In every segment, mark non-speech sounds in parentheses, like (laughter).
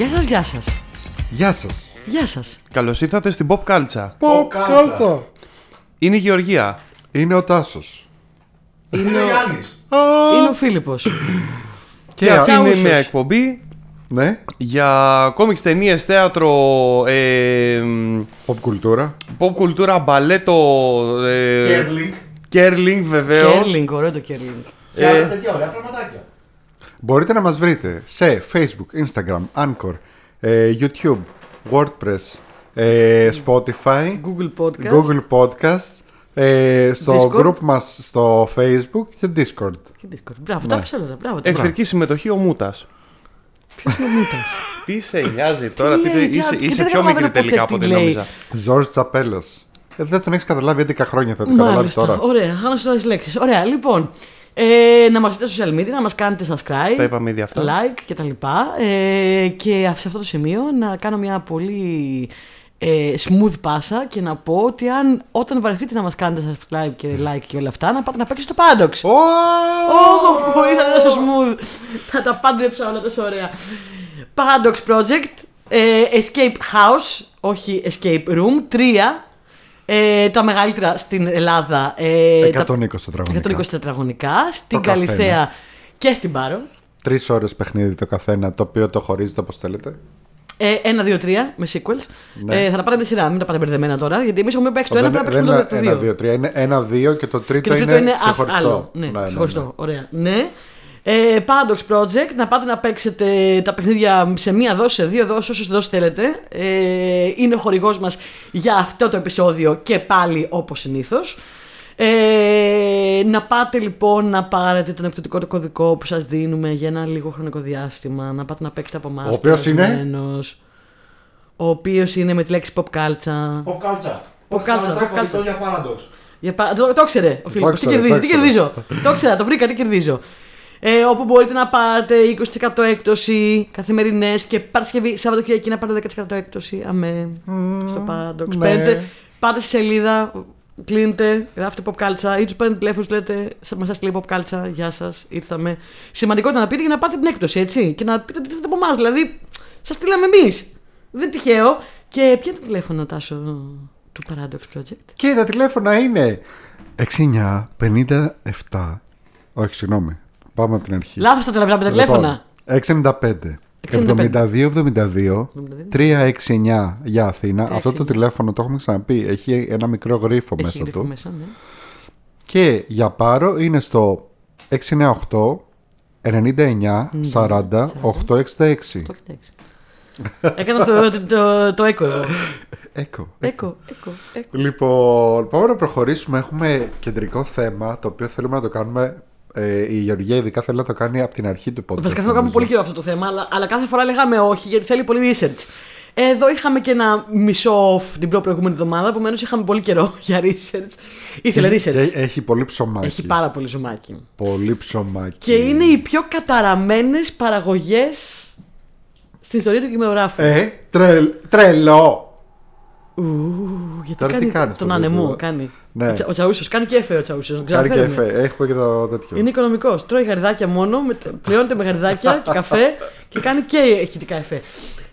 Γεια σας, γεια σας. Γεια σας. Γεια σας. Καλώς ήρθατε στην Pop Culture. Pop Culture. Είναι η Γεωργία. Είναι ο Τάσος. Είναι ο, Γιάννης. είναι ο Φίλιππος. Και αυτή είναι Τσάουσος. μια εκπομπή Ναι, για κόμιξ, ταινίες, θέατρο, ε, μ, pop κουλτούρα. pop κουλτούρα, μπαλέτο, ε, Κέρλινγκ. κέρλινγκ βεβαίως. Κέρλινγκ, ωραίο το κέρλινγκ. Και Ε, άλλα τέτοια ωραία πραγματάκια. Μπορείτε να μας βρείτε σε Facebook, Instagram, Anchor, ε, YouTube, WordPress, ε, Spotify, Google Podcast. Google Podcasts, ε, στο Discord. group μας στο Facebook και Discord. Και Discord. Μπράβο, τα έψα όλα. Μπράβο. τα- Εχθρική συμμετοχή ο Μούτας. Ποιος είναι ο Μούτας; (laughs) Τι σε νοιάζει τώρα, τι, λέει, τι είσαι, άλλο, και είσαι δεν πιο έχω μικρή να πω τελικά από τι ό,τι λέει. νόμιζα. George Τσαπέλας. Ε, δεν τον έχεις καταλάβει 11 χρόνια, θα το καταλάβεις Μάλιστα. τώρα. Ωραία, χάνω τις λέξεις. Ωραία, λοιπόν. Ε, να μας δείτε στα social media, να μας κάνετε subscribe, Τα είπαμε ήδη αυτά. like και τα λοιπά. Ε, και σε αυτό το σημείο να κάνω μια πολύ ε, smooth πάσα και να πω ότι αν όταν βαρεθείτε να μας κάνετε subscribe και like και όλα αυτά, να πάτε να παίξετε στο Paradox. Ω! Ω, που ήταν τόσο smooth. Θα τα πάντρεψα όλα τόσο ωραία. Paradox Project, ε, Escape House, όχι Escape Room, τρία. Ε, τα μεγαλύτερα στην Ελλάδα. Ε, 120 τετραγωνικά. 120 τετραγωνικά. Στην Το καθένα. Καλυθέα και στην Πάρο. Τρεις ώρες παιχνίδι το καθένα, το οποίο το χωρίζετε όπως θέλετε. Ε, ένα, δύο, τρία με sequels. Ναι. Ε, θα τα πάρετε με σειρά, μην τα πάτε μπερδεμένα τώρα. Γιατί εμείς έχουμε παίξει το ένα, δεν πρέπει να δεν παίξουμε είναι το, το δύο. ένα, δύο, τρία. Είναι ένα-δύο και το τρίτο, Και το τρίτο είναι, ας- ξεχωριστό. άλλο. Ναι, ξεχωριστό. Ωραία. Ναι. Ε, Paradox Project, να πάτε να παίξετε τα παιχνίδια σε μία δόση, σε δύο δόσεις, όσες δόσεις θέλετε. Ε, είναι ο χορηγός μας για αυτό το επεισόδιο και πάλι όπως συνήθως. Ε, να πάτε λοιπόν να πάρετε τον εκπτωτικό το κωδικό που σας δίνουμε για ένα λίγο χρονικό διάστημα. Να πάτε να παίξετε από εμάς. Ο οποίος είναι; περασμένος. Ο οποίος είναι με τη λέξη pop culture. Pop culture. Pop culture, pop κωδικό culture. για Paradox; Για πα- Το, το ήξερε ο Φίλιππος. Τι ήξερε, κερδίζει, το τι ήξερε. κερδίζω. το ήξερα, το βρήκα, τι κερδίζω. Ε, όπου μπορείτε να πάρετε 20% έκπτωση καθημερινές και Παρασκευή, Σαββατοκύριακη να πάρετε 10% έκπτωση. Αμέ. στο Paradox. ναι. Παίρνετε, πάτε στη σελίδα, κλείνετε, γράφετε pop culture ή τους παίρνετε τηλέφωνο, σου λέτε Μας σα λέει pop culture, γεια σας, ήρθαμε. Σημαντικότητα να πείτε για να πάρετε την έκπτωση, έτσι. Και να πείτε ότι ήρθατε από εμάς. Δηλαδή, σας στείλαμε εμείς. Δεν είναι τυχαίο. Και ποια είναι το τηλέφωνο, Τάσο, του Paradox Project; Και τα τηλέφωνα είναι 69 57. Όχι, συγγνώμη. Πάμε από την αρχή. Λάθος τα τηλέφωνα, τα τηλέφωνα. Λοιπόν, 695 72 22 369 για Αθήνα. Αυτό το 369. τηλέφωνο το έχουμε ξαναπεί. Έχει ένα μικρό γρίφο Έχει μέσα γρίφο του. μέσα, ναι. Και για πάρο είναι στο 698 99 40 866. Το 66. Έκανα το, το, το, το έκο εγώ. Έκο. Έκο, έκο, έκο. Λοιπόν, πάμε να προχωρήσουμε. Έχουμε κεντρικό θέμα το οποίο θέλουμε να το κάνουμε. Ε, η Γεωργία ειδικά θέλει να το κάνει από την αρχή του podcast. Βασικά θέλω να κάνουμε νομίζω. πολύ καιρό αυτό το θέμα, αλλά, αλλά κάθε φορά λέγαμε όχι γιατί θέλει πολύ research. Εδώ είχαμε και ένα μισό off την προ- προηγούμενη εβδομάδα, επομένως είχαμε πολύ καιρό (laughs) για research. Ήθελε Και research. έχει πολύ ψωμάκι. Έχει πάρα πολύ ζωμάκι. Πολύ ψωμάκι. Και είναι οι πιο καταραμένες παραγωγές στην ιστορία του κινηματογράφου. Ε, τρελ, τρελό. Ου, γιατί Τώρα τι κάνει κάνεις, τον παιδί ανεμό, μου; κάνει. Ναι. Ο, Τσα- ο Τσαούσος, κάνει και εφέ ο Τσαούσος. Κάνει και ξαναφέρουμε. εφέ. Έχουμε και το τέτοιο. Είναι οικονομικός. Τρώει γαριδάκια μόνο, με, πληρώνεται με γαριδάκια και καφέ και κάνει και ηχητικά εφέ.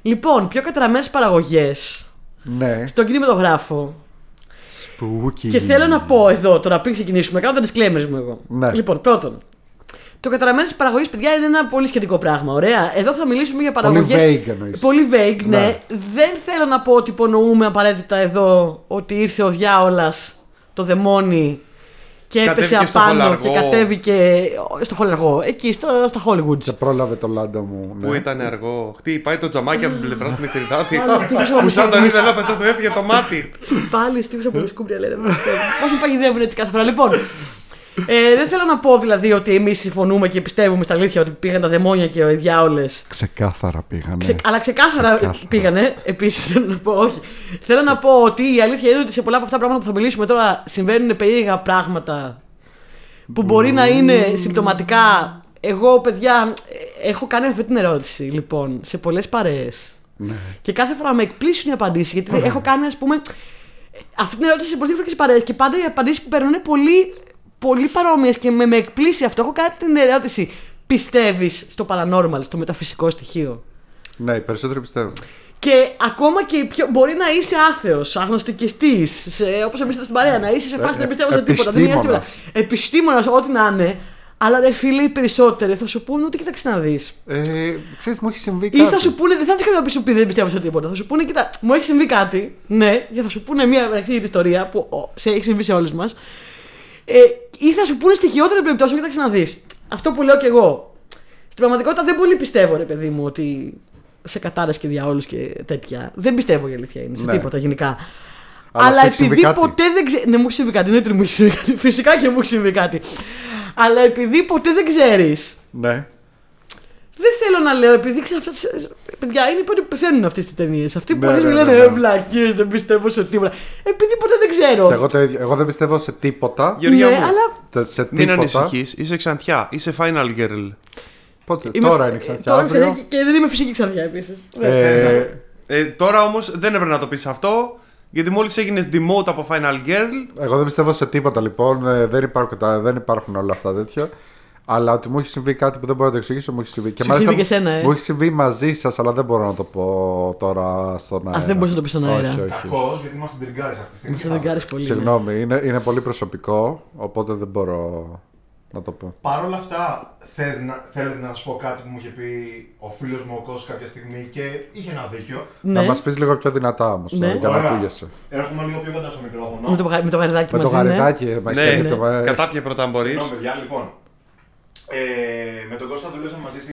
Λοιπόν, πιο καταραμένες παραγωγές Ναι. στον κινηματογράφο. Σπούκι. Και θέλω να πω εδώ, τώρα πριν ξεκινήσουμε, κάνω τα disclaimers μου εγώ. Ναι. Λοιπόν, πρώτον, το καταραμένες παραγωγής, παιδιά, είναι ένα πολύ σχετικό πράγμα. Ωραία. Εδώ θα μιλήσουμε για παραγωγέ. vague εννοείς. Πολύ vague, ναι. Ναι. Δεν θέλω να πω ότι υπονοούμε απαραίτητα εδώ ότι ήρθε ο διάολας, το δαιμόνι και έπεσε Κατέβηκε στο απάνω χολαργό. και κατέβηκε στο χολαργό. Εκεί, στο, στα Hollywood. Σε πρόλαβε το λάντα μου. Που Ναι. ήταν αργό; Χτύπάει το τζαμάκι από την πλευρά του Μητριδάτη. Πάλι στήχος Που σαν από τον μισή- είδε ένα πετό του έφυγε το μάτι. Πάλι στίχους από σκούμπρια λένε. Πώς με παγιδεύουν έτσι κάθε φορά. Λοιπόν, ε, δεν θέλω να πω δηλαδή ότι εμείς συμφωνούμε και πιστεύουμε στα αλήθεια ότι πήγαν τα δαιμόνια και οι διάολες. Ξεκάθαρα πήγανε. Ξε, αλλά ξεκάθαρα Ξεκάθαρα. πήγανε. Επίσης θέλω να πω, όχι. Θέλω να πω ότι η αλήθεια είναι ότι σε πολλά από αυτά τα πράγματα που θα μιλήσουμε τώρα συμβαίνουν περίεργα πράγματα που μπορεί να είναι συμπτωματικά. Εγώ, παιδιά, ε, έχω κάνει αυτή την ερώτηση λοιπόν σε πολλές παρέες. Ναι. Και κάθε φορά με εκπλήσουν οι απαντήσεις. Γιατί έχω κάνει, ας πούμε, ε, αυτή την ερώτηση σε προσδίφορε παρέες και πάντα οι απαντήσεις που παίρνουν είναι πολύ, πολύ παρόμοιες και με, με εκπλήσει αυτό. Έχω κάνει την ερώτηση. Πιστεύεις στο paranormal, στο μεταφυσικό στοιχείο; Ναι, οι περισσότεροι πιστεύουν. Και ακόμα και οι πιο, μπορεί να είσαι άθεος, αγνωστικιστής, όπως εμείς στην παρέα, να είσαι σε φάση Ε, δεν πιστεύω σε τίποτα. Δεν νοιάζει τίποτα. επιστήμονας. Επιστήμονας, ό,τι να είναι. Αλλά ρε φίλοι, οι περισσότεροι θα σου πούνε ότι κοίταξε να δεις. Ε, ξέρεις, μου έχει συμβεί Ή κάτι. θα σου πούνε, δεν θα του πει ότι δεν πιστεύω σε τίποτα. Θα σου πούνε, κοίτα, μου έχει συμβεί κάτι. Ναι, και θα σου πούνε μια εξήγητη ιστορία που ο, σε, έχει συμβεί σε όλους μας. Ε, ή θα σου πούνε στη χειρότερη περιπτώση, κοίταξε να δει. Αυτό που λέω κι εγώ. Στην πραγματικότητα δεν πολύ πιστεύω, ρε παιδί μου, ότι σε κατάρε και διαόλους και τέτοια. Δεν πιστεύω η αλήθεια είναι σε Ναι. τίποτα γενικά. Αλλά Αλλά, σου έχει συμβεί επειδή κάτι; ποτέ δεν ξέρω. Ναι, μου έχει συμβεί κάτι. Ναι, μου έχει συμβεί κάτι. Φυσικά και μου έχει συμβεί κάτι. Αλλά επειδή ποτέ δεν ξέρεις. Ναι. Δεν θέλω να λέω, επειδή ξέρω αυτά. τις- Παιδιά, είναι οι πρώτοι που πεθαίνουν αυτές τι ταινίες. Αυτοί που Ναι, αρχίζουν ναι, και ναι, λένε ναι. Ε, βλακίες, δεν πιστεύω σε τίποτα. Επειδή ποτέ δεν ξέρω. Και εγώ το ίδιο. Εγώ δεν πιστεύω σε τίποτα. Γεωργία ναι, μου, αλλά Τε- Σε μην τίποτα. ανησυχείς, είσαι ξαντιά, είσαι final girl. Πότε, είμαι- τώρα είναι ξανά. Τώρα αύριο. και- και δεν είμαι φυσική ξαδιά επίσης. Ε, Ε, τώρα όμως δεν έπρεπε να το πεις αυτό, γιατί μόλις έγινες demote από final girl. Εγώ δεν πιστεύω σε τίποτα λοιπόν. Ε, δεν, υπάρχουν, τα- δεν υπάρχουν όλα αυτά τέτοια. Αλλά ότι μου έχει συμβεί κάτι που δεν μπορώ να το εξηγήσω, μου έχει συμβεί. Και Σου συμβεί και εσένα, ε. Μου έχει συμβεί μαζί σας, αλλά δεν μπορώ να το πω τώρα στον αέρα. δεν μπορείς να το πεις στον αέρα. Όχι, όχι. Κακό, γιατί είμαστε τριγκάρε αυτή τη στιγμή. Μην σε δεν πολύ. ναι. Συγγνώμη, είναι, είναι πολύ προσωπικό, οπότε δεν μπορώ να το πω. Παρ' όλα αυτά, θες να, θέλετε να σα πω κάτι που μου είχε πει ο φίλος μου ο Κώστας κάποια στιγμή και είχε ένα δίκιο. Να Ναι, μας πεις λίγο πιο δυνατά όμως, Ναι. για να Ωραία. ακούγεσαι. Έρχομαι λίγο πιο κοντά στο μικρόφωνο. με το, γα- με το γαριδάκι Με το μαζί. ναι. γαριδάκι, μα Ναι, ξέρετε, μα- κατάπιε πρώτα αν μπορείς. Συγγνώμη, παιδιά, λοιπόν. Ε, με τον Κώστα δουλέψαμε μαζί στην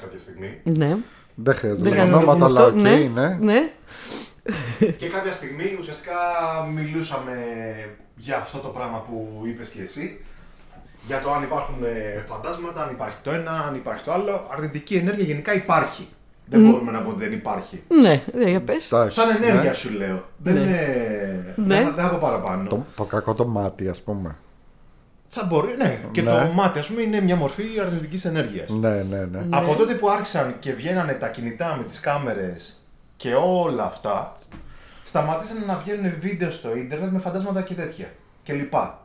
κάποια στιγμή. Ναι. Δεν χρειάζεται Δεν να χρειάζεται να ονόματα, πούμε αλλά αυτό. οκ, Ναι. ναι. Ναι. και κάποια στιγμή ουσιαστικά μιλούσαμε για αυτό το πράγμα που είπες και εσύ. Για το αν υπάρχουν ε, φαντάσματα, αν υπάρχει το ένα, αν υπάρχει το άλλο. Αρνητική ενέργεια γενικά υπάρχει. Δεν μπορούμε να πούμε ότι δεν υπάρχει. Ναι, ναι, για πες. Εντάξει, Σαν ενέργεια ναι. σου λέω. Δεν Ναι. είναι. Ναι. Δεν, θα- δεν θα πω παραπάνω. Το, το κακό το μάτι, ας πούμε. Θα μπορεί, ναι. Και Ναι. το μάτι, ας πούμε, είναι μια μορφή αρνητικής ενέργειας. Ναι, ναι, ναι. Από τότε που άρχισαν και βγαίνανε τα κινητά με τις κάμερες και όλα αυτά, σταματήσαν να βγαίνουν βίντεο στο ίντερνετ με φαντάσματα και τέτοια. Και λοιπά.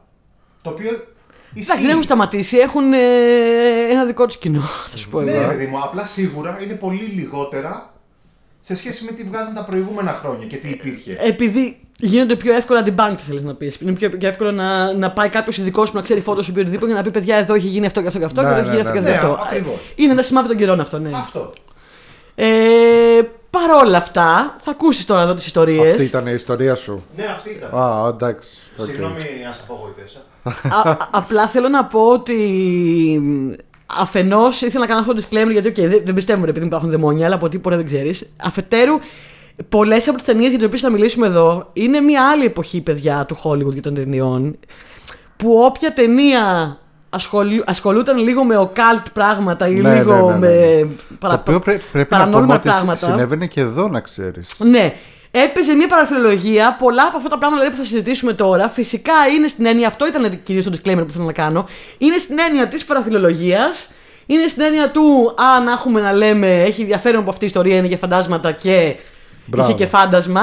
Το οποίο ισχύει. Εντάξει, δεν έχουν σταματήσει, έχουν ε, ένα δικό τους κοινό, (laughs) θα σου πω Ναι, εγώ. παιδί μου, απλά σίγουρα είναι πολύ λιγότερα σε σχέση με τι βγάζαν τα προηγούμενα χρόνια και τι υπήρχε. Επειδή γίνονται πιο εύκολα debunk, θέλεις να πεις. Είναι πιο, πιο εύκολο να, να πάει κάποιος ειδικός που να ξέρει φώτο ή οτιδήποτε και να πει: Παιδιά, εδώ έχει γίνει αυτό και αυτό και αυτό Ναι, και εδώ έχει ναι, γίνει αυτό και ναι, αυτό. ναι. και αυτό. Ναι, ακριβώς. Είναι ένα σημάδι των καιρών αυτό, ναι. Αυτό. Ε, Παρ' όλα αυτά, θα ακούσεις τώρα εδώ τις ιστορίες. Αυτή ήταν η ιστορία σου. Ναι, αυτή ήταν. Α, εντάξει. οκ. Συγγνώμη αν σε απογοήτευσα. απλά θέλω να πω ότι αφενός ήθελα να κάνω αυτό το disclaimer γιατί okay, δεν, δεν πιστεύουμε επειδή υπάρχουν δαιμόνια, αλλά από τίποτα δεν ξέρεις. Αφετέρου, πολλές από τις ταινίες για τις οποίες θα μιλήσουμε εδώ είναι μια άλλη εποχή, παιδιά, του Hollywood και των ταινιών. Που όποια ταινία ασχολου, ασχολούταν λίγο με occult πράγματα ή Ναι, ναι, λίγο ναι, ναι, με ναι. παρα- Το οποίο πρέ- πρέπει να πούμε παρανόμια ότι πράγματα. συνέβαινε και εδώ, να ξέρεις. Ναι. Έπαιζε μια παραφιλολογία. Πολλά από αυτά τα πράγματα δηλαδή, που θα συζητήσουμε τώρα, φυσικά είναι στην έννοια. Αυτό ήταν κυρίως το disclaimer που θέλω να κάνω. Είναι στην έννοια της παραφιλολογίας. Είναι στην έννοια του αν έχουμε να λέμε έχει ενδιαφέρον που αυτή η ιστορία είναι για φαντάσματα και Μπράβο. είχε και φάντασμα.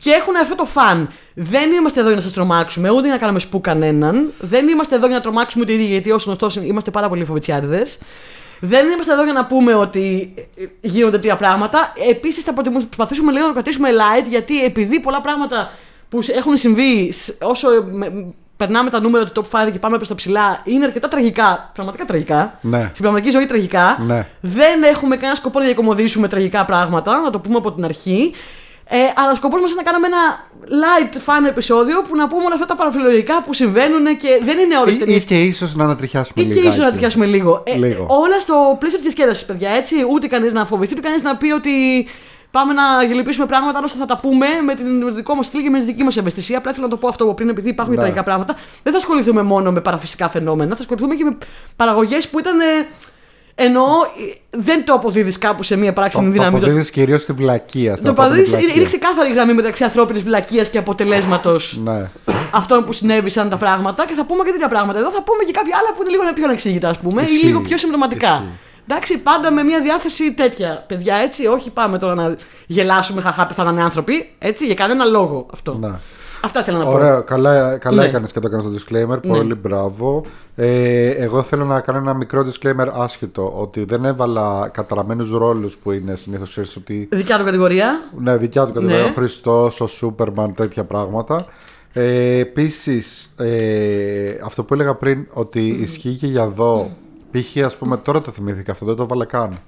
Και έχουν αυτό το φαν. Δεν είμαστε εδώ για να σας τρομάξουμε, ούτε για να κάνουμε σπου κανέναν. Δεν είμαστε εδώ για να τρομάξουμε ούτε οι ίδιοι, γιατί ω γνωστός είμαστε πάρα πολύ φοβητσιάριδες. Δεν είμαστε εδώ για να πούμε ότι ε, γίνονται τέτοια πράγματα. Επίσης, θα προτιμούμε- προσπαθήσουμε λίγο να το κρατήσουμε light, γιατί επειδή πολλά πράγματα που σ- έχουν συμβεί, σ- όσο με- μ, περνάμε τα νούμερα του top 5 και πάμε προς τα ψηλά, είναι αρκετά τραγικά. Πραγματικά τραγικά. Ναι. Στην πραγματική ζωή τραγικά. Ναι. Δεν έχουμε κανένα σκοπό να διακομωδήσουμε τραγικά πράγματα, να το πούμε από την αρχή. Ε, αλλά ο σκοπός μας είναι να κάνουμε ένα light fan επεισόδιο που να πούμε όλα αυτά τα παραφιλολογικά που συμβαίνουν και δεν είναι όλες τι Ή, ταινίες. ή και ίσως να ανατριχιάσουμε Ή και λιγάκι. ίσως να τριάσουμε λίγο. Ε, Λίγο. όλα στο πλαίσιο της διασκέδασης, παιδιά. Έτσι, ούτε κανείς να φοβηθεί, ούτε κανείς να πει ότι πάμε να γελιοποιήσουμε πράγματα. Άλλωστε θα τα πούμε με, την, με το δικό μας στυλ και με τη δική μας ευαισθησία. Απλά ήθελα να το πω αυτό από πριν, επειδή υπάρχουν Ναι. τραγικά πράγματα. Δεν θα ασχοληθούμε μόνο με παραφυσικά φαινόμενα, θα ασχοληθούμε και με παραγωγές που ήταν. ε, Εννοώ, ε, δεν το αποδίδεις κάπου σε μία πράξενη Το, το δύναμη. Το, αποδίδεις κυρίως στη βλακεία. στην το ανθρώπινη αποδίδεις- είναι, βλακεία. είναι ξεκάθαρη γραμμή μεταξύ ανθρώπινης βλακείας και αποτελέσματος Ναι. αυτών που συνέβησαν τα πράγματα και θα πούμε και τέτοια πράγματα. Εδώ θα πούμε και κάποια άλλα που είναι λίγο πιο ανεξήγητα, ας πούμε, Ισχύει. ή λίγο πιο συμπληρωματικά. Ισχύει. Εντάξει, πάντα με μια διάθεση τέτοια. Παιδιά, έτσι, όχι πάμε τώρα να γελάσουμε, χαχά, πεθάνανε άνθρωποι. Έτσι, για κανένα λόγο αυτό. ναι. Αυτά ήθελα να πω. Ωραία, καλά, καλά Ναι. έκανες και το έκανες το disclaimer. Ναι. Πολύ μπράβο. Ε, εγώ θέλω να κάνω ένα μικρό disclaimer άσχετο. Ότι δεν έβαλα καταραμένους ρόλους που είναι συνήθως. Ξέρεις ότι. Δικιά του κατηγορία. Ναι, δικιά του κατηγορία. Ναι. Ο Χριστός, ο Σούπερμαν, τέτοια πράγματα. Ε, Επίσης, ε, αυτό που έλεγα πριν, ότι ισχύει και για εδώ. Π.χ. ας πούμε, τώρα το θυμήθηκα αυτό, δεν το έβαλα καν.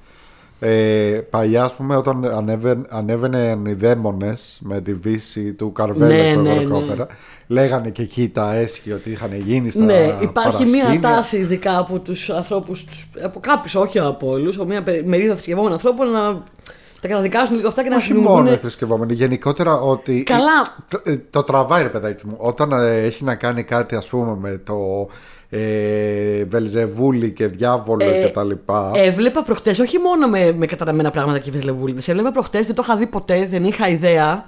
Ε, παλιά, ας πούμε, όταν ανέβαινε, ανέβαιναν οι δαίμονες με τη βύση του Καρβέλα Ναι, ξέρω ναι, εγώ, ναι. δεκόπερα, λέγανε και εκεί τα έσχη ότι είχαν γίνει στα Ναι, υπάρχει μια παρασκήνια. τάση ειδικά από τους ανθρώπους, από κάποιους, όχι από όλους, μια πε- μερίδα θρησκευόμενων ανθρώπων να τα καταδικάζουν λίγο αυτά και να Όχι δημιουργούν- μόνο οι θρησκευόμενοι, γενικότερα ότι. Καλά. Το, ε, το τραβάει, ρε παιδάκι μου. Όταν ε, έχει να κάνει κάτι, ας πούμε, με το ε, Βελζεβούλη και διάβολο Ε, και τα λοιπά. Έβλεπα προχτές, όχι μόνο με, με καταραμένα πράγματα και βεσλεβούλιδε. Έβλεπα προχτές, δεν το είχα δει ποτέ, δεν είχα ιδέα.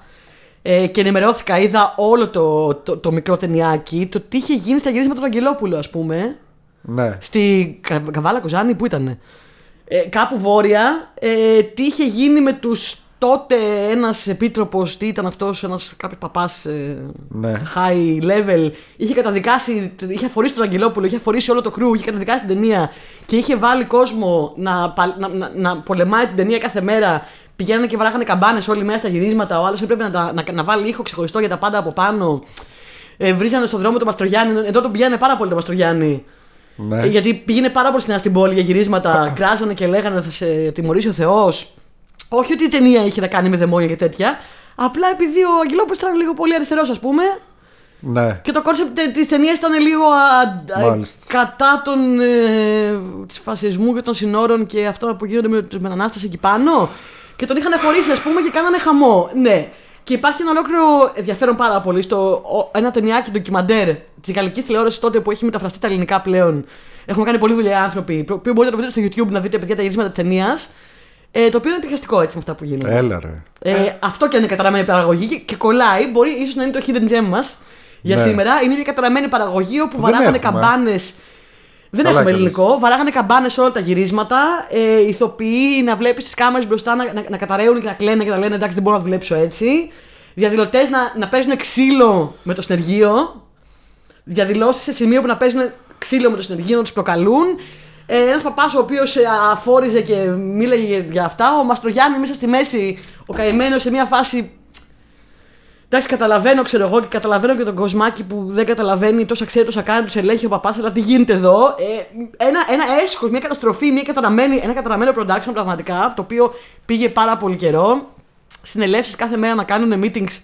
Ε, και ενημερώθηκα, είδα όλο το, το, το μικρό ταινιάκι, το τι είχε γίνει στα γυρίσματα του Αγγελόπουλου, ας πούμε. ναι. Στη Κα- Καβάλα Κοζάνη, πού ήταν. Ε, κάπου βόρεια, ε, τι είχε γίνει με τους τότε ένας επίτροπος, τι ήταν αυτός, ένας κάποιος παπάς ε, Ναι. high level, είχε καταδικάσει, είχε αφορήσει τον Αγγελόπουλο, είχε αφορήσει όλο το κρού, είχε καταδικάσει την ταινία και είχε βάλει κόσμο να, πα- να, να, να πολεμάει την ταινία κάθε μέρα. Πηγαίνανε και βαράγανε καμπάνες όλη μέρα στα γυρίσματα. Ο άλλος έπρεπε να, τα- να, να βάλει ήχο ξεχωριστό για τα πάντα από πάνω. Ε, βρίζανε στον δρόμο τον Μαστρογιάννη. Εδώ τον πηγαίνανε πάρα πολύ τον Μαστρογιάννη. ναι. Ε, Γιατί πήγαινε πάρα πολύ συχνά στην πόλη για γυρίσματα, κράζανε και λέγανε θα σε τιμωρήσει ο Θεός. Όχι ότι η ταινία είχε να κάνει με δαιμόνια και τέτοια. Απλά επειδή ο Αγγελόπουλος ήταν λίγο πολύ αριστερός, ας πούμε, ναι. και το concept της ταινίας ήταν λίγο α, α, Μάλιστα. κατά των ε, της φασισμού και των συνόρων και αυτό που γίνονται με τους μετανάστες εκεί πάνω. Και τον είχαν αφορίσει, ας πούμε, και κάνανε χαμό. Ναι. Και υπάρχει ένα ολόκληρο ενδιαφέρον πάρα πολύ στο ο- ένα ταινιάκι ντοκιμαντέρ της γαλλικής τηλεόρασης τότε που έχει μεταφραστεί τα ελληνικά πλέον. Έχουν κάνει πολλή δουλειά οι άνθρωποι. Το οποίο μπορείτε να το βρείτε στο YouTube να δείτε παιδιά τα γυρίσματα της ταινίας. Ε, το οποίο είναι τριχιαστικό έτσι με αυτά που γίνονται. Έλα ρε. Ε, αυτό και αν είναι καταραμένη παραγωγή και, και κολλάει, μπορεί ίσως να είναι το hidden gem μας για Ναι. σήμερα. Είναι μια καταραμένη παραγωγή όπου Δεν βαράγανε έχουμε. καμπάνε. Δεν Καλά έχουμε έκανες. ελληνικό. Βαράγανε καμπάνες σε όλα τα γυρίσματα. Ε, ηθοποιοί να βλέπεις τις κάμερες μπροστά να, να, να καταραίουν και να κλαίνουν και να λένε εντάξει δεν μπορώ να δουλέψω έτσι. Διαδηλωτές να, να παίζουν ξύλο με το συνεργείο. Διαδηλώσεις σε σημείο που να παίζουν ξύλο με το συνεργείο να τους προκαλούν. Ε, Ένας παπάς ο οποίος αφόριζε και μίλαγε για- για αυτά. Ο Μαστρογιάννη μέσα στη μέση, ο καημένος σε μια φάση Εντάξει, καταλαβαίνω, ξέρω εγώ, και καταλαβαίνω και τον κοσμάκι που δεν καταλαβαίνει τόσα ξέρει, τόσα κάνει, τους ελέγχει ο παπάς, αλλά τι γίνεται εδώ. Ε, ένα, ένα έσχος, μια καταστροφή, μια καταραμένη, ένα καταραμένο production πραγματικά, το οποίο πήγε πάρα πολύ καιρό. Συνελεύσεις κάθε μέρα να κάνουν meetings.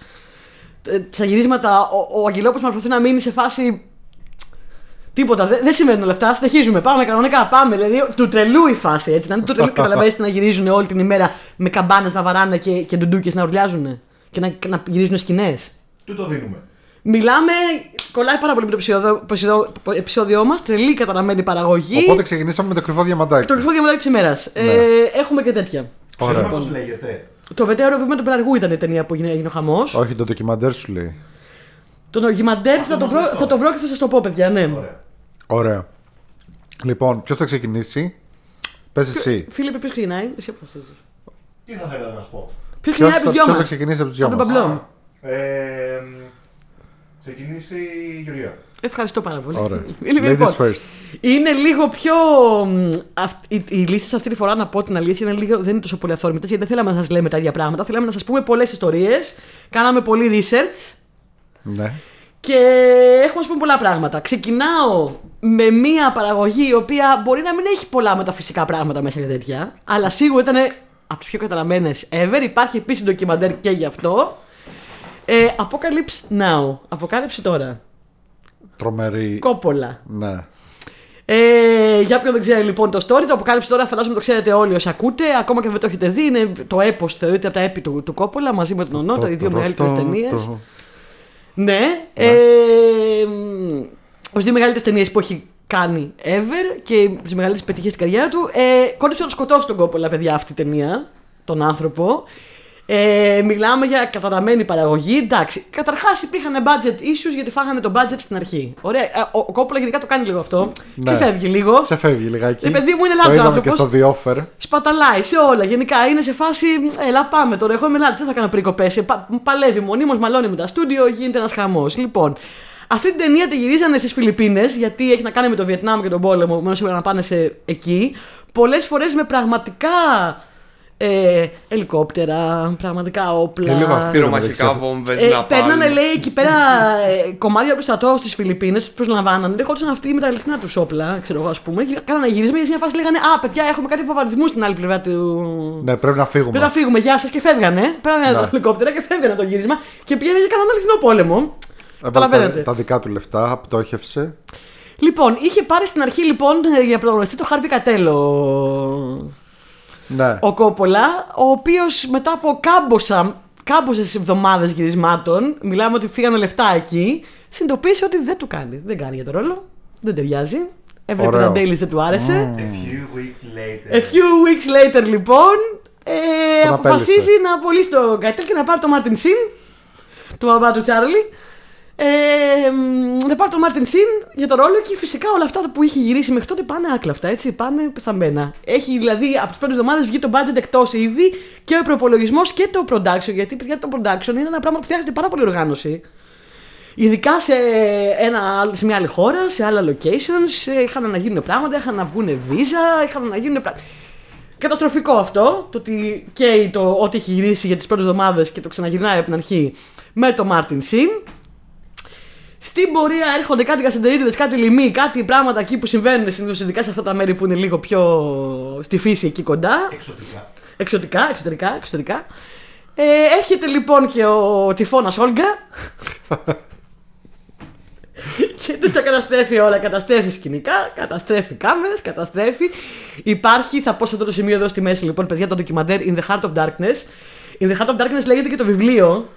ε, Στα γυρίσματα, ο, ο Αγγελόπουλος προσπαθεί να μείνει σε φάση. Τίποτα, δεν δεν συμβαίνουν όλα αυτά. Συνεχίζουμε. Πάμε κανονικά, πάμε. Δηλαδή, του τρελού η φάση έτσι. Να είναι του τρελού. (laughs) Καταλαβαίνετε να γυρίζουν όλη την ημέρα με καμπάνες να βαράνε και, και ντουντούκες να ουρλιάζουν. Και να, να γυρίζουν σκηνές. Του το δίνουμε; Μιλάμε, κολλάει πάρα πολύ με το επεισόδιο, επεισόδιο, επεισόδιό μας. Τρελή καταραμένη παραγωγή. Οπότε ξεκινήσαμε με το κρυφό διαμαντάκι. Το κρυφό διαμαντάκι της ημέρας. Ε, Ναι. έχουμε και τέτοια. Ωραία. Ξέρουμε πώς λέγεται; Το βετέωρο βήμα του Πελαργού ήταν η ταινία που έγινε, έγινε ο χαμός. Όχι, το ντοκιμαντέρ σου λέει. Το ντοκιμαντέρ θα, το μας βρω- αυτό. θα το βρω και θα σας το πω, παιδιά. Ναι. Ωραία. Ωραία. Λοιπόν, ποιος θα ξεκινήσει; Πες εσύ. Φίλιππε, ποιος ξεκινάει, εσύ αποφασίζεις. Τι θα θέλατε να σου πω; Ποιος Ποιος ξεκινάει από θα, του δυο ποιος θα μας; ξεκινήσει από τους δυο Από τον μας; Παμπλό. Ε, ξεκινήσει η Γεωργία. Ευχαριστώ πάρα πολύ. Ωραία. (laughs) Λοιπόν, Ladies first. Είναι λίγο πιο. μ, αυ- Οι, οι λίστε αυτή τη φορά, να πω την αλήθεια, είναι λίγο, δεν είναι τόσο πολύ αθόρμητες γιατί δεν θέλαμε να σας λέμε τα ίδια πράγματα. Θέλαμε να σας πούμε πολλές ιστορίες. Κάναμε πολύ research Ναι. Και έχουμε να πούμε πολλά πράγματα. Ξεκινάω με μία παραγωγή η οποία μπορεί να μην έχει πολλά μεταφυσικά πράγματα μέσα και τέτοια, αλλά σίγουρα ήταν από τις πιο καταραμένες ever. Υπάρχει επίσης ντοκιμαντέρ και γι' αυτό. Ε, Apocalypse Now. Αποκάλυψη τώρα. Τρομερή. Κόπολα. Ναι. Ε, για όποιον δεν ξέρει λοιπόν το story, το αποκάλυψη τώρα φαντάζομαι το ξέρετε όλοι όσοι ακούτε, ακόμα και αν δεν το έχετε δει. Είναι το έπος, θεωρείται από τα έπι του, του Κόπολα μαζί με τον Ονότα, οι δύο μεγαλύτερες ταινίες. Ναι. Ε, τις δύο μεγαλύτερες ταινίες που έχει κάνει ever και τις μεγαλύτερες πετυχίε στην καριέρα του. Ε, κόντεψε να το σκοτώσει τον Κόπολα, παιδιά, αυτή η ταινία, τον άνθρωπο. Ε, μιλάμε για καταραμένη παραγωγή. Εντάξει, καταρχάς υπήρχαν budget issues γιατί φάγανε το budget στην αρχή. Ωραία. Ε, Ο, ο Κόπολα γενικά το κάνει λίγο αυτό. Ναι. Ξεφεύγει λίγο. Ξεφεύγει λιγάκι. Ε, παιδί μου, είναι Το λάθος είδαμε και άνθρωπος. στο The Offer. Σπαταλάει σε όλα. Γενικά είναι σε φάση. Ελά, πάμε τώρα. Εγώ είμαι λάθος. Δεν θα κάνω περικοπέ. Πα, παλεύει μονίμως, μαλώνει με τα στούντιο. Γίνεται ένας χαμός. Λοιπόν, αυτή την ταινία τη γυρίζανε στις Φιλιππίνες γιατί έχει να κάνει με το Βιετνάμ και τον πόλεμο. Μένω σίγουρα να πάνε σε εκεί. Πολλές φορές με πραγματικά ε, ελικόπτερα, πραγματικά όπλα. Ε, λίγο αστείο. Πυρομαχικά μεταξύ. βόμβες, Ε, να παίρνανε, λέει, εκεί πέρα ε, κομμάτια από το στρατό στις Φιλιππίνες, τους προσλαμβάνανε. Δεν χώρισαν αυτοί με τα αληθινά τους όπλα, ξέρω εγώ, ας πούμε. Και Κάνανε γύρισμα και σε μια φάση λέγανε Α, παιδιά, έχουμε κάτι βομβαρδισμού στην άλλη πλευρά του. Ναι, πρέπει να φύγουμε. Πρέπει να φύγουμε, γεια σας και φεύγανε. Πέρανε Ναι. τα ελικόπτερα και φεύγανε το γύρισμα και πήγαινε και κάνανε αληθινό πόλεμο. Έβαλε Καταλαβαίνετε. τα, τα δικά του λεφτά, πτώχευσε. Λοιπόν, είχε πάρει στην αρχή λοιπόν ε, για πρωταγωνιστή το Χάρβι Κατέλο Ναι. ο Κόπολα, ο οποίος μετά από κάμποσα, κάμποσες εβδομάδες γυρισμάτων, μιλάμε ότι φύγανε λεφτά εκεί, συνειδητοποίησε ότι δεν του κάνει. Δεν κάνει για το ρόλο. Δεν ταιριάζει. Έβλεπε Ωραίο. τα Dailies, δεν του άρεσε. A few weeks later. A few weeks later λοιπόν ε, Τον αποφασίζει απέλησε. να απολύσει τον Καϊτέλ και να πάρει τον Μάρτιν Σιν, του μπαμπά του Τσάρλι. Ε, μ, να πάρει τον Μάρτιν Σιν για το ρόλο και φυσικά όλα αυτά που είχε γυρίσει μέχρι τότε πάνε άκλαυτα, έτσι, πάνε πεθαμένα. Έχει δηλαδή από τις πρώτες εβδομάδες βγει το budget εκτός ήδη και ο προπολογισμός και το production. Γιατί παιδιά το production είναι ένα πράγμα που φτιάχνεται πάρα πολύ οργάνωση. Ειδικά σε, ένα, άλλο- σε μια άλλη χώρα, σε άλλα locations, ε, είχαν να γίνουν πράγματα, είχαν να βγουν βίζα, είχαν να γίνουν πράγματα. Καταστροφικό αυτό, το ότι καίει το ό,τι έχει γυρίσει για τις πρώτες εβδομάδες και το ξαναγυρνάει από την αρχή με το Martin Sin. Στην πορεία έρχονται κάτι κασεντερίδες, κάτι λοιμοί, κάτι πράγματα εκεί που συμβαίνουν συνήθως ειδικά σε αυτά τα μέρη που είναι λίγο πιο στη φύση εκεί κοντά. Εξωτικά. Εξωτικά, εξωτερικά, εξωτερικά. Ε, έρχεται λοιπόν και ο τυφώνας Όλγα (laughs) και τους τα καταστρέφει όλα. Καταστρέφει σκηνικά, καταστρέφει κάμερες, καταστρέφει. Υπάρχει, θα πω σε αυτό το σημείο εδώ στη μέση λοιπόν, παιδιά, το ντοκιμαντέρ In the Heart of Darkness. In the Heart of Darkness λέγεται και το βιβλίο.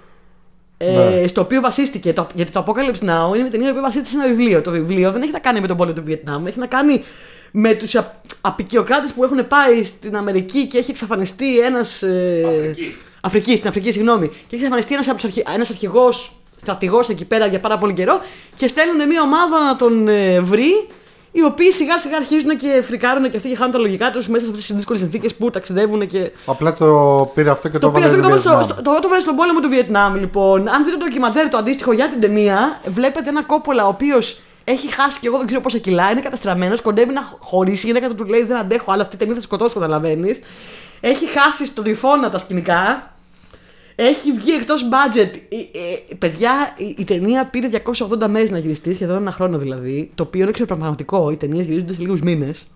Ε, Ναι. Στο οποίο βασίστηκε, το, γιατί το Apocalypse Now είναι μια ταινία που βασίζεται σε ένα βιβλίο. Το βιβλίο δεν έχει να κάνει με τον πόλεμο του Βιετνάμ, έχει να κάνει με τους απεικιοκράτες που έχουν πάει στην Αμερική και έχει εξαφανιστεί ένας. Ε, Αφρική. Αφρική, στην Αφρική, συγγνώμη. Και έχει εξαφανιστεί ένας αρχι... ένας αρχηγός, στρατηγός εκεί πέρα για πάρα πολύ καιρό και στέλνουν μια ομάδα να τον ε, βρει. Οι οποίοι σιγά σιγά αρχίζουν και φρικάρουν και αυτοί και χάνουν τα λογικά τους μέσα σε αυτές τις δύσκολες συνθήκες που ταξιδεύουν και Απλά το πήρε αυτό και το, το πήρε αυτό και το έβαλε βάλε στο, Βιετνάμ. στο, το, το βάλε στον πόλεμο του Βιετνάμ, λοιπόν. Αν δείτε το ντοκιμαντέρ το αντίστοιχο για την ταινία, βλέπετε ένα κόπολα ο οποίος έχει χάσει και εγώ δεν ξέρω πόσα κιλά, είναι καταστραμμένος, κοντεύει να χωρίσει. Η γυναίκα του του λέει: Δεν αντέχω, αλλά αυτή η ταινία θα σκοτώσω, καταλαβαίνεις. Έχει χάσει στον τριφώνα τα σκηνικά. Έχει βγει εκτός budget. Ε, ε, παιδιά, η, η ταινία πήρε 280 μέρες να γυριστεί, σχεδόν ένα χρόνο δηλαδή. Το οποίο είναι εξωπραγματικό. Οι ταινίες γυρίζονται σε λίγους μήνες.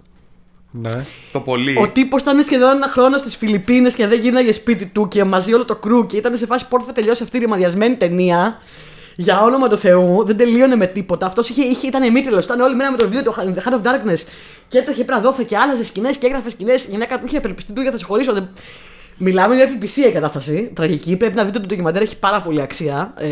Ναι. Το πολύ. Ο τύπος ήταν σχεδόν ένα χρόνο στις Φιλιππίνες και δεν γύρναγε σπίτι του και μαζί όλο το κρού και ήταν σε φάση πότε θα τελειώσει αυτή η ρημαδιασμένη ταινία. Για όνομα του Θεού, δεν τελείωνε με τίποτα. Αυτός είχε, είχε, ήταν ημίτρελος. Ήταν όλοι μένα με το βιβλίο του The Heart of Darkness και έτρεχε πέρα δόθε και άλλαζε σκηνές και έγραφε σκηνές. Η γυναίκα του είχε απελπιστεί του για θα σε χωρίσω. Δεν... Μιλάμε για επιπισία η κατάσταση. Τραγική. Πρέπει να δείτε το ντοκιμαντέρ, έχει πάρα πολύ αξία. Ε,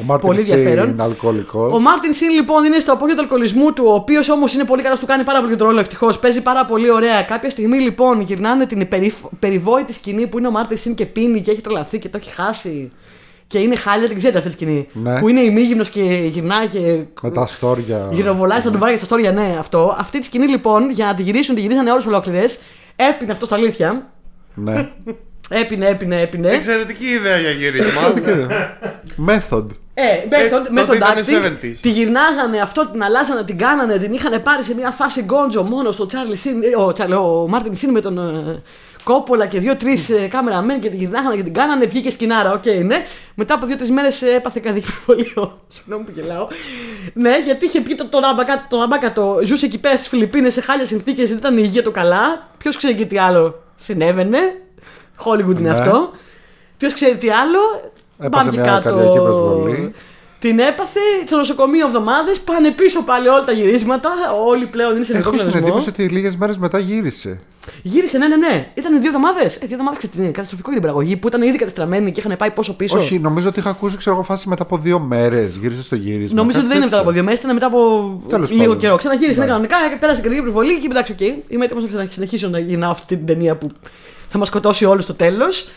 Ο Μάρτιν πολύ Σι ενδιαφέρον. είναι αλκοολικός. Ο Μάρτιν Σιν λοιπόν είναι στο απόγειο του αλκοολισμού του, ο οποίος όμως είναι πολύ καλός, του κάνει πάρα πολύ τον ρόλο ευτυχώς. Παίζει πάρα πολύ ωραία. Κάποια στιγμή λοιπόν γυρνάνε την περιφ- περιβόητη σκηνή που είναι ο Μάρτιν Σιν και πίνει και έχει τρελαθεί και το έχει χάσει. Και είναι χάλια, την ξέρετε αυτή τη σκηνή. Ναι. Που είναι ημίγυμνος και γυρνάει και. Με τα στόρια. Γυροβολάει στα ντουβάρια και στα στόρια, ναι, αυτό. Αυτή τη σκηνή λοιπόν για να τη γυρίσουν, τη γυρίσανε ώρες ολόκληρες. Έπινε αυτό στα αλήθεια. Ναι. Έπινε, έπινε, έπινε. Εξαιρετική ιδέα για γύρισμα. Method. Ε, method, τότε method ήταν acting. 70s. Τη γυρνάγανε αυτό, την αλλάζανε, την κάνανε, την είχαν πάρει σε μια φάση gonzo μόνο στο Τσάρλι Σιν, ε, ο, Τσάρλι, ο Μάρτιν Σιν με τον ε, Κόπολα και δύο-τρεις ε, cameramen και την γυρνάγανε και την κάνανε, βγήκε σκηνάρα. Οκ, ναι. Μετά από δύο-τρεις μέρες ε, έπαθε καρδιακή προσβολή. (laughs) Συγγνώμη που γελάω. Ναι, γιατί είχε πει το, το, ραμπακα, το ραμπάκατο, ζούσε εκεί πέρα στις Φιλιππίνες σε χάλια συνθήκες, δεν ήταν η υγεία του καλά. Ποιος ξέρει και τι άλλο συνέβαινε. Hollywood είναι Ναι. αυτό. Ποιος ξέρει τι άλλο. Έπαθε Πάμε και μια κάτω. καρδιακή προσβολή. Την έπαθε στο νοσοκομείο εβδομάδες. Πάνε πίσω πάλι όλα τα γυρίσματα. Όλοι πλέον είναι σε Έχω νευρικό την εντύπωση κλονισμό. ότι λίγες μέρες μετά γύρισε. Γύρισε, ναι, ναι, ναι. Ήταν δύο εβδομάδες. Ε, δύο εβδομάδες είναι καταστροφικό για την παραγωγή που ήταν ήδη κατεστραμμένοι και είχαν πάει πόσο πίσω. Όχι, νομίζω ότι είχα ακούσει ξέρω, εγώ, φάση μετά από δύο μέρες. Γύρισε στο γύρισμα. Νομίζω ότι κάτι δεν είναι μετά από τέτοιο. δύο μέρες, ήταν μετά από Τέλος λίγο πάντων. καιρό. Ξαναγύρισε Ναι. ναι. κανονικά, πέρασε την καρδιακή προσβολή και εντάξει, οκ. Είμαι έτοιμος να ξανα- συνεχίσω να γυρνάω αυτή την ταινία που θα μας σκοτώσει όλους στο τέλος.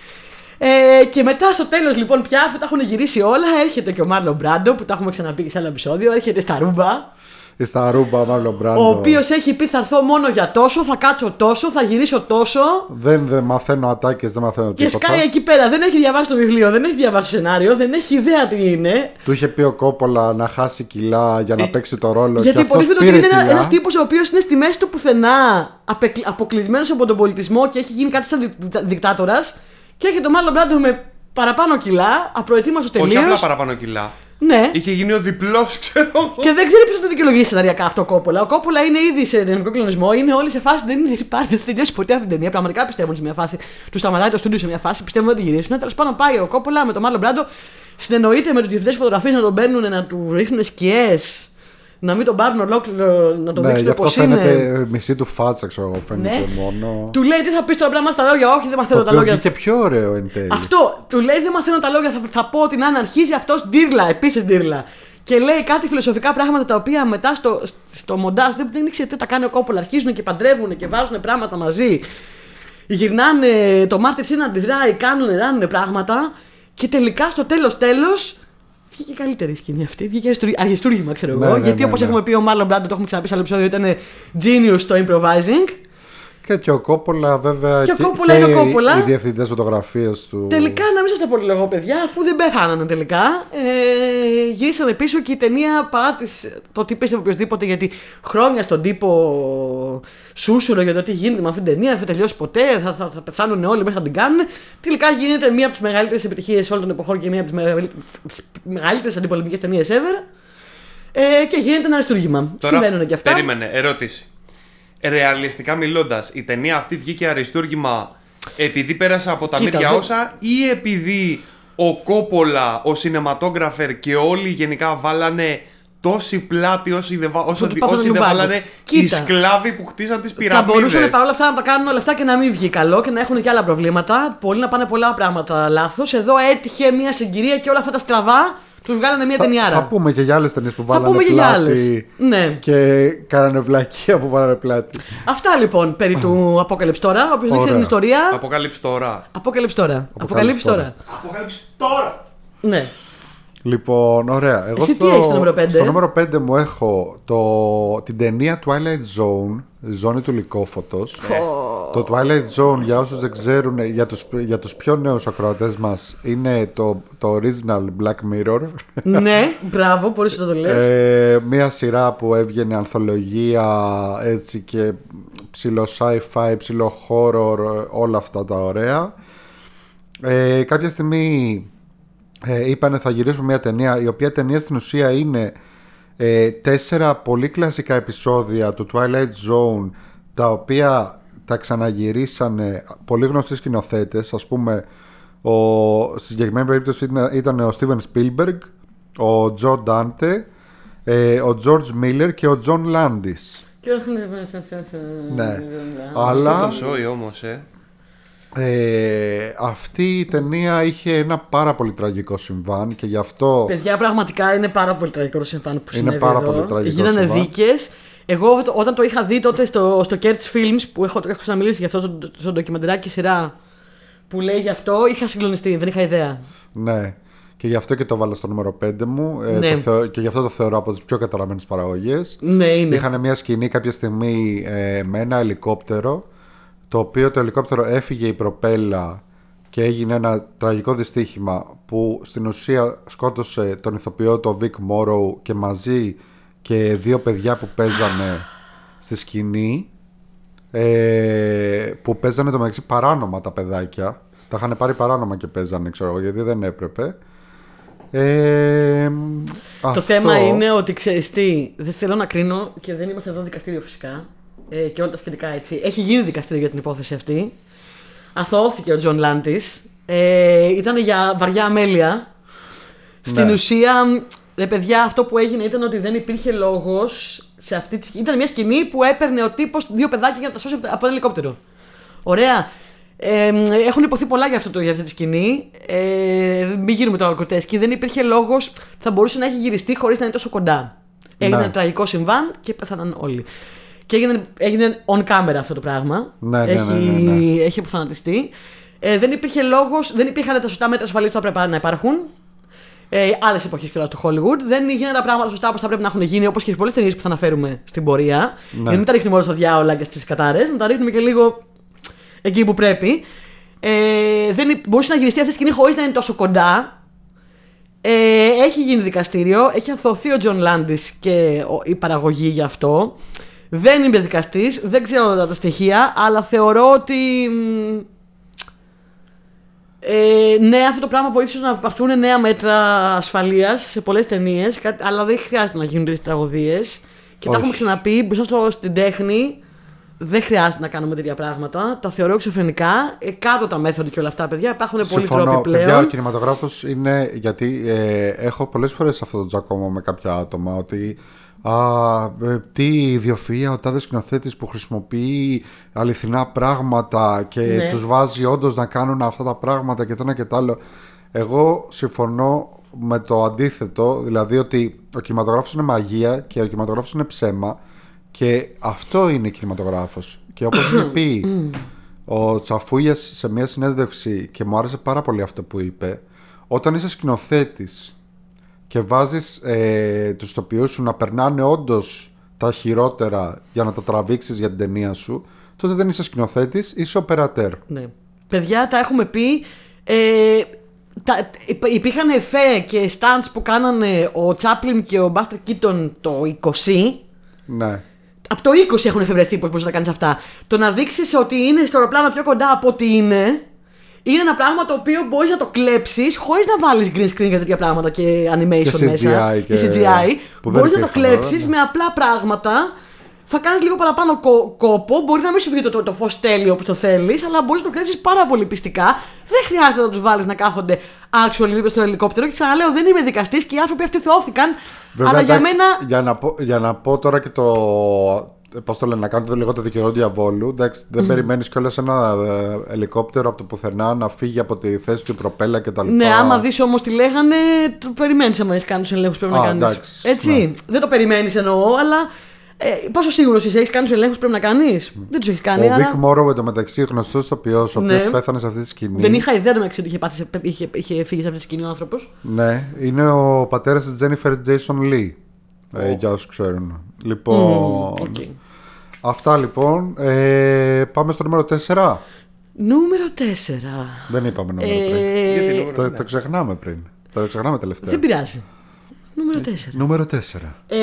Ε, και μετά στο τέλος λοιπόν πια, αφού τα έχουν γυρίσει όλα, έρχεται και ο Μάρλο Μπράντο που τα έχουμε ξαναπεί και σε άλλο επεισόδιο. Έρχεται στα ρούμπα. Στα ρούμπα, μάλλον Μπράντο. Ο οποίος έχει πει θα έρθω μόνο για τόσο, θα κάτσω τόσο, θα γυρίσω τόσο. Δεν, δεν μαθαίνω ατάκες, δεν μαθαίνω Και τίποτα. σκάει εκεί πέρα. Δεν έχει διαβάσει το βιβλίο, δεν έχει διαβάσει το σενάριο, δεν έχει ιδέα τι είναι. Του είχε πει ο Κόπολα να χάσει κιλά για να Ε, παίξει το ρόλο. Γιατί και αυτός υποτίθεται ότι πήρε είναι κιλά. ένας τύπος ο οποίος είναι στη μέση του πουθενά, αποκλεισμένος από τον πολιτισμό και έχει γίνει κάτι σαν δικτάτορας. Και έχει το μάλλον Μπράντο με παραπάνω κιλά, απροετοίμαστος Όχι τελείως. απλά παραπάνω κιλά. Ναι. Είχε γίνει ο διπλός, (laughs) ξέρω εγώ. Και δεν ξέρει ποιος θα το δικαιολογήσει σεναριακά αυτό ο Κόπολα. Ο Κόπολα είναι ήδη σε δυναμικό κλονισμό, είναι όλοι σε φάση δεν είναι- υπάρχει, δεν θα τελειώσει ποτέ αυτή την ταινία. Πραγματικά πιστεύουν σε μια φάση. Τους σταματάει το στούντιο σε μια φάση, πιστεύουν ότι τη γυρίσουν. Τέλος πάντων πάει ο Κόπολα με τον Μάλλον Μπράντο, συνεννοείται με τους διευθυντές φωτογραφίε να τον παίρνουν, να του ρίχνουν σκιές, να μην τον πάρουν ολόκληρο, να τον Ναι, γι' δείξουν αυτό πώ φαίνεται είναι. μισή του φάτσα, ξέρω εγώ. Φαίνεται Ναι. μόνο. Του λέει τι θα πεις τώρα πράγμα στα λόγια, Όχι, δεν μαθαίνω Το τα οποίο λόγια. βγήκε πιο ωραίο εν τέλει. Αυτό του λέει δεν μαθαίνω τα λόγια. Θα, θα πω ότι να αρχίζει αυτό ντύρλα, επίσης ντύρλα. Και λέει κάτι φιλοσοφικά πράγματα τα οποία μετά στο, στο μοντάζ δεν, δεν ήξερε τι τα κάνει ο Κόπολα. Αρχίζουν και παντρεύουν και βάζουν πράγματα μαζί. Γυρνάνε το Μάρτιν Σίν αντιδράει, κάνουν, ράνουν πράγματα. Και τελικά στο τέλος τέλος βγήκε καλύτερη η σκηνή αυτή. Βγήκε αριστούργημα, αριστούργημα ξέρω εγώ. Ναι, ναι, γιατί ναι, όπως ναι. έχουμε πει, ο Μάρλον Μπράντο, το έχουμε ξαναπεί σε άλλο επεισόδιο, ήταν genius στο improvising. Και, και ο Κόπολα, βέβαια. Και ο Κόπολα είναι ο οι- Κόπολα. Οι διευθυντές φωτογραφίες του. Τελικά να μην σας τα πολυλογώ, παιδιά, αφού δεν πέθαναν τελικά. Ε, γυρίσανε πίσω και η ταινία παρά τις, το ότι πίστευε οποιοδήποτε γιατί χρόνια στον τύπο σούσουρο για το τι γίνεται με αυτήν την ταινία, δεν θα τελειώσει ποτέ, θα, θα, θα πεθάνουν όλοι μέχρι να την κάνουν. Τελικά γίνεται μία από τις μεγαλύτερες επιτυχίες όλων των εποχών και μία από τις μεγαλύτερες αντιπολεμικές ταινίες ever. Ε, και γίνεται ένα αριστούργημα. Συμβαίνουν και αυτά. Περίμενε, ερώτηση. Ρεαλιστικά μιλώντας, η ταινία αυτή βγήκε αριστούργημα επειδή πέρασε από τα Κοίτα, μύρια δεν- όσα ή επειδή ο Κόπολα, ο σινεματόγραφερ και όλοι γενικά βάλανε τόση πλάτη όσοι δεν, βα- όσο, Που του πάθανε όσοι δεν λουμπάγκο. βάλανε οι Κοίτα. σκλάβοι που χτίσαν τις Θα πυραμίδες. μπορούσαν παρόλα αυτά να τα κάνουν όλα αυτά και να μην βγει καλό και να έχουν και άλλα προβλήματα. Πολλοί να πάνε πολλά πράγματα λάθος. Εδώ έτυχε μια συγκυρία και όλα αυτά τα στραβά τους βγάλανε μια Θα, ταινιάρα. θα πούμε και για άλλες ταινίες που Θα βάλανε πούμε και για άλλες. πλάτη. Ναι. Και κάνανε βλακεία που βάλανε πλάτη. Αυτά λοιπόν περί του Apocalypse τώρα. Όποιος δεν ξέρει την Ωραία. ιστορία. Αποκάλυψη τώρα. Apocalypse τώρα. Αποκαλύψει τώρα. τώρα. Αποκάλυψη τώρα! Ναι. Λοιπόν, ωραία. Εγώ Εσύ τι στο, έχεις στο νούμερο πέντε; στο νούμερο 5 μου έχω το, την ταινία Twilight Zone, ζώνη του λυκόφωτος. Το Twilight Zone, για όσους δεν ξέρουν, για τους, για τους πιο νέους ακροατές μας, είναι το, το original Black Mirror. ναι, μπράβο, μπορείς να το λες. Ε, μία σειρά που έβγαινε ανθολογία έτσι και ψηλό sci-fi, ψηλό horror, όλα αυτά τα ωραία. Ε, κάποια στιγμή ε, είπανε θα γυρίσουμε μια ταινία η οποία ταινία στην ουσία είναι ε, τέσσερα πολύ κλασικά επεισόδια του Twilight Zone τα οποία τα ξαναγυρίσανε πολύ γνωστοί σκηνοθέτες. ας πούμε ο, στη συγκεκριμένη περίπτωση ήταν, ήταν ο Steven Spielberg ο Τζο Ντάντε ε, ο George Miller και ο John Landis Ναι. αλλά Αυτό το σόι όμως, ε. Ε, αυτή η ταινία είχε ένα πάρα πολύ τραγικό συμβάν και γι' αυτό Παιδιά, πραγματικά είναι πάρα πολύ τραγικό το συμβάν που Είναι συνέβη πάρα εδώ. πολύ τραγικό Γίνανε συμβάν. δίκες. Εγώ το- όταν το είχα δει τότε στο, στο Kertz Films που έχω, έχω ξαναμιλήσει γι' αυτό στο, στο ντοκιμαντεράκι σειρά που λέει γι' αυτό, είχα συγκλονιστεί, δεν είχα ιδέα. Ναι. Και γι' αυτό και το βάλω στο νούμερο 5 μου. Ε, Ναι. το θεω- και γι' αυτό το θεωρώ από τις πιο καταραμένες παραγωγές. Ναι, είναι. Είχαν μια σκηνή κάποια στιγμή ε, με ένα ελικόπτερο. Το οποίο το ελικόπτερο έφυγε η προπέλα και έγινε ένα τραγικό δυστύχημα που στην ουσία σκότωσε τον ηθοποιό το Vic Morrow και μαζί και δύο παιδιά που παίζανε στη σκηνή ε, που παίζανε το μεταξύ παράνομα τα παιδάκια. Τα είχαν πάρει παράνομα και παίζανε, ξέρω εγώ, γιατί δεν έπρεπε. Ε, Το αυτό- θέμα είναι ότι ξέρεις τι, δεν θέλω να κρίνω και δεν είμαστε εδώ δικαστήριο φυσικά. Ε, και όλα τα σχετικά έτσι. Έχει γίνει δικαστήριο για την υπόθεση αυτή. Αθωώθηκε ο Τζον Λάντις. Ε, ήταν για βαριά αμέλεια. Στην Ναι. ουσία, ρε παιδιά, αυτό που έγινε ήταν ότι δεν υπήρχε λόγος σε αυτή τη σκηνή. Ήταν μια σκηνή που έπαιρνε ο τύπος δύο παιδάκια για να τα σώσει από ένα ελικόπτερο. Ωραία. Ε, έχουν ειπωθεί πολλά για, αυτό το, για αυτή τη σκηνή. Ε, μην γίνουμε τώρα γκροτέσκοι. Δεν υπήρχε λόγος. Θα μπορούσε να έχει γυριστεί χωρίς να είναι τόσο κοντά. Έγινε Ναι. ένα τραγικό συμβάν και πέθαναν όλοι. Και έγινε, έγινε on camera αυτό το πράγμα. Ναι, ναι, έχει, ναι, ναι, ναι. έχει αποθανατιστεί. Ε, δεν υπήρχε λόγος, δεν υπήρχαν τα σωστά μέτρα ασφαλείας που θα πρέπει να υπάρχουν. Ε, Άλλες εποχές και του Hollywood. Δεν γίνανε τα πράγματα σωστά όπως θα πρέπει να έχουν γίνει, όπως και σε πολλές ταινίες που θα αναφέρουμε στην πορεία. Για να μην τα ρίχνουμε όλα στα διάολα και στις κατάρες, να τα ρίχνουμε και λίγο εκεί που πρέπει. Ε, δεν υ- μπορούσε να γυριστεί αυτή η σκηνή χωρίς να είναι τόσο κοντά. Ε, έχει γίνει δικαστήριο, έχει αθωωθεί ο Τζον Λάντις και ο- η παραγωγή γι' αυτό. Δεν είμαι δικαστής, δεν ξέρω τα, τα στοιχεία, αλλά θεωρώ ότι. μ, Ε, ναι, αυτό το πράγμα βοήθησε να πάρθουν νέα μέτρα ασφαλείας σε πολλές ταινίες, αλλά δεν χρειάζεται να γίνουν τέτοιε τραγωδίες. Και τα Όχι. έχουμε ξαναπεί, μπροστά στο, στην τέχνη, δεν χρειάζεται να κάνουμε τέτοια πράγματα. Τα θεωρώ εξωφρενικά. Ε, κάτω τα μέθοδο και όλα αυτά, παιδιά. Υπάρχουν πολλοί Συμφωνώ. τρόποι πλέον. Παιδιά, ο κινηματογράφος είναι. Γιατί ε, έχω πολλές φορές αυτό το τζακώμα με κάποια άτομα ότι. Α, ε, τι ιδιοφυΐα ο τάδες σκηνοθέτης που χρησιμοποιεί αληθινά πράγματα και Ναι. τους βάζει όντως να κάνουν αυτά τα πράγματα και το ένα και το άλλο. Εγώ συμφωνώ με το αντίθετο, δηλαδή ότι ο κινηματογράφος είναι μαγεία και ο κινηματογράφος είναι ψέμα και αυτό είναι κινηματογράφος. Και όπως είχε πει (coughs) ο Τσαφούγιας σε μια συνέντευξη και μου άρεσε πάρα πολύ αυτό που είπε, όταν είσαι σκηνοθέτης και βάζεις ε, τους τοπιούς σου να περνάνε όντως τα χειρότερα για να τα τραβήξεις για την ταινία σου, τότε δεν είσαι σκηνοθέτης, είσαι οπερατέρ. Ναι. Παιδιά, τα έχουμε πει. Ε, τα, υπ- υπήρχαν εφέ και stunts που κάνανε ο Τσάπλιν και ο Μπάστερ Κίτον το 20. Ναι. Από το 20 έχουν εφευρεθεί πώς μπορείς να κάνεις αυτά. Το να δείξεις ότι είναι στο αεροπλάνο πιο κοντά από ότι είναι, είναι ένα πράγμα το οποίο μπορείς να το κλέψεις χωρίς να βάλεις green screen για τέτοια πράγματα και animation Και μέσα. CGI Και, και- CGI. που δεν Μπορείς να το υπήρχαν κλέψει τώρα, ναι. με απλά πράγματα. Θα κάνεις λίγο παραπάνω κο- κόπο. Μπορεί να μην σου βγει το, το, το φως τέλειο όπως το θέλεις, αλλά μπορείς να το κλέψεις πάρα πολύ πιστικά. Δεν χρειάζεται να τους βάλεις να κάθονται actually δίπλα στο ελικόπτερο. Και ξαναλέω, δεν είμαι δικαστής και οι άνθρωποι αυτοί θεώθηκαν. Βέβαια, αλλά για εντάξει, μένα. Για να, πω, για να πω τώρα και το. Πώς το λένε, να κάνετε λίγο το δικαιό διαβόλου. Εντάξει, δεν mm. περιμένεις κιόλας ένα ε, ελικόπτερο από το πουθενά να φύγει από τη θέση του η προπέλα κτλ. Ναι, άμα δεις όμως τι λέγανε, το περιμένεις άμα έχεις κάνει τους ελέγχους που πρέπει Α, να κάνεις. εντάξει, Έτσι. ναι. Δεν το περιμένεις εννοώ, αλλά. Ε, πόσο σίγουρος είσαι, έχεις κάνει τους ελέγχους που πρέπει να κάνεις. Δεν τους έχεις κάνει. Ο άρα... Βικ Μόρο εντωμεταξύ γνωστός ηθοποιός, ο Ναι. οποίος πέθανε σε αυτή τη σκηνή. Δεν είχα ιδέα μεταξύ ότι είχε, πάθει, σε- είχε, είχε φύγει σε αυτή τη σκηνή ο άνθρωπος. Ναι, είναι ο πατέρας της Jennifer Jason Lee. Ε, για όσους ξέρουν. Λοιπόν. Okay. Αυτά λοιπόν. Ε, πάμε στο νούμερο 4. Νούμερο 4. Δεν είπαμε νούμερο 3. Γιατί Ε, νούμερο Το, ναι. το ξεχνάμε πριν. Το ξεχνάμε τελευταία. δεν πειράζει. Νούμερο 4. Νούμερο 4. Ε,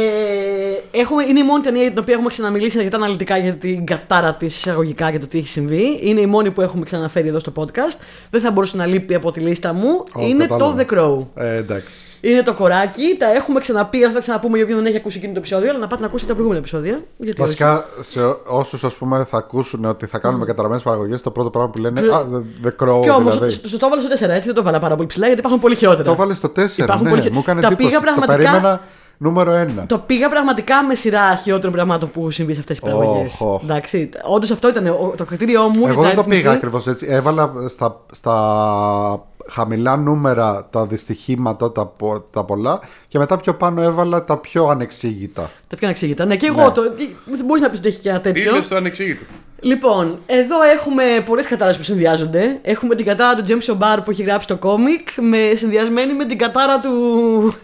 έχουμε, είναι η μόνη ταινία για την οποία έχουμε ξαναμιλήσει αρκετά αναλυτικά για την κατάρα της εισαγωγικά και το τι έχει συμβεί. Είναι η μόνη που έχουμε ξαναφέρει εδώ στο podcast. Δεν θα μπορούσε να λείπει από τη λίστα μου. Ω, είναι κατάλαβα. το The Crow. Ε, εντάξει. Είναι το κοράκι, τα έχουμε ξαναπεί, αλλά θα ξαναπούμε για όποιον δεν έχει ακούσει εκείνο το επεισόδιο, αλλά να πάτε να ακούσετε τα προηγούμενα επεισόδια. Γιατί όχι. Βασικά, σε όσους πούμε θα ακούσουν ότι θα κάνουμε καταραμένες παραγωγές, το πρώτο πράγμα που λένε Α, the, the Crow. Και όμως, δηλαδή. στο το έβαλα στο 4, έτσι δεν το έβαλα πάρα πολύ ψηλά, γιατί υπάρχουν πολύ χειρότερα. Το βάλε στο 4. Υπάρχουν Ναι, πολύ χει- μου έκανε Τα εντύπωση. Πήγα Το πραγματικά- περίμενα νούμερο 1. Το πήγα πραγματικά με σειρά χειρότερων πραγμάτων που έχουν συμβεί σε αυτές τις παραγωγές. Οχ, οχ. Εντάξει, όντως αυτό ήταν ο- το κριτήριό μου. για Εγώ τα δεν το αριθμίση. πήγα ακριβώς έτσι. Έβαλα στα, στα χαμηλά νούμερα τα δυστυχήματα, τα, πο- τα πολλά και μετά πιο πάνω έβαλα τα πιο ανεξήγητα. Τα πιο ανεξήγητα. Ναι, και εγώ Ναι. το. Δεν μπορείς να πεις ότι έχει και ένα τέτοιο. Ήλιο στο ανεξήγητο. Λοιπόν, εδώ έχουμε πολλές κατάρε που συνδυάζονται. Έχουμε την κατάρα του James O'Barr που έχει γράψει το κόμικ, με, συνδυασμένη με την κατάρα του,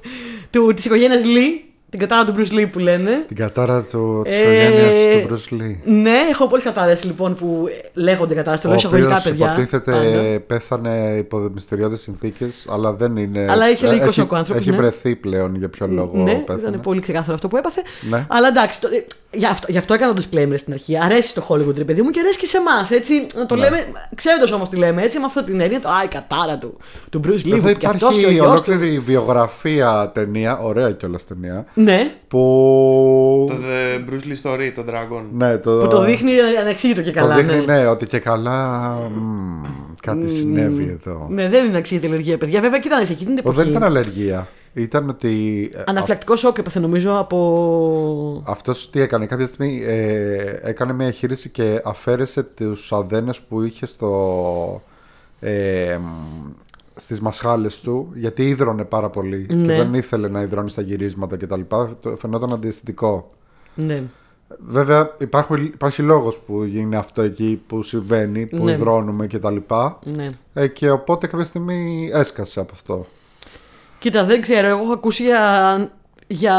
του, της οικογένειας Lee, την κατάρα του Bruce Lee που λένε. Την κατάρα του, της Ε, οικογένειας του Bruce Lee. Ναι, έχω πολλές κατάρες λοιπόν που λέγονται κατάρες. Το Ο λέω εισαγωγικά, οποίος παιδιά. υποτίθεται πάντα. πέθανε υπό μυστηριώδεις συνθήκες αλλά δεν είναι. Αλλά είχε λογικό έχει, σοκ ο άνθρωπος, Έχει ναι. βρεθεί πλέον για ποιο λόγο Ναι, πέθανε. ήταν πολύ ξεκάθαρο αυτό που έπαθε. Ναι. Αλλά εντάξει, το, ε, γι, αυτό, γι' αυτό έκανα το disclaimer στην αρχή. Αρέσει στο Hollywood, ρε παιδί μου, και αρέσει και σε εμάς. Έτσι, να το Ναι. λέμε, ξέροντας όμως τι λέμε, έτσι, με αυτή την έννοια, το Α, η κατάρα του, του Bruce Lee, Εδώ που και αυτός και ο υπάρχει γιος του. ολόκληρη βιογραφία ταινία, ωραία κιόλας ταινία, Ναι, που. Το The Bruce Lee Story, το Dragon. Ναι, το, που το δείχνει ανεξήγητο και το καλά. δείχνει, ναι. ναι, ότι και καλά. μ, κάτι συνέβη εδώ. Ναι, δεν είναι αξίζει αλλεργία, παιδιά. Βέβαια, κοίτα, σε εκείνη την Ο, εποχή. δεν ήταν αλλεργία. Ήταν ότι. ε, Αναφυλακτικό σοκ έπαθε νομίζω από. Αυτός τι έκανε, κάποια στιγμή ε, έκανε μια εγχείρηση και αφαίρεσε τους αδένες που είχε στο, ε, μ, στις μασχάλες του γιατί ίδρωνε πάρα πολύ Ναι. και δεν ήθελε να υδρώνει στα γυρίσματα κτλ. Το Φαινόταν αντιαισθητικό. Ναι. Βέβαια υπάρχουν, υπάρχει λόγος που γίνει αυτό εκεί που συμβαίνει, που Ναι. υδρώνουμε και τα λοιπά. Ναι. Ε, και οπότε κάποια στιγμή έσκασε από αυτό. Κοίτα, δεν ξέρω. Εγώ έχω ακούσει για, για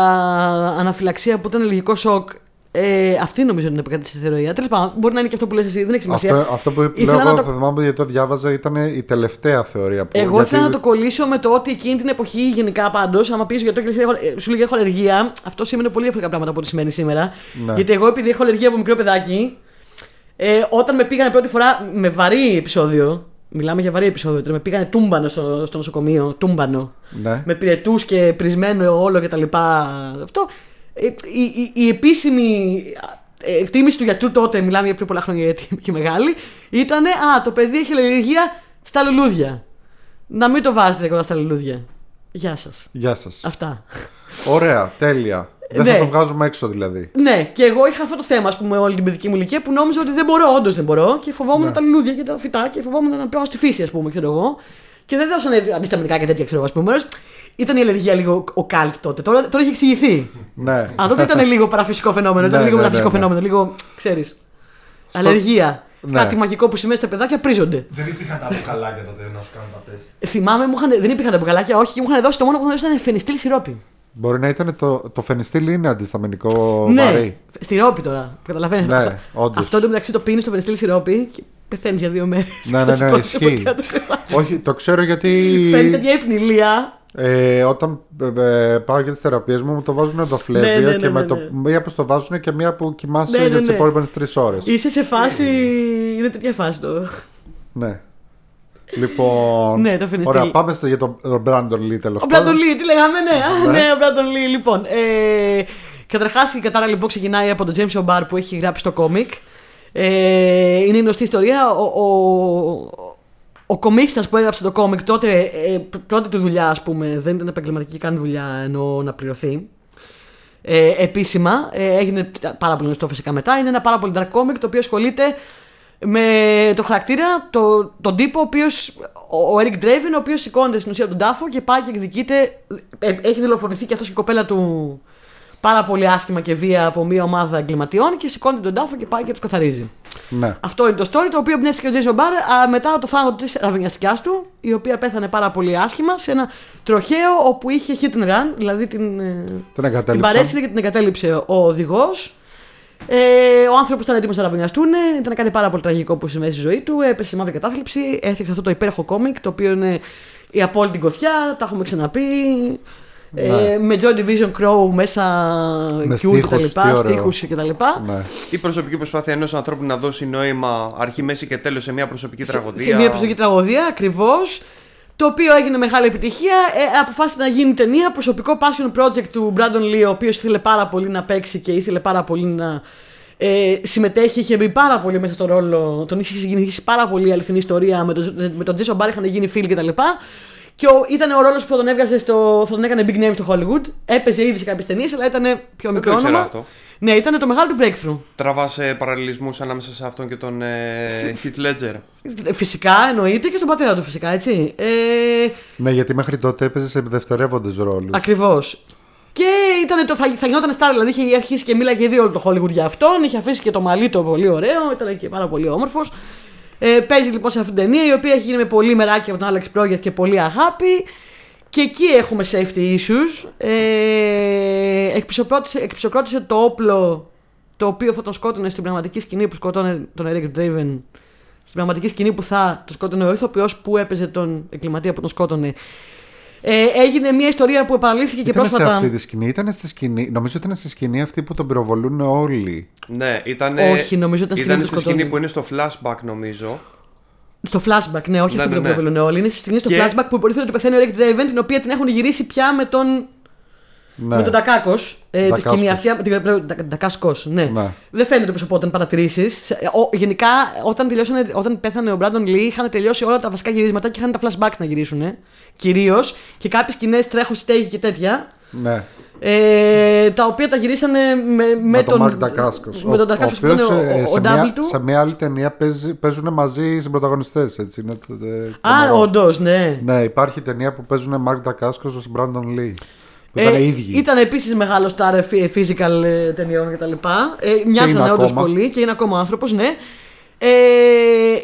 αναφυλαξία που ήταν λογικό σοκ. Ε, αυτή νομίζω ότι είναι επικρατήσει στη θεωρία. Τέλος πάντων, μπορεί να είναι και αυτό που λες εσύ, δεν έχει σημασία. Αυτό, αυτό που Ήθελα λέω να εγώ, το- θα θυμάμαι γιατί το διάβαζα, ήταν η τελευταία θεωρία που. Εγώ γιατί- ήθελα να το κολλήσω με το ότι εκείνη την εποχή, γενικά πάντως, άμα πεις γιατρό και λέω, ε, σου λέγει έχω αλλεργία, αυτό σημαίνει πολύ διαφορετικά πράγματα από ό,τι σημαίνει σήμερα. Ναι. Γιατί εγώ, επειδή έχω αλλεργία από μικρό παιδάκι, ε, όταν με πήγανε πρώτη φορά με βαρύ επεισόδιο, μιλάμε για βαρύ επεισόδιο, τώρα με πήγανε τούμπανο στο, στο νοσοκομείο, τούμπανο. Ναι. με πυρετούς και πρισμένο όλο και τα λοιπά. Αυτό. Ε, η, η, η επίσημη ε, εκτίμηση του γιατρού τότε, μιλάμε για πριν πολλά χρόνια γιατί είμαι (laughs) και μεγάλη, ήταν Α, το παιδί έχει αλλεργία στα λουλούδια. Να μην το βάζετε κοντά στα λουλούδια. Γεια σας. Γεια σας. Αυτά. Ωραία, τέλεια. Δεν Ναι. θα το βγάζουμε έξω δηλαδή. Ναι, και εγώ είχα αυτό το θέμα, ας πούμε, όλη την παιδική μου ηλικία που νόμιζα ότι δεν μπορώ, όντως δεν μπορώ και φοβόμουν Ναι. τα λουλούδια και τα φυτά και φοβόμουν να πάω στη φύση, ας πούμε, ξέρω εγώ. Και δεν δώσανε αντισταμινικά και τέτοια, ξέρω εγώ, ας πούμε. Ήταν η αλλεργία λίγο ο κάλτ τότε. Τώρα, τώρα έχει εξηγηθεί. Ναι. Α, τότε ήταν λίγο παραφυσικό φαινόμενο. Ήταν Ναι, λίγο ναι, παραφυσικό ναι, ναι. φαινόμενο. Λίγο, ξέρεις. Αλλεργία. Ναι. Κάτι μαγικό που σημαίνει στα παιδάκια πρίζονται. Δεν υπήρχαν τα μπουκαλάκια τότε να σου κάνουν τα τεστ. Ε, Θυμάμαι, μου είχαν, δεν υπήρχαν τα μπουκαλάκια, όχι, και μου είχαν δώσει το μόνο που μου είχαν δώσει ήταν φενιστήλ σιρόπι. Μπορεί να ήταν το, το φενιστήλ είναι αντισταμινικό ναι, βαρύ. σιρόπι τώρα. Καταλαβαίνεις. Ναι, αυτό, όντως. αυτό εντωμεταξύ το πίνεις στο φενιστήλ σιρόπι και πεθαίνεις για δύο μέρες. Ναι, ναι, (laughs) ναι, ισχύει. Όχι, το ξέρω γιατί Φαίνεται τέτοια υπνηλία. ε, όταν ε, ε, πάω για τις θεραπείες μου, μου το βάζουν εντοφλέβια Ναι, ναι, ναι, και με ναι, το, ναι. μία που το βάζουν και μία που κοιμάσαι Ναι, ναι, για τις ναι. επόμενες τρεις ώρες. Είσαι σε φάση. Είναι τέτοια φάση το. Ναι. Λοιπόν. Ναι, το φινιστήρι. Ωραία, πάμε στο, για τον τον Brandon Lee τέλος Ο Μπράντον Λί, τι λέγαμε, ναι. Α, Ναι. ναι, ο Μπράντον Λί. Λοιπόν, ε, καταρχάς η κατάρα λοιπόν ξεκινάει από τον James O'Barr που έχει γράψει το κόμικ. Ε, είναι γνωστή ιστορία. Ο, ο, ο κομίξτας που έγραψε το κόμικ τότε, ε, πρώτη του δουλειά, ας πούμε, δεν ήταν επαγγελματική καν δουλειά ενώ να πληρωθεί. Ε, επίσημα, ε, έγινε πάρα πολύ γνωστό φυσικά μετά. Είναι ένα πάρα πολύ dark comic το οποίο ασχολείται με το χαρακτήρα, το, τον τύπο ο οποίος. Ο, ο Eric Draven, ο οποίος σηκώνεται στην ουσία από τον τάφο και πάει και εκδικείται. ε, έχει δολοφονηθεί και αυτός και η κοπέλα του πάρα πολύ άσχημα και βία από μια ομάδα εγκληματιών και σηκώνεται τον τάφο και πάει και τους καθαρίζει. Ναι. Αυτό είναι το story το οποίο πνεύστηκε ο Jason Barr α, μετά το θάνατο της ραβενιαστικιά του, η οποία πέθανε πάρα πολύ άσχημα σε ένα τροχαίο όπου είχε hit and run, δηλαδή την, ε, Την την εγκατέλειψα. παρέστηκε και την εγκατέλειψε ο οδηγός. Ε, ο άνθρωπος ήταν έτοιμος να ραβωνιαστούν. Ήταν κάτι πάρα πολύ τραγικό που συμβαίνει στη ζωή του. Έπεσε σε μαύρη κατάθλιψη. Έφτιαξε αυτό το υπέροχο κόμικ το οποίο είναι η απόλυτη γκοθιά. Τα έχουμε ξαναπεί. Ε, Ναι. με Joy Division Crow μέσα Με Q στίχους, και τα λοιπά, τι ωραίο. στίχους και τα λοιπά. Ναι. Η προσωπική προσπάθεια ενός ανθρώπου να δώσει νόημα αρχή, μέση και τέλος σε μια προσωπική τραγωδία. Σε μια προσωπική τραγωδία, ακριβώς. Το οποίο έγινε μεγάλη επιτυχία. Ε, αποφάσισε να γίνει ταινία. Προσωπικό passion project του Brandon Lee, ο οποίος ήθελε πάρα πολύ να παίξει και ήθελε πάρα πολύ να ε, συμμετέχει. Είχε μπει πάρα πολύ μέσα στο ρόλο. Τον είχε συγκινήσει πάρα πολύ η αληθινή ιστορία. Με τον, με τον Jason Barr είχαν γίνει φίλοι κτλ. Και ο, ήταν ο ρόλος που θα τον έβγαζε στο. θα τον έκανε big name στο Hollywood. Έπαιζε ήδη σε κάποιες ταινίες, αλλά ήταν πιο Δεν μικρό το ήξερα όνομα. αυτό. Ναι, ήταν το μεγάλο του breakthrough. Τραβά ε, παραλληλισμούς ανάμεσα σε αυτόν και τον ε, Heath Ledger. Φυσικά εννοείται και στον πατέρα του, φυσικά έτσι. Ε, ναι, γιατί μέχρι τότε έπαιζε σε δευτερεύοντε ρόλους. Ακριβώς. Και ήταν το, θα, θα γινόταν star, δηλαδή είχε αρχίσει και μίλαγε ήδη όλο το Hollywood για αυτόν. Είχε αφήσει και το μαλλί το πολύ ωραίο, ήταν και πάρα πολύ όμορφος. Ε, παίζει λοιπόν σε αυτήν την ταινία η οποία έχει γίνει με πολύ μεράκι από τον Alex Project και πολύ αγάπη. Και εκεί έχουμε safety issues. Ε, εκπισοκρότησε, εκπισοκρότησε το όπλο το οποίο θα τον σκότωνε στην πραγματική σκηνή που σκότωνε τον Eric Draven. Στην πραγματική σκηνή που θα τον σκότωνε ο ηθοποιός που έπαιζε τον εγκληματία που τον σκότωνε. Ε, έγινε μια ιστορία που επαναλήφθηκε και Ήταν σε πρόσφατα. αυτή τη σκηνή, ήταν στη σκηνή. Νομίζω ότι ήταν στη σκηνή αυτή που τον πυροβολούν όλοι. Ναι, ήταν. Όχι, νομίζω ήταν σκηνή ήταν που στη σκοτώνει. σκηνή που είναι στο flashback, νομίζω. Στο flashback, ναι, όχι Ναι, αυτό που ναι, τον ναι. προβάλλουν όλοι. Είναι στη στιγμή στο Και- flashback που υποτίθεται ότι πεθαίνει ο Rick Draven, την οποία την έχουν γυρίσει πια με τον, Ναι. με τον Τακάκος. Ε, τη Ντακάσκος. σκηνή αυτή. με την- Ντα- Ντακάσκος, ναι. Ναι. Δεν φαίνεται πρόσωπο όταν παρατηρήσεις. Γενικά, όταν, τελειώσανε, όταν πέθανε ο Brandon Lee, είχαν τελειώσει όλα τα βασικά γυρίσματα και είχαν τα flashbacks να γυρίσουν. Κυρίως. Και κάποιες σκηνές τρέχουν στέγη και τέτοια. Ναι. Ε, τα οποία τα γυρίσανε με, με, Με τον τον Μαρκ Ντακάσκος. Με τον Ντακάσκος που ήταν ο, ο, ο σε, double μια, του. σε μια άλλη ταινία παίζει, παίζουν μαζί οι συμπροταγωνιστές, έτσι. Είναι, ε, Α, τρομερό. όντως, ναι. Ναι, υπάρχει ταινία που παίζουν Μαρκ Ντακάσκος ως Brandon Lee. Που ήταν οι ίδιοι. Ε, Ήταν επίσης μεγάλο star ε, φι- physical ε, ταινιών κτλ. Ε, μοιάζανε είναι όντως ακόμα. πολύ και είναι ακόμα άνθρωπος, ναι. Ε,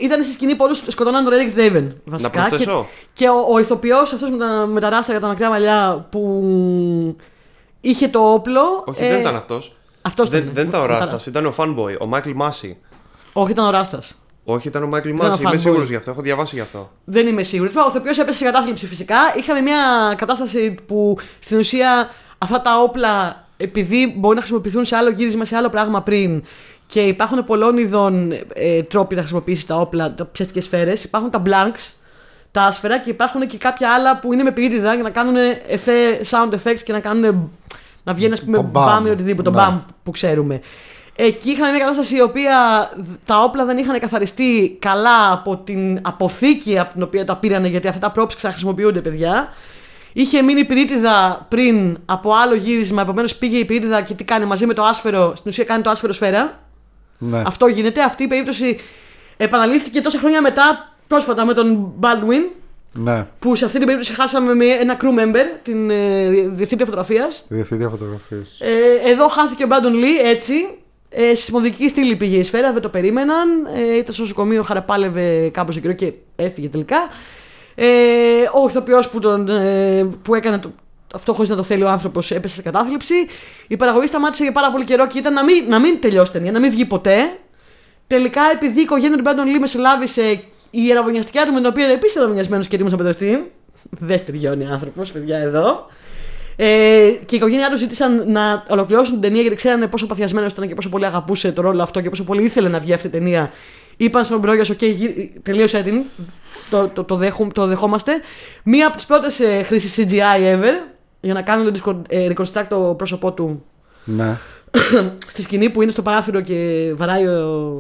ήταν στη σκηνή που όλους σκοτώναν τον Eric Draven βασικά. Να και, προσθέσω. και ο, ο ηθοποιός αυτός με, τα- με τα ράστα και τα μακριά μαλλιά που είχε το όπλο. Όχι, ε, δεν ήταν αυτός. Αυτός δεν, ήταν, δεν ήταν ο με τα Ράστα, ήταν ο fanboy, ο Μάικλ Μάση. Όχι, ήταν ο Ράστας. Όχι, ήταν ο Μάικλ Ήταν ο Μάση. Είμαι fanboy. σίγουρος γι' αυτό, έχω διαβάσει γι' αυτό. Δεν είμαι σίγουρη. Ο ηθοποιό έπεσε σε κατάθλιψη φυσικά. Είχαμε μια κατάσταση που στην ουσία αυτά τα όπλα, επειδή μπορεί να χρησιμοποιηθούν σε άλλο γύρισμα, σε άλλο πράγμα πριν και υπάρχουν πολλών ειδών ε, τρόποι να χρησιμοποιήσεις τα όπλα, τα ψεύτικες σφαίρες. Υπάρχουν τα blanks, τα άσφαιρα και υπάρχουν και κάποια άλλα που είναι με πυρίτιδα για να κάνουν εφέ, sound effects και να κάνουν. να βγαίνει, ας πούμε, Το bam. μπάμ ή οτιδήποτε, το Ναι. μπαμ που ξέρουμε. Εκεί είχαμε μια κατάσταση η οποία τα όπλα δεν είχαν καθαριστεί καλά από την αποθήκη από την οποία τα πήρανε, γιατί αυτά τα props ξαναχρησιμοποιούνται, παιδιά. Είχε μείνει πυρίτιδα πριν από άλλο γύρισμα, επομένως πήγε η πυρίτιδα και τι κάνει μαζί με το άσφαιρο. Στην ουσία κάνει το άσφαιρο σφαίρα. Ναι. Αυτό γίνεται. Αυτή η περίπτωση επαναλήφθηκε τόσα χρόνια μετά, πρόσφατα με τον Baldwin, ναι. που σε αυτή την περίπτωση χάσαμε με ένα crew member, την ε, διευθύντρια φωτογραφίας. Διευθύντρια φωτογραφίε. Ε, εδώ χάθηκε ο Μπράντον Λί έτσι. Ε, στη σπονδική στήλη πήγε η σφαίρα, δεν το περίμεναν. Ε, ήταν στο νοσοκομείο, χαραπάλευε κάποιο καιρό και έφυγε τελικά. Ε, ο ηθοποιός που, τον, ε, που έκανε το, αυτό χωρίς να το θέλει ο άνθρωπος έπεσε σε κατάθλιψη. Η παραγωγή σταμάτησε για πάρα πολύ καιρό και ήταν να μην, να μην τελειώσει η ταινία, να μην βγει ποτέ. Τελικά, επειδή η οικογένεια του Μπράντον Λί μεσολάβησε η ιεραβωνιαστικιά του με την οποία είναι επίσης ιεραβωνιασμένο και έτοιμος να παντρευτεί. Δεν στηριώνει άνθρωπος, παιδιά, εδώ. Ε, και η οικογένειά τους ζήτησαν να ολοκληρώσουν την ταινία γιατί ξέρανε πόσο παθιασμένος ήταν και πόσο πολύ αγαπούσε το ρόλο αυτό και πόσο πολύ ήθελε να βγει αυτή η ταινία. Είπαν στον Μπρόγια, OK, γυ- τελείωσε την. Το, το, το, δέχο- το δεχόμαστε. Μία από τις πρώτες ε, χρήσεις CGI ever για να κάνουν το disco- ε, reconstruct το πρόσωπό του Ναι. (clears throat) στη σκηνή που είναι στο παράθυρο και βαράει ο,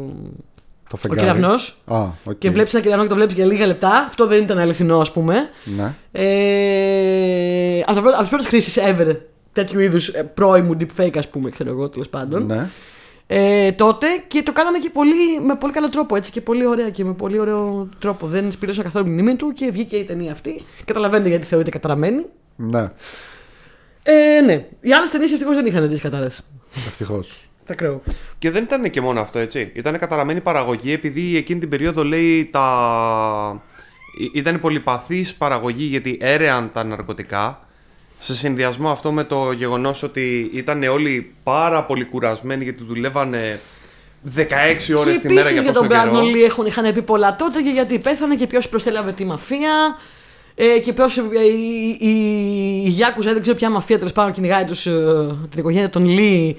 Το ο φεγγάρι. κεραυνός. Α, οκ. Και βλέπεις ένα κεραυνό και το βλέπεις για λίγα λεπτά. Αυτό δεν ήταν αληθινό, ας πούμε. Ναι. Ε, από, τα πρώτα- από τις πρώτες χρήσεις ever τέτοιου είδους πρώιμου deepfake, ας πούμε, ξέρω εγώ τέλος πάντων. Ναι. Ε, τότε και το κάνανε και πολύ, με πολύ καλό τρόπο έτσι και πολύ ωραία και με πολύ ωραίο τρόπο. Δεν σπίλωσαν καθόλου μνήμη του και βγήκε η ταινία αυτή. Καταλαβαίνετε γιατί θεωρείται καταραμένη. Ναι. Ε, ναι. Οι άλλες ταινίες ευτυχώς δεν είχαν τέτοιες κατάρες. Ευτυχώς. Τα κρέω. Και δεν ήταν και μόνο αυτό, έτσι. Ήταν καταραμένη παραγωγή επειδή εκείνη την περίοδο λέει τα. Ή- Ήταν πολυπαθής παραγωγή γιατί έρεαν τα ναρκωτικά. Σε συνδυασμό αυτό με το γεγονός ότι ήταν όλοι πάρα πολύ κουρασμένοι γιατί δουλεύανε 16 Και ώρες τη μέρα επίσης για για τόσο τον καιρό. Brandon Lee έχουν, είχαν πει πολλά τότε και γιατί πέθανε και ποιος προσέλαβε τη μαφία. Ε, και ποιος. Η, η, η Γιάκουζα, δεν ξέρω ποια μαφία τέλος πάντων κυνηγάει τους, ε, την οικογένεια των Λί.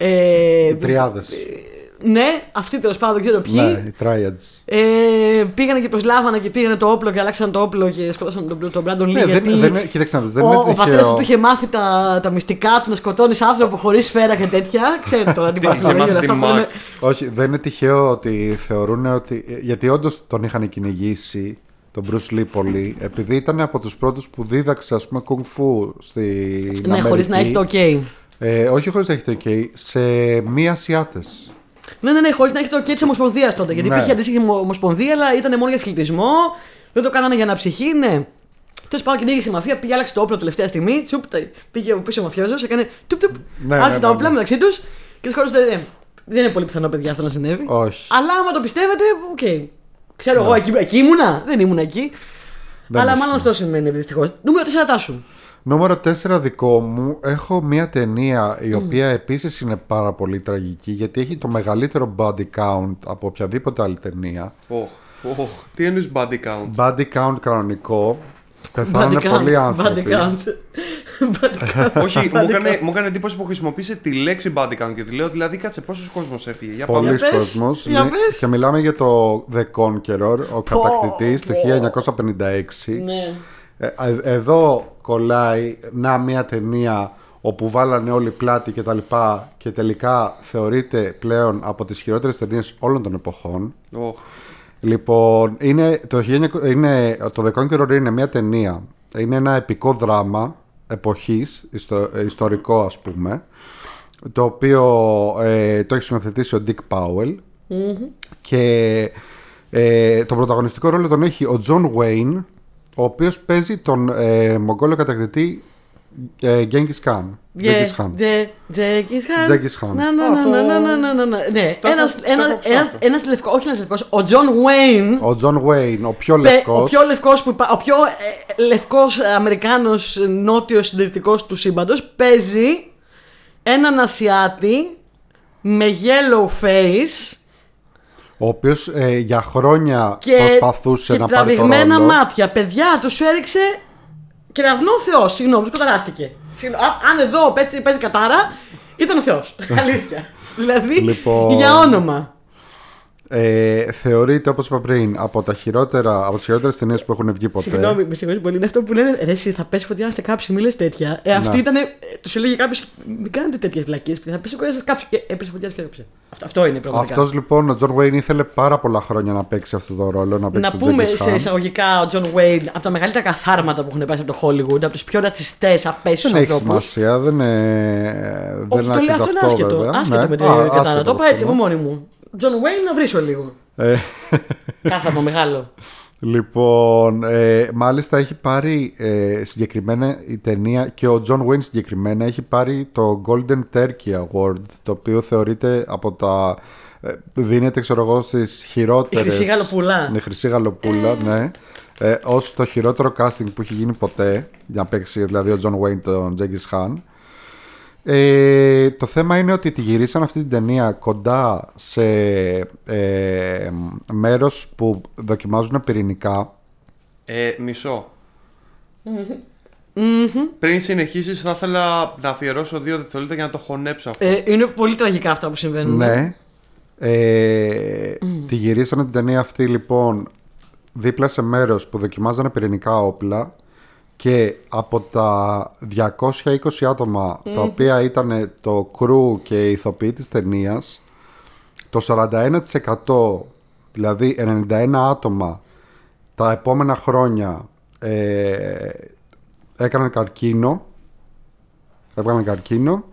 Ε, Οι τριάδες. ναι, αυτοί τέλος πάντων δεν ξέρω ποιοι. Ναι, οι triads. Ε, πήγανε και προσλάβανε και πήγανε το όπλο και αλλάξαν το όπλο και σκότωσαν τον, τον Brandon Lee. Ναι, δεν, γιατί δεν, είναι- κοίταξε να δεις, δεν ο, είναι ο πατέρας τυχαίο. του είχε μάθει τα, τα μυστικά του να σκοτώνει άνθρωπο χωρίς σφαίρα και τέτοια. Ξέρετε τώρα την (laughs) Τι είχε παραφιλολογία μάθει αυτά τη που λέμε. Μάκ. Όχι, δεν είναι τυχαίο ότι θεωρούν ότι. Γιατί όντως τον είχαν κυνηγήσει τον Bruce Lee πολύ, επειδή ήταν από τους πρώτους που δίδαξε, ας πούμε, kung fu στην Ναι, χωρίς να έχει το OK. Ε, όχι χωρίς να έχει το OK, σε μη Ασιάτες. Ναι, ναι, ναι, χωρίς να έχει το OK της Ομοσπονδίας τότε. Γιατί Ναι. υπήρχε αντίστοιχη ομο- Ομοσπονδία, αλλά ήταν μόνο για αθλητισμό. Δεν το κάνανε για να ψυχή, ναι. Τέλος πάντων, κυνήγησε η μαφία, πήγε, άλλαξε το όπλο τελευταία στιγμή. Τσουπ, τα- πήγε ο πίσω ο μαφιόζος, έκανε τουπ, τουπ, Ναι, άρχισε ναι, τα ναι, όπλα ναι. μεταξύ τους και τους χώρισε. Ε, δεν είναι πολύ πιθανό, παιδιά, αυτό να συνέβη. Όχι. Αλλά άμα το πιστεύετε, οκ. Ξέρω εγώ, εκεί, εκεί ήμουνα. Δεν ήμουνα εκεί. Δεν αλλά ήσουν. μάλλον αυτό σημαίνει δυστυχώς. Νούμερο 4 Τάσου. Νούμερο 4 δικό μου, έχω μια ταινία η οποία επίσης είναι πάρα πολύ τραγική γιατί έχει το μεγαλύτερο body count από οποιαδήποτε άλλη ταινία. Οχ, οχ, τι εννοείς body count; Body count κανονικό. Πεθάνουν Body πολλοί count, (laughs) άνθρωποι. body count. Body count. Όχι, μου Body έκανε, count. μου έκανε εντύπωση που χρησιμοποίησε τη λέξη body count και τη λέω δηλαδή κάτσε πόσος κόσμος έφυγε. Για Πολλοί πάμε. πες, κόσμος. για Ναι, πες. Και μιλάμε για το The Conqueror, ο κατακτητής του πω. 1956. Ναι. Ε, ε, εδώ κολλάει να μια ταινία όπου βάλανε όλοι πλάτη και τα λοιπά και τελικά θεωρείται πλέον από τις χειρότερες ταινίες όλων των εποχών. Οχ, Λοιπόν, είναι, το, 1900 είναι, το The Conqueror είναι μια ταινία. Είναι ένα επικό δράμα εποχής, ιστο- ε, ιστορικό ας πούμε, το οποίο ε, το έχει σκηνοθετήσει ο Dick Powell και ε, τον πρωταγωνιστικό ρόλο τον έχει ο John Wayne, ο οποίος παίζει τον ε, Μογγόλο κατακτητή Ε, Genghis Khan. Genghis Khan. Τζένγκις Χαν. Genghis Khan. Να, να, Α, να, το- να, να, να, να, να. Ναι, Το ένας, έχω- το ένας, έχω ένας, ψάξει. ένας λευκός, όχι ένας λευκός, ο John Wayne, Ο John Wayne, ο πιο ο λευκός. πιο λευκός που υπά- ο πιο ε, λευκός Αμερικάνος ε, νότιος συντηρητικός του σύμπαντος, παίζει έναν Ασιάτη με yellow face Ο οποίος για χρόνια και, προσπαθούσε και να πάρει το τραβηγμένα ρόλο. μάτια. Παιδιά, τους έριξε κεραυνό Θεός. Συγγνώμη, τους καταράστηκε. Συγγνώμη, α- αν εδώ παίζει, παίζει κατάρα, ήταν ο Θεός. (laughs) Αλήθεια. δηλαδή, Λοιπόν, για όνομα. Ε, θεωρείται, όπως είπα πριν, από, τα χειρότερα, από τις χειρότερες ταινίες που έχουν βγει ποτέ. Συγγνώμη, με συγχωρείτε πολύ. Είναι αυτό που λένε Ρε, εσύ θα πέσει φωτιά να είστε κάψει, μη λες τέτοια. Ε, αυτή Ναι. ήταν. Τους έλεγε κάποιος, μην κάνετε τέτοιες βλακίες. Θα πέσει φωτιά να σας κάψει. Και έπεσε φωτιά και έπεσε. Αυτό, αυτό είναι πραγματικά. Αυτός λοιπόν, ο John Wayne ήθελε πάρα πολλά χρόνια να παίξει αυτό το ρόλο. Να, παίξει Να τον πούμε Genghis σε Khan. εισαγωγικά ο John Wayne από τα μεγαλύτερα καθάρματα που έχουν πέσει από το Hollywood, από τους πιο ρατσιστές, απαίσιους Δεν έχει ανθρώπους. σημασία, δεν, ε, Όχι, δεν το λέω άξιζε αυτό είναι αυτό άσχετο. βέβαια. Άσχετο Ναι. με την Α, κατάρα. άσχετο Το είπα αυτό, έτσι από ναι. μόνη μου. John Wayne να βρίσω λίγο. Ε, Κάθαρμα μεγάλο. Λοιπόν, ε, μάλιστα έχει πάρει ε, συγκεκριμένα η ταινία και ο John Wayne συγκεκριμένα έχει πάρει το Golden Turkey Award το οποίο θεωρείται από τα... ε, δίνεται ξέρω εγώ στις χειρότερες... Η Χρυσή Γαλοπούλα. Ναι, Χρυσή Γαλοπούλα, ναι. Ε, ως το χειρότερο casting που έχει γίνει ποτέ για να παίξει δηλαδή ο John Wayne τον Genghis Khan. Ε, το θέμα είναι ότι τη γυρίσαν αυτή την ταινία κοντά σε ε, μέρος που δοκιμάζουν πυρηνικά. Ε, μισό. Πριν συνεχίσεις, θα ήθελα να αφιερώσω δύο δευτερόλεπτα για να το χωνέψω αυτό. Ε, είναι πολύ τραγικά αυτά που συμβαίνουν. Ναι. Ε, Τη γυρίσανε την ταινία αυτή λοιπόν δίπλα σε μέρος που δοκιμάζανε πυρηνικά όπλα και από τα 220 άτομα τα οποία ήταν το κρού και οι ηθοποιοί της ταινίας, το 41% δηλαδή 91 άτομα τα επόμενα χρόνια ε, έκαναν καρκίνο έβγαλαν καρκίνο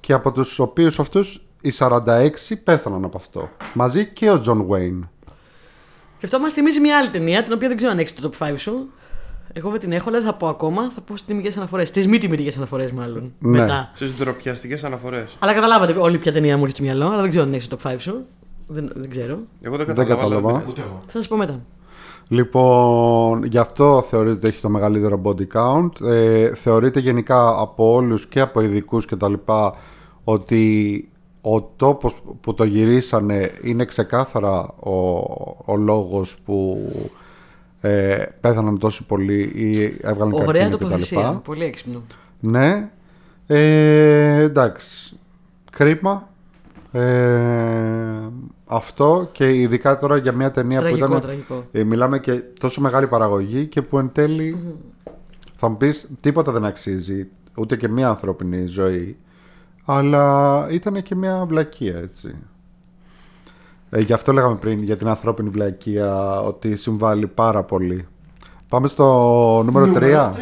και από τους οποίους αυτούς οι 46 πέθαναν από αυτό. Μαζί και ο John Wayne. Και αυτό μας θυμίζει μια άλλη ταινία, την οποία δεν ξέρω αν έχεις το top 5 σου. Εγώ δεν την έχω, αλλά δεν θα πω ακόμα. Θα πω στις τιμητικές αναφορές. Τις μη τιμητικές αναφορές, μάλλον. Ναι. Μετά. Στις ντροπιαστικές αναφορές. Αλλά καταλάβατε όλοι ποια ταινία μου έρχεται στο μυαλό, αλλά δεν ξέρω αν έχεις το top 5 σου. Δεν, δεν ξέρω. Εγώ δεν Δεν κατάλαβα. κατάλαβα. αλλά- Ούτε εγώ. Θα σας πω μετά. Λοιπόν, γι' αυτό θεωρείται ότι έχει το μεγαλύτερο body count. Ε, θεωρείται γενικά από όλους και από ειδικούς και τα λοιπά ότι ο τόπος που το γυρίσανε είναι ξεκάθαρα ο, ο λόγος που ε, πέθαναν τόσοι πολλοί ή έβγαλαν Ωραία καρκίνο και τα τοποθεσία. λοιπά. Πολύ έξυπνο. Ναι. Ε, εντάξει. Κρίμα. Ε, αυτό και ειδικά τώρα για μια ταινία Τραγικό, που ήταν. τραγικό. Ε, μιλάμε και τόσο μεγάλη παραγωγή και που εν τέλει θα μου πεις τίποτα δεν αξίζει ούτε και μια ανθρώπινη ζωή. Αλλά ήταν και μια βλακεία έτσι. Ε, γι' αυτό λέγαμε πριν για την ανθρώπινη βλακεία ότι συμβάλλει πάρα πολύ. Πάμε στο νούμερο 3. Τρία.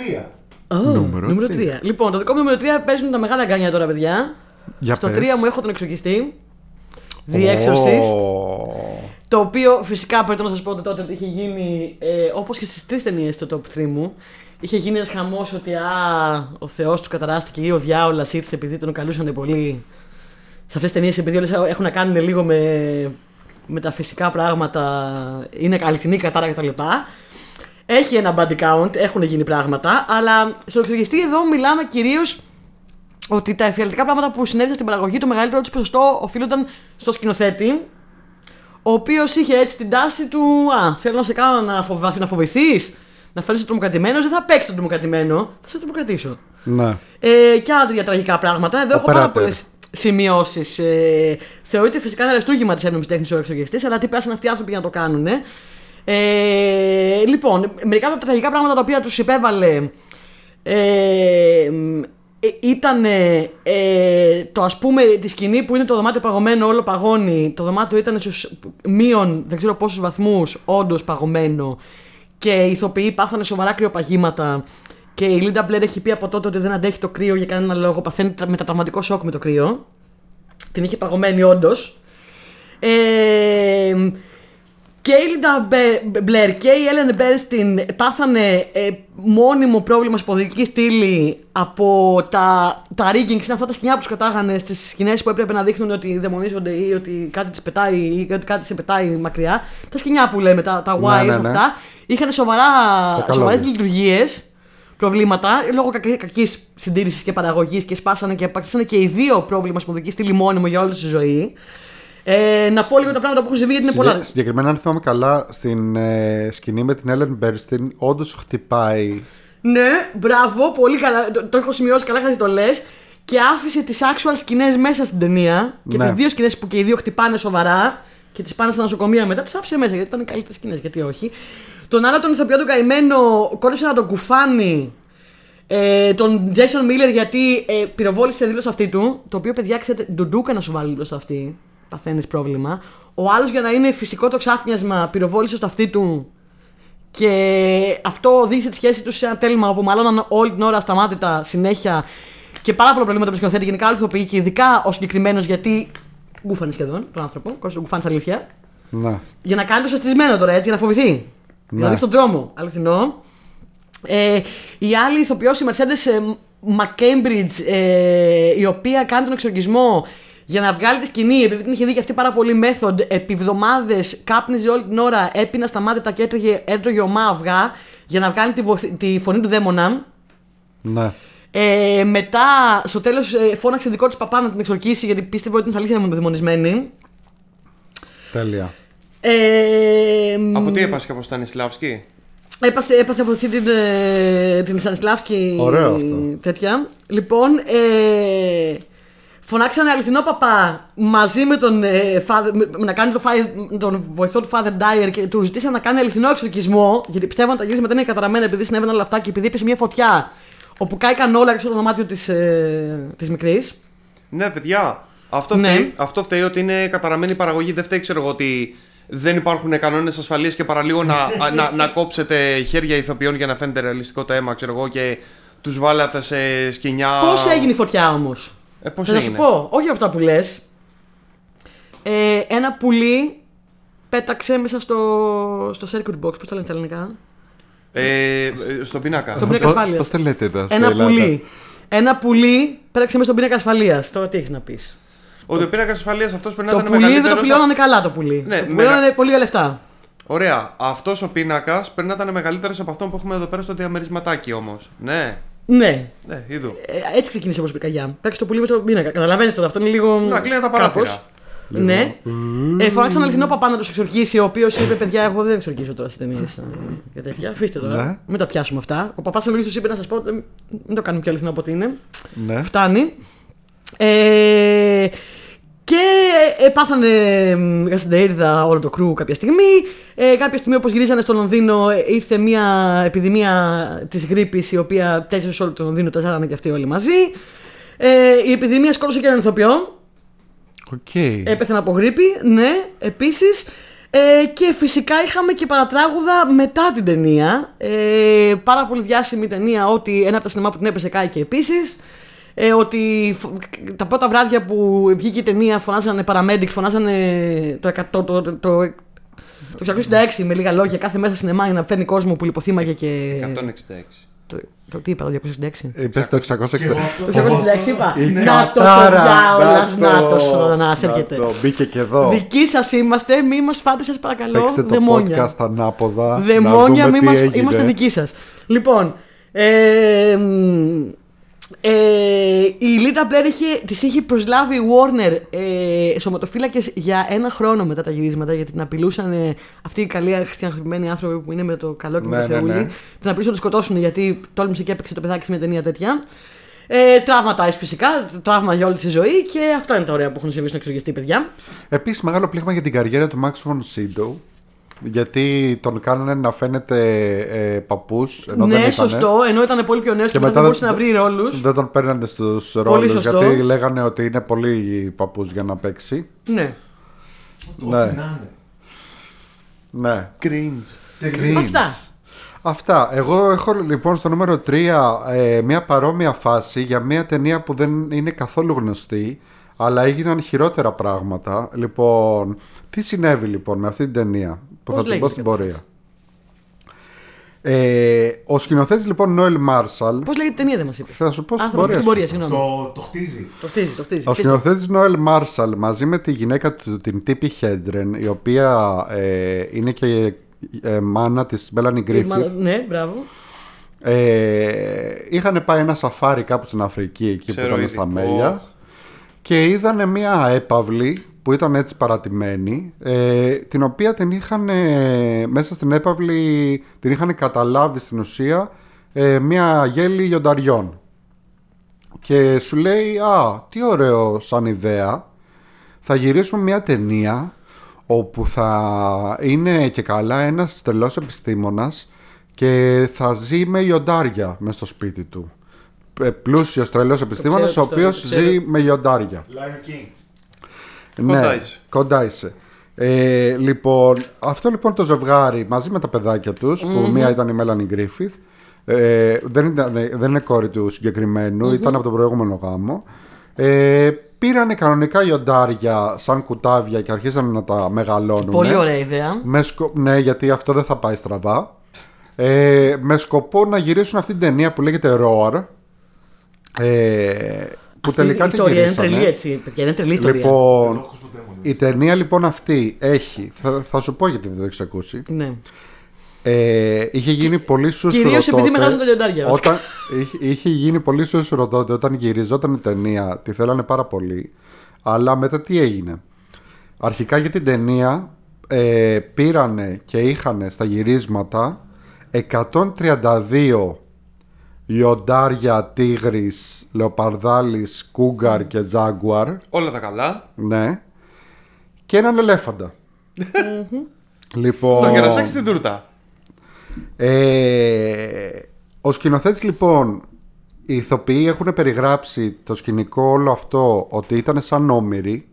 Oh, Νούμερο νούμερο 3. τρία. Λοιπόν, το δικό μου νούμερο 3 παίζουν τα μεγάλα γκάνια τώρα, παιδιά. Για Στο 3 πες. μου έχω τον εξορκιστή. The Exorcist. Ω. Το οποίο φυσικά πρέπει να σας πω ότι τότε είχε γίνει ε, όπως και στις τρεις ταινίες στο top 3 μου. Είχε γίνει ένας χαμός ότι α, ο Θεός τους καταράστηκε ή ο διάολας ήρθε επειδή τον καλούσαν πολύ. Σε αυτές τις ταινίες, επειδή όλες έχουν να κάνουν λίγο με, με τα φυσικά πράγματα, είναι αληθινή κατάρα κτλ. Έχει ένα body count, έχουν γίνει πράγματα, αλλά στο εξοργιστή εδώ μιλάμε κυρίως ότι τα εφιαλτικά πράγματα που συνέβησαν στην παραγωγή, το μεγαλύτερο τους ποσοστό οφείλονταν στο σκηνοθέτη, ο οποίος είχε έτσι την τάση του Α, θέλω να σε κάνω να, φοβαθεί, να φοβηθείς, να φέρεις τρομοκρατημένο, δεν θα παίξεις τον τρομοκρατημένο, θα σε τρομοκρατήσω. Ναι. Ε, και άλλα τέτοια τραγικά πράγματα. Εδώ έχω πάρα Operator. πολλέ σημειώσεις. Ε, θεωρείται φυσικά ένα αριστούργημα της ένωμη τέχνης ο εξογεστή, αλλά τι πέρασαν αυτοί οι άνθρωποι για να το κάνουν. Ε, λοιπόν, μερικά από τα τραγικά πράγματα τα οποία τους υπέβαλε ε, ήταν ε, το ας πούμε τη σκηνή που είναι το δωμάτιο παγωμένο, όλο παγώνει. Το δωμάτιο ήταν στους μείον δεν ξέρω πόσους βαθμούς όντως παγωμένο και οι ηθοποιοί πάθανε σοβαρά κρυοπαγήματα και η Λίντα Μπλερ έχει πει από τότε ότι δεν αντέχει το κρύο για κανένα λόγο, παθαίνει τρα- μετατραυματικό σοκ με το κρύο. Την είχε παγωμένη όντως. Ε, και η Λίντα Μπλερ και η Έλεν Μπέρστιν πάθανε ε, μόνιμο πρόβλημα σπονδυλικής στήλης από τα, τα riggings, είναι αυτά τα σκοινιά που τους τραβάγανε στις σκηνές που έπρεπε να δείχνουν ότι δαιμονίζονται ή ότι κάτι τις πετάει ή ότι κάτι σε πετάει μακριά. Τα σκηνιά που λέμε, τα, τα wires ναι, ναι. αυτά, είχαν σοβαρά, Τα σοβαρές καλώδια. λειτουργίες, προβλήματα λόγω κακή συντήρησης και παραγωγής και σπάσανε και πατήσανε και οι δύο πρόβλημα σπονδυλικής στήλη μόνιμο για όλη τη ζωή. Ε, να πω λίγο τα πράγματα που έχουν συμβεί γιατί είναι πολλά. Συγκε- Συγκεκριμένα, αν θυμάμαι καλά, στην ε, σκηνή με την Ellen Μπέρστιν, όντως χτυπάει. Ναι, μπράβο, πολύ καλά. Το, το έχω σημειώσει καλά, γιατί το λες. Και άφησε τις actual σκηνές μέσα στην ταινία. Και Ναι. τις δύο σκηνές που και οι δύο χτυπάνε σοβαρά και τις πάνε στα νοσοκομεία μετά, τις άφησε μέσα γιατί ήταν οι καλύτερες σκηνές. Γιατί όχι. Τον άλλο τον ηθοποιό τον καημένο κόλλησε να τον κουφάνει ε, τον Jason Miller γιατί ε, πυροβόλησε δίπλα στο αυτή του. Το οποίο παιδιά ξέρετε, ντουντούκα να σου βάλει δίπλα στο αυτή. Παθαίνεις πρόβλημα. Ο άλλος για να είναι φυσικό το ξάφνιασμα πυροβόλησε στο αυτή του και αυτό οδήγησε τη σχέση του σε ένα τέλμα όπου μάλλον όλη την ώρα ασταμάτητα συνέχεια και πάρα πολλά προβλήματα με τον σκηνοθέτη. Γενικά όλοι οι ηθοποιοί και ειδικά ο συγκεκριμένος γιατί γκούφανε σχεδόν τον άνθρωπο. Κόψε τον γκουφάνε στα αλήθεια. Ναι. Για να κάνει το σαστισμένο τώρα έτσι, για να φοβηθεί. Για να Ναι. δείξει τον τρόμο. Αληθινό. Ε, η άλλη ηθοποιός, η Mercedes ε, McCambridge, ε, η οποία κάνει τον εξοργισμό για να βγάλει τη σκηνή, επειδή την είχε δει και αυτή πάρα πολύ method, επί εβδομάδες κάπνιζε όλη την ώρα, έπινα σταμάτητα και έτρωγε, έτρωγε ομά αυγά για να βγάλει τη, βοθ- τη φωνή του δαίμονα. Ναι. Ε, μετά, στο τέλος, ε, φώναξε δικό της παπά να την εξορκίσει γιατί πίστευε ότι είναι αλήθεια δαιμονισμένη. Τέλεια. Ε, Από τι έπασε και από Στανισλάβσκι; Έπασε, έπαθε από αυτή την, ε, την Στανισλάβσκι Ωραίο αυτό. τέτοια. Λοιπόν, ε, φωνάξανε αληθινό παπά μαζί με τον, ε, father- με- με να κάνει το, fa- τον βοηθό του Father Dyer και του ζητήσαν να κάνει αληθινό εξορκισμό γιατί πιστεύω ότι τα γυρίσματα είναι καταραμένα επειδή συνέβαιναν όλα αυτά και επειδή έπεσε μια φωτιά όπου κάηκαν όλα έξω από το δωμάτιο της, ε, της μικρής. Ναι, παιδιά. Αυτό, Ναι. φταίει, αυτό φταίει ότι είναι καταραμένη παραγωγή. Δεν φταίει, ξέρω εγώ, ότι δεν υπάρχουν κανόνες ασφαλείας και παραλίγο να, α- (laughs) να, να κόψετε χέρια ηθοποιών για να φαίνεται ρεαλιστικό το αίμα, ξέρω εγώ, και τους βάλατε σε σκηνιά. Πώς έγινε η φωτιά όμως; Ε, πώς Θα σου έγινε; πω, όχι αυτά που λες. Ε, ένα πουλί πέταξε μέσα στο, στο circuit box. Πώς το λένε στα ελληνικά; Ε, ε, στον πίνακα. Στον πίνακα ασφάλειας. Πώς το λέτε εδώ στην Ένα Ελλάδα; πουλί. Ένα πουλί πέταξε μέσα στον πίνακα ασφαλείας. Τώρα τι έχεις να πεις. Ότι ο πίνακας ασφαλείας αυτός πρέπει να Το ήταν πουλί δεν το μεγαλύτερος. πληρώνανε καλά το πουλί. Ναι, το μεγα- πληρώνανε πολύ για λεφτά. Ωραία. Αυτός ο πίνακας πρέπει να ήταν μεγαλύτερος από αυτόν που έχουμε εδώ πέρα στο διαμερισματάκι όμως. Ναι. Ναι. Ναι, είδου. Ε, έτσι ξεκίνησε όμως η πυρκαγιά. Πέταξε το πουλί μέσα στον πίνακα. Καταλαβαίνεις τώρα, αυτό είναι λίγο. Να κλείνει τα παράθυρα. κάπως. Ναι. Ε, φώναξαν αληθινό παπά να τους εξορκίσει, ο οποίος είπε: Παιδιά, εγώ δεν εξορκίζω τώρα στις ταινίες και τέτοια. Αφήστε τώρα. Ναι. Μην τα πιάσουμε αυτά. Ο παπάς του είπε να σας πω: ότι Μην το κάνουμε πιο αληθινό από ό,τι είναι. Ναι. Φτάνει. Ε, και ε, πάθανε γαστρεντερίτιδα όλο το crew κάποια στιγμή. Ε, κάποια στιγμή, όπως γυρίζανε στο Λονδίνο, ε, ήρθε μια επιδημία της γρίπης η οποία θέρισε όλο το Λονδίνο, την αρπάξανε και αυτοί όλοι μαζί. Ε, η επιδημία σκότωσε και έναν ηθοποιό. Οκ. Πέθανε από γρίπη, ναι, επίσης. Ε, και φυσικά είχαμε και παρατράγουδα μετά την ταινία. Ε, πάρα πολύ διάσημη ταινία ότι ένα από τα σινεμά που την έπεσε κάηκε επίσης. Ε, ότι φ- τα πρώτα βράδια που βγήκε η ταινία φωνάζανε paramedics, φωνάζανε το, 100, το, το, το, το 666 με λίγα λόγια κάθε μέσα σινεμά για να φέρνει κόσμο που λιποθύμαγε και. 166. Το, το, τι είπα, το 266. Είπες το 660. Το 266 είπα. Η Να το κατάρα, διάολα, να να το- το να να έρχεται. το. Μπήκε και εδώ. Δικοί σας είμαστε, μη μας φάτε σας παρακαλώ. Παίξτε το δαιμόνια. podcast ανάποδα. Δαιμόνια, να μη δούμε μας, τι έγινε. είμαστε δικοί σας. Λοιπόν, ε, μ, ε, η Λίτα Μπλερ είχε, της είχε προσλάβει η Warner ε, σωματοφύλακες για ένα χρόνο μετά τα γυρίσματα γιατί την απειλούσαν ε, αυτοί οι καλοί χριστιανοποιημένοι άνθρωποι που είναι με το καλό και με Ναι, το ναι, θεούλη. ναι. Την απειλούσαν να το σκοτώσουν γιατί τόλμησε και έπαιξε το παιδάκι σε μια ταινία τέτοια. Ε, τραύματα φυσικά, τραύμα για όλη τη ζωή και αυτά είναι τα ωραία που έχουν συμβεί στον εξοργιστή, παιδιά. Επίσης μεγάλο πλήγμα για την καριέρα του Max von Sydow γιατί τον κάνανε να φαίνεται ε, παππούς ενώ δεν ναι, ήτανε. σωστό, ενώ ήταν πολύ πιο νέος και, Και μετά μετά δεν μπορούσε δεν- να βρει ρόλους. Δεν τον παίρνανε στους Πολύ ρόλους σωστό. γιατί λέγανε ότι είναι πολύ παππούς για να παίξει. Ναι. Ναι. Ό,τι να είναι. Ναι. Cringe. Cringe. Αυτά. Αυτά. Εγώ έχω λοιπόν στο νούμερο 3 ε, μια παρόμοια φάση για μια ταινία που δεν είναι καθόλου γνωστή Αλλά έγιναν χειρότερα πράγματα. Λοιπόν, τι συνέβη λοιπόν με αυτή την ταινία που Πώς θα την πω λέγεται στην καταρχάς; πορεία; Ε, ο σκηνοθέτης λοιπόν Νόελ Μάρσαλ Πώς λέγεται η ταινία, δεν μας είπε; Θα σου πω στην Α, θα μας πει πορεία. την σου. πορεία, συγγνώμη. Το, το χτίζει. Το χτίζει, το χτίζει. Ο σκηνοθέτης Νόελ Μάρσαλ μαζί με τη γυναίκα του, την Τίπη Χέντρεν, η οποία ε, είναι και ε, μάνα της Μπέλανι Γκρίφιθ, Ναι, μπράβο. ε, είχαν πάει ένα σαφάρι κάπου στην Αφρική εκεί Ξέρω που ήταν ήδη. στα Μέλια Οχ. Και είδανε μια έπαυλη που ήταν έτσι παρατημένη ε, την οποία την είχαν ε, μέσα στην έπαυλη την είχαν καταλάβει στην ουσία ε, μια γέλη λιονταριών και σου λέει α τι ωραίο σαν ιδέα θα γυρίσουμε μια ταινία όπου θα είναι και καλά ένας τρελός επιστήμονας και θα ζει με λιοντάρια μες στο σπίτι του. Ε, Πλούσιος τρελός επιστήμονας ξέρω, ο το οποίος ξέρω. ζει με λιοντάρια. Lion King. Κοντά ναι, είσαι. Κοντά είσαι. Ε, λοιπόν, αυτό λοιπόν το ζευγάρι μαζί με τα παιδάκια τους, που μία ήταν η Μέλανη Γκρίφιθ, ε, δεν, ήταν, δεν είναι κόρη του συγκεκριμενου ήταν από τον προηγούμενο γάμο. Ε, πήρανε κανονικά λιοντάρια σαν κουτάβια και αρχίσαν να τα μεγαλώνουν. Πολύ ωραία ιδέα. Με σκο... Ναι, γιατί αυτό δεν θα πάει στραβά. Ε, με σκοπό να γυρίσουν αυτή την ταινία που λέγεται Roar. Ε, που Αυτή τελικά η τη ιστορία είναι γυρίσανε. τρελή έτσι. παιδιά, Είναι τρελή ιστορία. Λοιπόν, Δεν το έχω ακούσει ποτέ μου. η ταινία λοιπόν αυτή έχει. Θα, θα σου πω γιατί δεν το έχεις ακούσει. Ναι. Ε, είχε γίνει πολύ σούσουρο Κυρίως επειδή τότε, μεγάλωσαν τα λιοντάρια, βασικά. Όταν, είχε, είχε γίνει πολύ σούσουρο τότε όταν γυριζόταν η ταινία. Τη θέλανε πάρα πολύ. Αλλά μετά τι έγινε; Αρχικά για την ταινία ε, πήρανε και είχαν στα γυρίσματα 132 λιοντάρια, τίγρης, λεοπαρδάλης, κούγκαρ και τζάγκουαρ. Όλα τα καλά. Ναι. Και έναν ελέφαντα. λοιπόν. Το κερασάκι στην τούρτα. Ε, ο σκηνοθέτης λοιπόν, οι ηθοποιοί έχουν περιγράψει το σκηνικό όλο αυτό ότι ήταν σαν όμοιροι.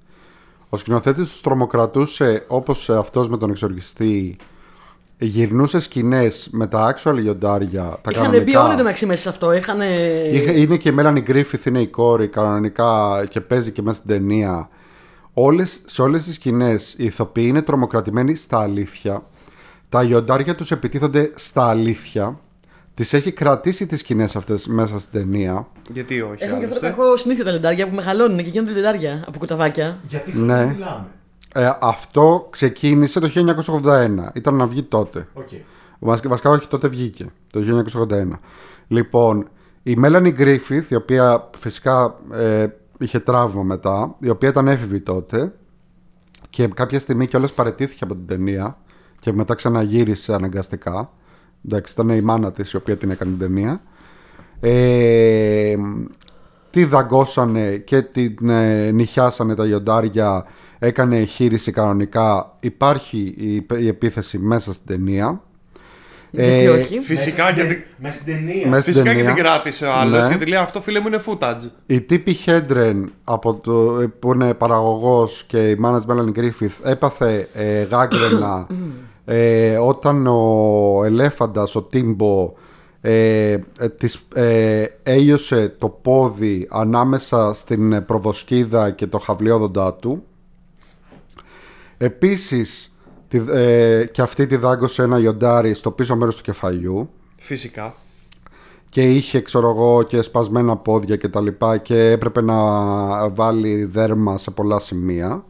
Ο σκηνοθέτης τους τρομοκρατούσε όπως αυτός με τον εξοργιστή. Γυρνούσε σκηνές με τα actual λιοντάρια, τα Είχαν μπει κανονικά. όλοι το μεταξύ μέσα σε αυτό. Είχαν. Είχε- Είναι και η Μέλανη Γκρίφιθ, είναι η κόρη κανονικά και παίζει και μέσα στην ταινία. Όλες, σε όλες τις σκηνές οι ηθοποιοί είναι τρομοκρατημένοι στα αλήθεια. Τα λιοντάρια τους επιτίθονται στ' αλήθεια. Τις έχει κρατήσει τις σκηνές αυτές μέσα στην ταινία. Γιατί όχι. Έχουν και αυτό το άλλωστε. κακό συνήθεια τα λιοντάρια που μεγαλώνουν και γίνονται λιοντάρια από κουταβάκια. Γιατί Ναι. χρόνο μιλάμε. Ε, αυτό ξεκίνησε το 1981. Ήταν να βγει τότε. Οκ. Βασικά, βασικά όχι, τότε βγήκε. Το 1981. Λοιπόν, η Μέλανη Γκρίφιθ, η οποία φυσικά ε, είχε τραύμα μετά, η οποία ήταν έφηβη τότε και κάποια στιγμή κιόλας παρετήθηκε από την ταινία και μετά ξαναγύρισε αναγκαστικά. Εντάξει, ήταν η μάνα της η οποία την έκανε την ταινία. Ε, τη δαγκώσανε και την ε, νυχιάσανε τα λιοντάρια, έκανε εγχείρηση κανονικά. Υπάρχει η, η επίθεση μέσα στην ταινία. Γιατί Ε, όχι; Φυσικά Μέσα στην γιατί. τε- Μέσα στην ταινία. Μέσα στην Φυσικά και ταινία. την κράτησε ο άλλος. Ναι. Γιατί λέει αυτό φίλε μου είναι footage. Η Τίπη Χέντρεν από το, που είναι παραγωγός και η μάνα της Μέλανη Γκρίφιθ έπαθε ε, γάγκρενα (coughs) ε, όταν ο ελέφαντας, ο Τίμπο ε, ε, της, ε, έλειωσε το πόδι ανάμεσα στην ε, προβοσκίδα και το χαυλιόδοντά του. Επίσης τη, ε, και αυτή τη δάγκωσε ένα λιοντάρι στο πίσω μέρος του κεφαλιού Φυσικά. και είχε ξέρω εγώ και σπασμένα πόδια και τα λοιπά και έπρεπε να βάλει δέρμα σε πολλά σημεία.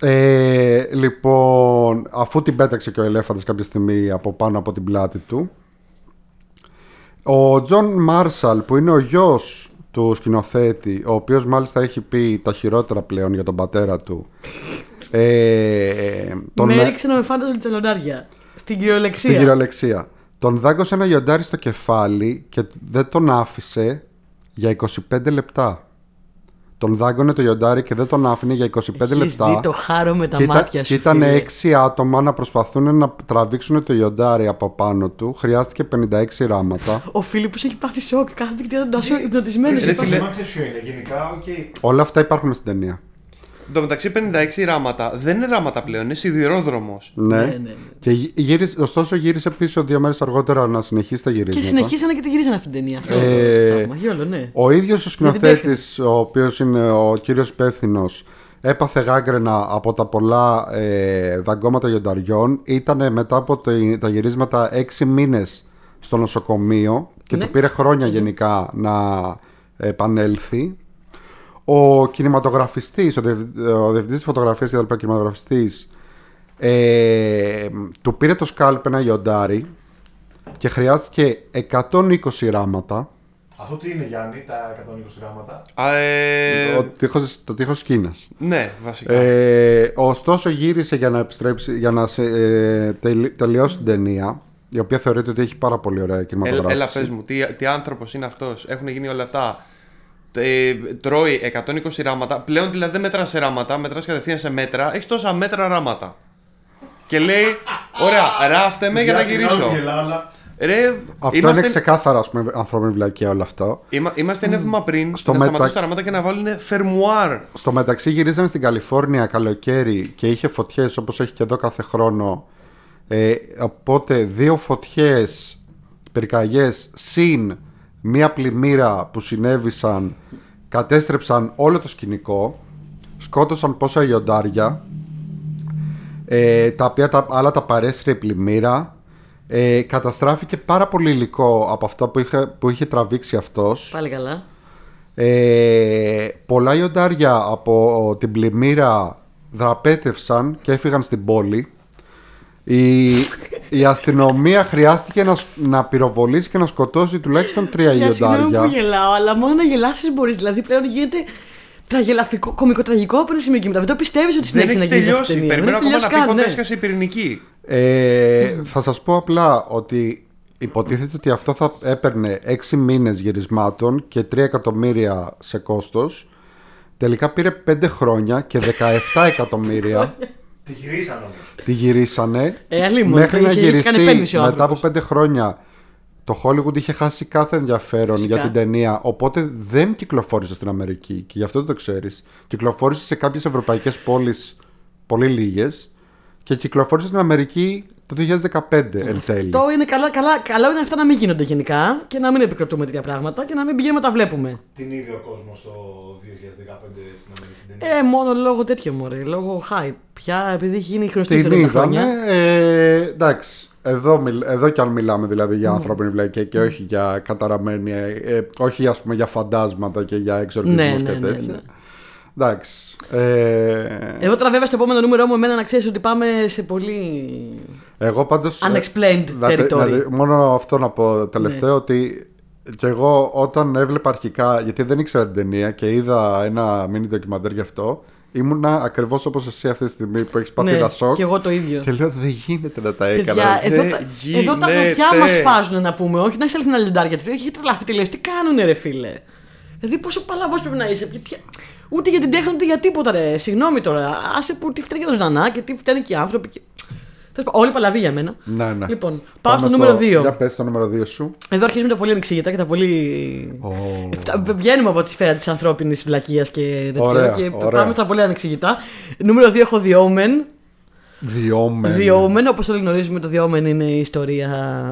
Ε, λοιπόν, αφού την πέταξε και ο ελέφαντας κάποια στιγμή από πάνω από την πλάτη του ο Τζον Μάρσαλ που είναι ο γιος του σκηνοθέτη ο οποίος μάλιστα έχει πει τα χειρότερα πλέον για τον πατέρα του ε, τον, Με έριξε να με φάνε τα λιοντάρια. Στην κυριολεξία. στην κυριολεξία. Τον δάγκωσε ένα λιοντάρι στο κεφάλι και δεν τον άφησε για 25 λεπτά. Τον δάγκωνε το λιοντάρι και δεν τον άφηνε για 25 Έχεις λεπτά. δει το χάρο με τα και, ήταν- μάτια και σου. ήταν φίλε. έξι άτομα να προσπαθούν να τραβήξουν το λιοντάρι από πάνω του. Χρειάστηκε 56 ράμματα. Ο Φίλιππος έχει πάθει σοκ. Κάθεται και ήταν τόσο υπνοτισμένος. Ρε Το φίλε. θέμα ξέρεις ποιο είναι. Γενικά, οκ. Όλα αυτά υπάρχουν στην ταινία. Εν τω μεταξύ 56 ράματα δεν είναι ράματα πλέον, είναι σιδηρόδρομος. Ναι. Ναι, ναι, ναι. Και γυ- γύρισε, ωστόσο γύρισε πίσω δύο μέρες αργότερα να συνεχίσει τα γυρίσματα. Και συνεχίσανε και τη γυρίζανε αυτή την ταινία. Αυτό Ε, το θαύμα. Γιόλο, ναι. Ο ίδιος ο την σκηνοθέτης, ο οποίος είναι ο κύριος υπεύθυνος, έπαθε γάγκρενα από τα πολλά ε, δαγκώματα λιονταριών. Ήταν μετά από το- τα γυρίσματα έξι μήνες στο νοσοκομείο και Ναι. του πήρε χρόνια γενικά να επανέλθει. Ο κινηματογραφιστής, ο, διευθ, ο διευθυντής φωτογραφίας και τα λοιπά κινηματογραφιστής ε, του πήρε το σκάλπ ένα λιοντάρι και χρειάστηκε 120 ράματα Αυτό τι είναι, Γιάννη, τα 120 γράμματα. Α, ε, ο τείχος, το τείχος Κίνας. Ναι, βασικά. Ε, ωστόσο γύρισε για να επιστρέψει, για να σε, ε, τελει- τελειώσει την ταινία, η οποία θεωρείται ότι έχει πάρα πολύ ωραία Έλα, κινηματογράφηση. έλα πες μου, τι, τι άνθρωπος είναι αυτός, έχουν γίνει όλα αυτά; Ε, τρώει 120 ράματα, πλέον δηλαδή δεν μετράς σε ράματα, μετράς κατευθείαν σε μέτρα, έχεις τόσα μέτρα ράματα. Και λέει, ωραία, ράφτε με για να Παιδιά, συγγνώμη, γυρίσω. γελάω, αλλά Ρε, Αυτό είμαστε, είναι ξεκάθαρα ας πούμε, ανθρώπινη βλακία όλο αυτό. είμα- είμαστε ένα βήμα πριν Στο να μετα- σταματήσουν τα ράματα και να βάλουν φερμουάρ. Στο μεταξύ γυρίζανε στην Καλιφόρνια καλοκαίρι και είχε φωτιές όπως έχει και εδώ κάθε χρόνο. Ε, οπότε δύο φωτιές, πυρκαγιές, συν μία πλημμύρα που συνέβησαν, κατέστρεψαν όλο το σκηνικό, σκότωσαν πόσα λιοντάρια, ε, τα οποία τα, άλλα τα παρέστρε η πλημμύρα, ε, καταστράφηκε πάρα πολύ υλικό από αυτά που είχε, που είχε τραβήξει αυτός. Πάλι καλά. Ε, πολλά λιοντάρια από την πλημμύρα δραπέτευσαν και έφυγαν στην πόλη. Η, η αστυνομία χρειάστηκε να, σκ- να πυροβολήσει και να σκοτώσει τουλάχιστον τρία Για συγγνώμη που λιοντάρια. γελάω, αλλά μόνο να γελάσεις μπορείς. Δηλαδή πλέον γίνεται τραγελαφικό, κομικοτραγικό από ένα σημείο και μετά. Δεν το πιστεύεις ότι Δεν συνέχισε να έχει γίνει αυτή η τελειώσει. ταινία. Περιμένω Δεν ακόμα έχει να πει τελειώσει πότε καν, ναι. έσκασε η πυρηνική. Ε, θα σας πω απλά ότι υποτίθεται ότι αυτό θα έπαιρνε 6 μήνες γυρισμάτων και 3 εκατομμύρια σε κόστος. Τελικά πήρε 5 χρόνια και 17 εκατομμύρια. Τη γυρίσαν όμως. τη γυρίσανε Ε, αλίμονο, μέχρι είχε- να είχε κάνει επένδυση γυριστεί ο μετά από άνθρωπος. πέντε χρόνια. Το Hollywood είχε χάσει κάθε ενδιαφέρον Φυσικά. για την ταινία, οπότε δεν κυκλοφόρησε στην Αμερική και γι' αυτό δεν το ξέρεις. Κυκλοφόρησε σε κάποιες ευρωπαϊκές πόλεις πολύ λίγες και κυκλοφόρησε στην Αμερική το 2015 εν τέλει. Το είναι καλά, καλά, καλό είναι αυτά να μην γίνονται γενικά και να μην επικροτούμε τέτοια πράγματα και να μην πηγαίνουμε να τα βλέπουμε. Την είδε ο κόσμος το 2015 στην Αμερική την ταινία. Ε, μόνο λόγω τέτοιο μωρέ, λόγω hype. Πια επειδή έχει γίνει γνωστή Την ιστορία τα είδανε. χρόνια. Ε, εντάξει, εδώ, μιλ- εδώ κι αν μιλάμε δηλαδή για ανθρώπινη βλακία και όχι για καταραμένη, ε, ε, όχι ας πούμε για φαντάσματα και για εξορκισμούς Ναι, και ναι, ναι, τέτοια. ναι. Εντάξει. Ε, Εγώ τώρα βέβαια στο επόμενο νούμερο μου εμένα να ξέρεις ότι πάμε σε πολύ. εγώ πάντως... ε, Unexplained να τε- territory. να τε- μόνο αυτό να πω τελευταίο Ναι. ότι και εγώ όταν έβλεπα αρχικά, γιατί δεν ήξερα την ταινία και είδα ένα mini ντοκιμαντέρ γι' αυτό, ήμουνα ακριβώς όπως εσύ αυτή τη στιγμή που έχεις πάθει ναι, ένα σοκ και εγώ το ίδιο. και λέω δεν γίνεται να τα έκανα. Παιδιά, εδώ, δεν τα- εδώ τα γίνεται. χαρτιά μας φάζουν να πούμε. Όχι να είσαι αληθινά λιντάρια του. Έχει τρελαθεί τι λες, Τι κάνουνε, ρε φίλε. Δηλαδή, πόσο παλαβός πρέπει να είσαι. Ποια- ποια- Ούτε για την τέχνη, ούτε για τίποτα, ρε. Συγγνώμη τώρα. Άσε που τι φταίει για το Ζανά και τι φταίνουν και οι άνθρωποι. Και... Τέλος πάντων, Όλοι παλαβοί για μένα. Ναι, ναι. Λοιπόν, πάω Πάμε στο νούμερο 2. Για πες το νούμερο 2 σου. Εδώ αρχίζουμε τα πολύ ανεξήγητα και τα πολύ. Εφτα- Βγαίνουμε από τη σφαίρα της ανθρώπινης βλακείας και τέτοια. Ωραία, και ωραία. πάμε στα πολύ ανεξήγητα. Νούμερο 2 έχω The Omen. Διόμεν. The Omen, όπως όλοι γνωρίζουμε, το The Omen είναι η ιστορία.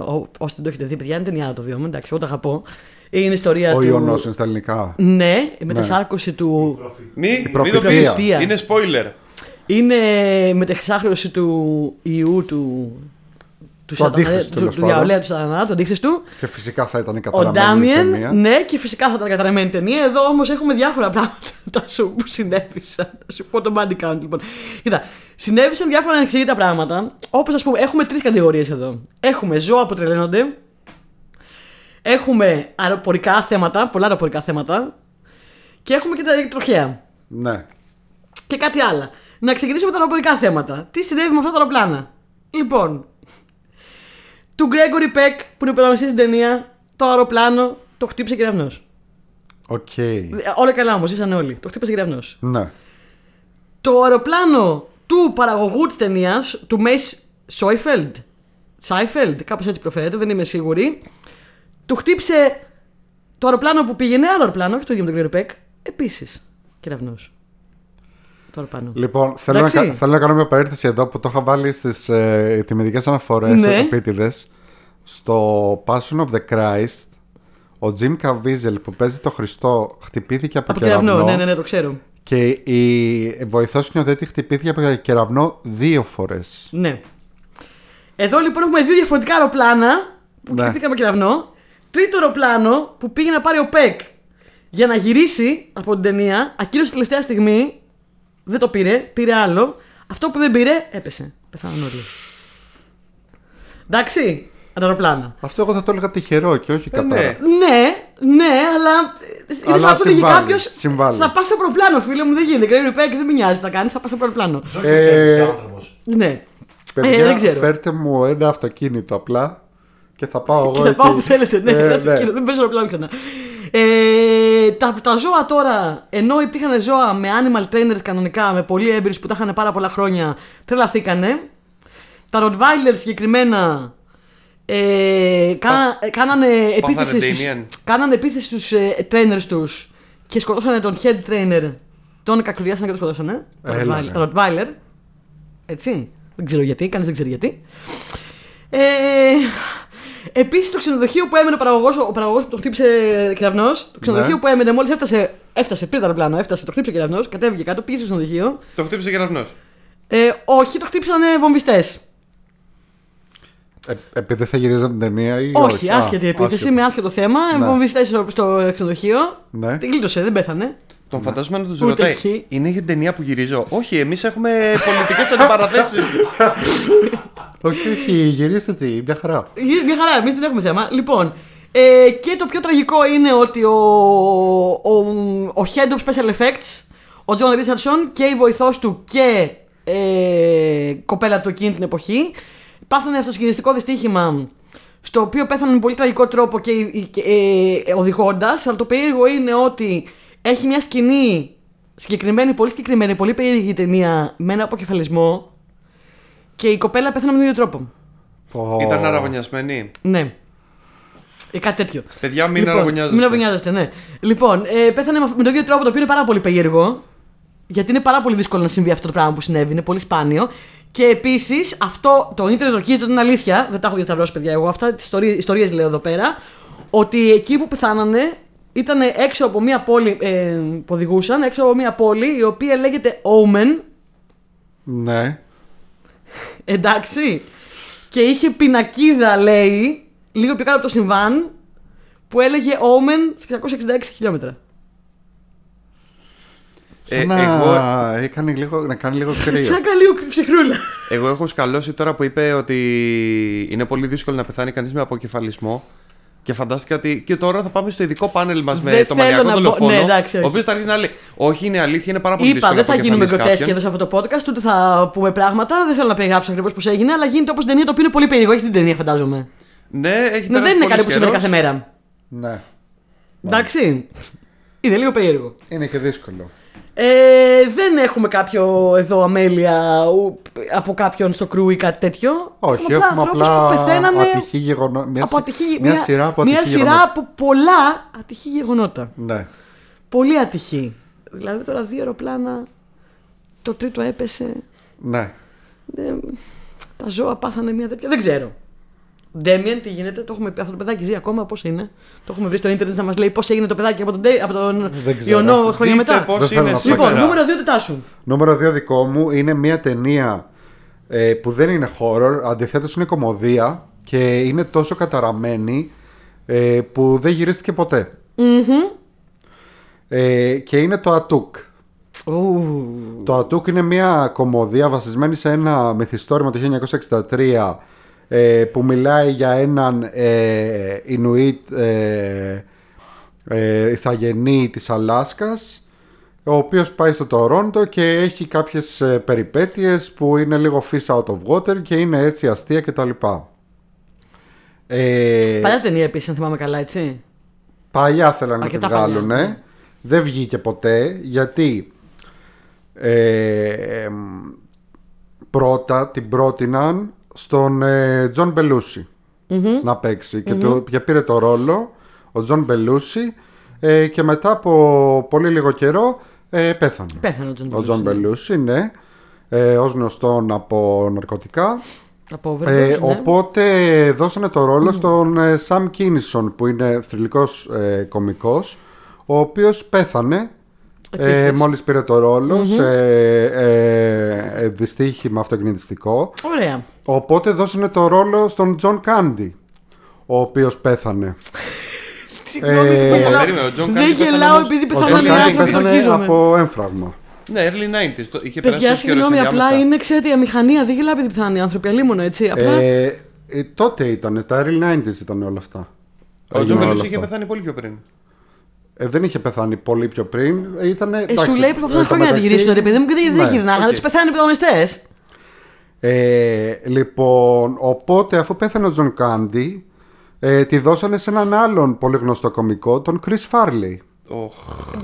Ό, όσοι δεν το έχετε δει, παιδιά, είναι ταινιά το The Omen, εντάξει, εγώ το αγαπώ. Είναι η ιστορία Ο του. Ιωνός είναι στα ελληνικά. Ναι, η μετασάρκωση του. Μη, μη το προφητεία. πεις. Προφητεία. Είναι spoiler. Είναι η μετασάρκωση του ιού του. Του, Του αντίχριστου, του, τέλος του πάντων. διαολέα του Σατανά, του αντίχριστου. Και φυσικά θα ήταν η Ο καταραμένη η Ντάμιεν, ταινία. ναι, και φυσικά θα ήταν καταραμένη ταινία. Εδώ όμως έχουμε διάφορα πράγματα (laughs) σου που συνέβησαν. Θα σου πω το body count λοιπόν. Κοίτα, συνέβησαν διάφορα ανεξήγητα πράγματα. Όπως ας πούμε, έχουμε τρεις κατηγορίες εδώ. Έχουμε ζώα που τρελαίνονται. Έχουμε αεροπορικά θέματα, πολλά αεροπορικά θέματα. Και έχουμε και τα τροχαία. Ναι. Και κάτι άλλο. Να ξεκινήσουμε με τα αεροπορικά θέματα. Τι συνέβη με αυτά τα αεροπλάνα; Λοιπόν, του Gregory Peck που είναι ο πρωταγωνιστής στην ταινία, το αεροπλάνο το χτύπησε κεραυνό. Οκ. Όλα καλά όμως, ήσαν όλοι. Το χτύπησε κεραυνό. Ναι. Το αεροπλάνο του παραγωγού της ταινίας, του Mace Νόιφελντ, Νάιφελντ, κάπως έτσι προφέρεται, δεν είμαι σίγουρη. Του χτύπησε το αεροπλάνο που πήγαινε, άλλο αεροπλάνο, όχι το ίδιο με τον Gregory Peck, επίσης κεραυνός. Τώρα πάνω. Λοιπόν, θέλω να, Εντάξει. κα- θέλω να κάνω μια παρένθεση εδώ που το είχα βάλει στις ε, τιμητικέ αναφορές Ναι. επίτηδες. Στο Passion of the Christ, ο Jim Caviezel που παίζει το Χριστό χτυπήθηκε από, Από κεραυνό. κεραυνό, ναι, ναι, ναι, το ξέρω. Και η βοηθός σκηνοθέτη χτυπήθηκε από κεραυνό δύο φορές. Ναι. Εδώ λοιπόν έχουμε δύο διαφορετικά αεροπλάνα που Ναι. χτυπήκαμε κεραυνό. Τρίτο αεροπλάνο που πήγε να πάρει ο Πεκ για να γυρίσει από την ταινία. Ακύρωσε τελευταία στιγμή. Δεν το πήρε, πήρε άλλο. Αυτό που δεν πήρε, έπεσε. Πεθάναν όλοι. Εντάξει, τα αεροπλάνα. Αυτό εγώ θα το έλεγα τυχερό και όχι κατά. ναι. Ναι, ναι, αλλά. ε, Είναι Αλλά σαν να του λέγει συμβάλλει, κάποιος. συμβάλλει. Θα πας σε αεροπλάνο, φίλε μου, δεν γίνεται. Gregory Peck δεν με νοιάζει, θα κάνεις, θα πας σε αεροπλάνο. Τζόκι Ε, κέρδισε ο άνθρωπος. Ναι. Παιδιά, Ε, δεν ξέρω. φέρτε μου ένα αυτοκίνητο απλά και θα πάω εγώ Και θα εκεί. πάω που θέλετε, ναι, Ε, ναι, ναι. κύριε, δεν παίζω αεροπλάνο ξανά. Ε, τα, τα ζώα τώρα, ενώ υπήρχαν ζώα με animal trainers κανονικά, με πολλοί έμπειρους που τα είχαν πάρα πολλά χρόνια, τρελαθήκανε. Τα Rottweiler συγκεκριμένα ε, κάνα, ε, κάνανε, επίθεση στους, Damien. κάνανε επίθεση στους ε, trainers τους και σκοτώσανε τον head trainer. Τον κακουριάσανε και τον σκοτώσανε. Τα Έλα, Rottweiler- ναι. τα Rottweiler. Έτσι. Δεν ξέρω γιατί, κανείς δεν ξέρει γιατί. Ε, Επίσης, το ξενοδοχείο που έμενε ο παραγωγός, ο παραγωγός που το χτύπησε κεραυνός, το ξενοδοχείο Ναι. που έμενε μόλις έφτασε, έφτασε πριν το αεροπλάνο, έφτασε, το χτύπησε κεραυνός, κατέβηκε κάτω, πήγε στο ξενοδοχείο. Το χτύπησε κεραυνός. Ε, όχι, το χτύπησαν βομβιστές. Ε, επειδή θα γυρίζαν την ταινία ή Όχι, όχι; Α, άσχετη επίθεση, άσχετη. με άσχετο θέμα. Ναι. Βομβιστές στο, στο ξενοδοχείο. Ναι. Την γλίτωσε, δεν πέθανε. Τον φαντάζομαι να τους Ούτε ρωτάει. εκεί. Είναι για την ταινία που γυρίζω; Όχι, εμείς έχουμε πολιτικές αντιπαραθέσεις. (laughs) Όχι, όχι, γυρίστε τι, μια χαρά. Γε- Μια χαρά, εμείς δεν έχουμε θέμα. Λοιπόν, ε, και το πιο τραγικό είναι ότι ο, ο, ο Head of Special Effects, ο John Richardson και η βοηθός του και ε, κοπέλα του εκείνη την εποχή, πάθανε αυτοσυγκινηστικό δυστύχημα στο οποίο πέθανε με πολύ τραγικό τρόπο και, και ε, οδηγώντας, αλλά το περίεργο είναι ότι έχει μια σκηνή συγκεκριμένη, πολύ συγκεκριμένη, πολύ περίεργη ταινία με ένα αποκεφαλισμό και η κοπέλα πέθανε με τον ίδιο τρόπο. Πω. Ήταν αραβωνιασμένοι. Ναι. Ε, κάτι τέτοιο. Παιδιά, μην λοιπόν, αραβωνιάζεστε. Μην αραβωνιάζεστε, ναι. Λοιπόν, ε, πέθανε με, με τον ίδιο τρόπο το οποίο είναι πάρα πολύ περίεργο. Γιατί είναι πάρα πολύ δύσκολο να συμβεί αυτό το πράγμα που συνέβη, είναι πολύ σπάνιο. Και επίσης, αυτό το ίντερνετ ορκίζεται ότι είναι αλήθεια. Δεν τα έχω διασταυρώσει, παιδιά. Εγώ αυτά τις ιστορίες λέω εδώ πέρα. Ότι εκεί που πεθάνανε ήταν έξω από μια πόλη ε, που οδηγούσαν, έξω από μια πόλη η οποία λέγεται Omen. Ναι. Εντάξει. Και είχε πινακίδα, λέει, λίγο πιο κάτω από το συμβάν, που έλεγε Omen σε 666 χιλιόμετρα. Ε, Σαν να, εγώ- έκανε λίγο, να κάνει λίγο κρύο. Σαν καλή ψυχρούλα. Εγώ έχω σκαλώσει τώρα που είπε ότι είναι πολύ δύσκολο να πεθάνει κανείς με αποκεφαλισμό. Και φαντάστηκα ότι και τώρα θα πάμε στο ειδικό πάνελ μας με Δεν το θέλω μανιακό να μπω- δολοφόνο. ναι, εντάξει, όχι. ο οποίος θα αρχίσει να λέει: Όχι, είναι αλήθεια, είναι πάρα πολύ Είπα, δύσκολο. δεν θα να γίνουμε αποκεφαλίσει γκροτέσκοι εδώ κάποιον. σε αυτό το podcast, ούτε θα πούμε πράγματα. Δεν θέλω να περιγράψω ακριβώς πώς έγινε, αλλά γίνεται όπως ταινία το οποίο είναι πολύ περίεργο. Έχεις την ταινία, φαντάζομαι. Ναι, έχει Ναι, περάσει δεν είναι πολύς κάτι που συμβαίνει καιρός. κάθε μέρα. ναι. Εντάξει. Είναι λίγο περίεργο. Είναι και δύσκολο. Ε, δεν έχουμε κάποιο εδώ αμέλεια ου, από κάποιον στο κρού ή κάτι τέτοιο. Όχι, έχουμε ανθρώπους απλά που πεθαίνανε ατυχή γεγονότα. Μια, από ατυχή, μια, σειρά από ατυχή μια σειρά γεγονότα. από πολλά ατυχή γεγονότα. Ναι. Πολύ ατυχή. Δηλαδή τώρα δύο αεροπλάνα, το τρίτο έπεσε. Ναι. Δεν- τα ζώα πάθανε μια τέτοια. Δεν ξέρω. Ντέμιεν, τι γίνεται, το έχουμε πει. Αυτό το παιδάκι ζει ακόμα, πώς είναι. Το έχουμε βρει στο ίντερνετ να μας λέει πώς έγινε το παιδάκι από τον, Ντέ- από τον Δεν ξέρω. Ιωνό χρόνια Δείτε μετά. πώς Δεν θέλω είναι να σήμερα. Λοιπόν, νούμερο 2 τετάσου. Νούμερο 2 δικό μου είναι μια ταινία ε, που δεν είναι horror, αντιθέτως είναι κομμωδία και είναι τόσο καταραμένη ε, που δεν γυρίστηκε ποτέ. Ε, και είναι το Ατούκ. Το Ατούκ είναι μια κομμωδία βασισμένη σε ένα μυθιστόρημα το 1963 ε, που μιλάει για έναν ε, Ινουίτ ε, ε, ηθαγενή της Αλάσκας ο οποίος πάει στο Τορόντο και έχει κάποιες ε, περιπέτειες που είναι λίγο fish out of water και είναι έτσι αστεία κτλ. Ε, Παλιά ταινία επίσης, αν θυμάμαι καλά, έτσι. Παλιά θέλανε να τη Αρκετά παλιά, βγάλουν. ναι. Δεν βγήκε ποτέ γιατί ε, εμ, πρώτα την πρότειναν στον ε, Τζον Μπελούσι να παίξει και, το, και πήρε το ρόλο ο Τζον Μπελούσι ε, και μετά από πολύ λίγο καιρό Ε, πέθανε. Πέθανε ο Τζον Ο Τζον Μπελούσι, ναι. Μπελούσι, ναι. Ε, ως γνωστόν από ναρκωτικά. Από Ε, overdose, ναι. Οπότε δώσανε το ρόλο στον ε, Σαμ Κίνισον που είναι θρυλικός ε, κωμικός ο οποίος πέθανε ε, Επίσης. μόλις πήρε το ρόλο σε ε, ε, δυστύχημα αυτοκινητιστικό Ωραία. οπότε δώσανε το ρόλο στον Τζον Κάντι ο οποίος πέθανε (laughs) Συγγνώμη, Ε, δεν γελάω. περίμενε, ο Τζον Δεν Κάντι πέθανε γελάω όμως- επειδή ο πεθάναν Τζον οι Κάντι άνθρωποι και πέθανε ορκίζομαι. από έμφραγμα Ναι, early 90s. Το, είχε περάσει Παιδιά, τόσο καιρός συγγνώμη, απλά ενδιάμεσα. είναι, ξέρετε, η αμηχανία. Δεν γελάω επειδή πεθάνουν οι άνθρωποι. Αλίμονο έτσι. Απλά. ε, ε, τότε ήταν, τα early 90s ήταν όλα αυτά Ο Έγιναν Τζον όλα Μπελούσι είχε αυτά. πεθάνει πολύ πιο πριν. Ε, δεν είχε πεθάνει πολύ πιο πριν. Ε, Ήτανε, Ε, εντάξει, σου λέει πριν από αυτά τα ε, στο χρόνια να τη μεταξύ- γυρίσουν, ρε παιδί μου, και δεν δεν Ναι. γυρνάγανε. οκ. Τους πεθάνουν οι πρωταγωνιστές. Ε, λοιπόν, οπότε αφού πέθανε ο Τζον Κάντι, ε, τη δώσανε σε έναν άλλον πολύ γνωστό κωμικό, τον Chris Farley, Οχ.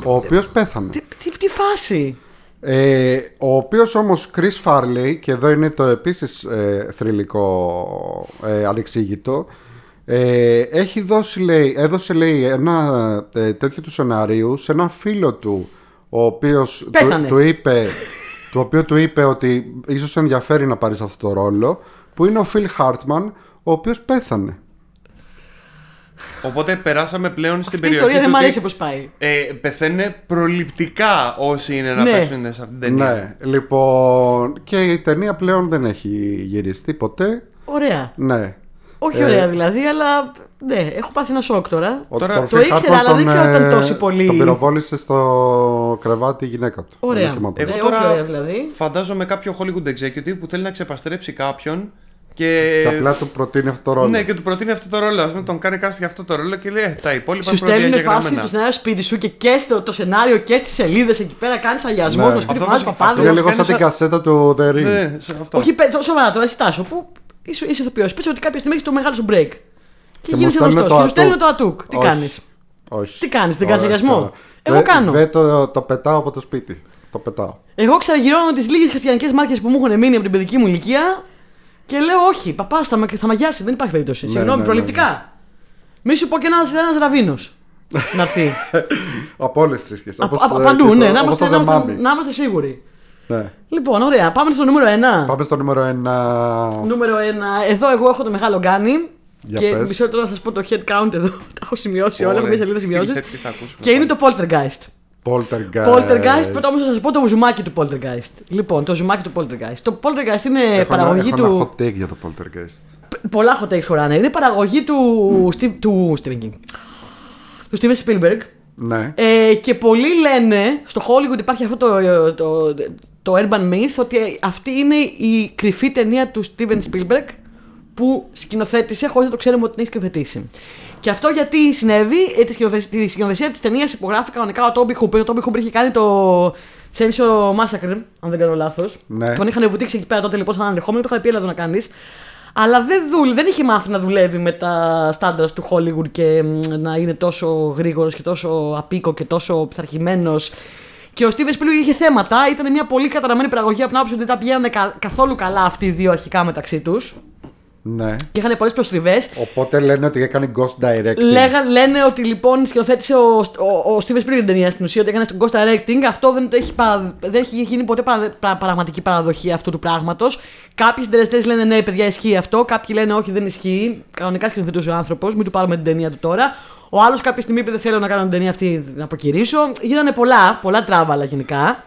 ο οποίος πέθανε. Τι, τι, τι φάση. Ε, ο οποίος όμως Chris Farley, και εδώ είναι το επίσης ε, θρυλικό ε, ανεξήγητο, ε, έχει δώσει, λέει, έδωσε λέει ένα ε, τέτοιο του σενάριου σε έναν φίλο του, ο οποίος του, Πέθανε. του είπε, του οποίου του είπε ότι ίσως σε ενδιαφέρει να πάρεις αυτό το ρόλο, που είναι ο Phil Hartman, ο οποίος πέθανε. Οπότε περάσαμε πλέον στην Αυτή η περιοχή. ιστορία δεν του μου ότι, αρέσει πώ πάει. Ε, πεθαίνουν προληπτικά όσοι είναι να Ναι. παίξουν σε αυτήν την ταινία. Ναι, λοιπόν, και η ταινία πλέον δεν έχει γυριστεί ποτέ. Ωραία. Ναι. Όχι Ε, ωραία δηλαδή, αλλά ναι, έχω πάθει ένα σοκ τώρα. Ο- Τώρα τον το Phil ήξερα, Hartman αλλά δεν τον, ήξερα ότι ήταν ε, τόσο πολύ. Τον πυροβόλησε στο κρεβάτι η γυναίκα του. Ωραία. Ένα κύμα Εγώ Ναι, τώρα- όχι ωραία δηλαδή. Φαντάζομαι κάποιο Hollywood executive που θέλει να ξεπαστρέψει κάποιον και. Και απλά του προτείνει αυτό το ρόλο. Ναι, και του προτείνει αυτό το ρόλο. Α πούμε, τον κάνει cast για αυτό το ρόλο και λέει «Ε, τα υπόλοιπα Σου είναι στέλνουν φάση προδιαγεγραμμένα». το σενάριο σπίτι σου και και στο το σενάριο και στις σελίδες εκεί πέρα κάνεις αγιασμό Ναι. στο σπίτι Αυτό που βάζει βασικά- παπάδε. Είναι μας λίγο σαν κάνει την σαν- κασέτα του The Ring. Ναι, σε αυτό. Όχι, παι- το- σοβαρά τώρα, εσύ τάσο που είσαι, είσαι ηθοποιός. Πες ότι κάποια στιγμή έχεις το μεγάλο σου break. Και, μου γίνεσαι στέλνουν γνωστό. το Και σου στέλνουν ατούκ. το ατούκ. Τι Όχι. κάνεις; Όχι. Τι κάνεις, δεν Ωραία, κάνεις αγιασμό; καλά. Εγώ Δε- κάνω. δε το, το πετάω από το σπίτι. Το πετάω. Εγώ ξαναγυρώνω τις λίγες χριστιανικές μάρκες που μου έχουν μείνει από την παιδική μου ηλικία και λέω όχι, παπά θα, με- θα μαγιάσει. Δεν υπάρχει περίπτωση. Ναι, Συγγνώμη, ναι, ναι, προληπτικά. Μη σου πω και ένας ένας ραβίνος να έρθει. (laughs) Από όλες τις θρησκείες. Από- από παντού, ναι, να είμαστε, να, είμαστε, να είμαστε σίγουροι. Ναι. Λοιπόν, ωραία. Πάμε στο νούμερο 1. Πάμε στο νούμερο 1. Νούμερο 1. Εδώ εγώ έχω το μεγάλο γκάνι. Για και πες. μισό λεπτό να σας πω το head count εδώ. (laughs) Τα έχω σημειώσει όλα. Έχω Ωραία. μια σελίδα σημειώσεις. Τι- τι θα ακούσουμε Και είναι πάλι. το Poltergeist. Poltergeist. Poltergeist, πρώτα όμω να σας πω το ζουμάκι του Poltergeist. Λοιπόν, το ζουμάκι του Poltergeist. Το Poltergeist είναι Έχω ένα- παραγωγή έχω του. ένα hot take για το Poltergeist. Πολλά hot takes χωράνε. Είναι παραγωγή του, Steve... του Stephen King. Του Steven Spielberg. Ναι. Ε, και πολλοί λένε στο Hollywood υπάρχει αυτό το, το, το urban myth ότι αυτή είναι η κρυφή ταινία του Steven Spielberg που σκηνοθέτησε χωρίς να το ξέρουμε ότι την έχει σκηνοθετήσει. Και αυτό γιατί συνέβη, ε, τη, σκηνοθεσία, τη σκηνοθεσία της ταινίας υπογράφει κανονικά ο Toby Hooper. Ο Toby Hooper είχε κάνει το Chainsaw Massacre, αν δεν κάνω λάθος. Ναι. Τον είχαν βουτήξει εκεί πέρα τότε λοιπόν σαν ανερχόμενο, το είχα πει έλα εδώ να κάνεις. Αλλά δεν, δούλε, δεν είχε μάθει να δουλεύει με τα στάνταρ του Hollywood και μ, να είναι τόσο γρήγορος και τόσο απίκο και τόσο πειθαρχημένος. Και ο Steven Spielberg είχε θέματα. Ήταν μια πολύ καταραμένη παραγωγή από την άποψη ότι δεν τα πηγαίνανε κα- καθόλου καλά αυτοί οι δύο αρχικά μεταξύ τους. ναι. Και είχαν πολλές προστριβέ. Οπότε λένε ότι έκανε ghost directing. Λέγα, λένε ότι λοιπόν σκηνοθέτησε ο, ο, ο Steven Spielberg την ταινία στην ουσία, ότι έκανε στον ghost directing. Αυτό δεν, το έχει, παρα- δεν έχει γίνει ποτέ παρα, πρα- πραγματική παραδοχή αυτού του πράγματος. Κάποιοι συντελεστές λένε ναι, παιδιά, ισχύει αυτό. Κάποιοι λένε όχι, δεν ισχύει. Κανονικά σκηνοθετούσε ο άνθρωπος, μην του πάρουμε την ταινία του τώρα. Ο άλλος κάποια στιγμή είπε δεν θέλω να κάνω την ταινία αυτή να αποκηρύσω. Γίνανε πολλά, πολλά τράβαλα γενικά.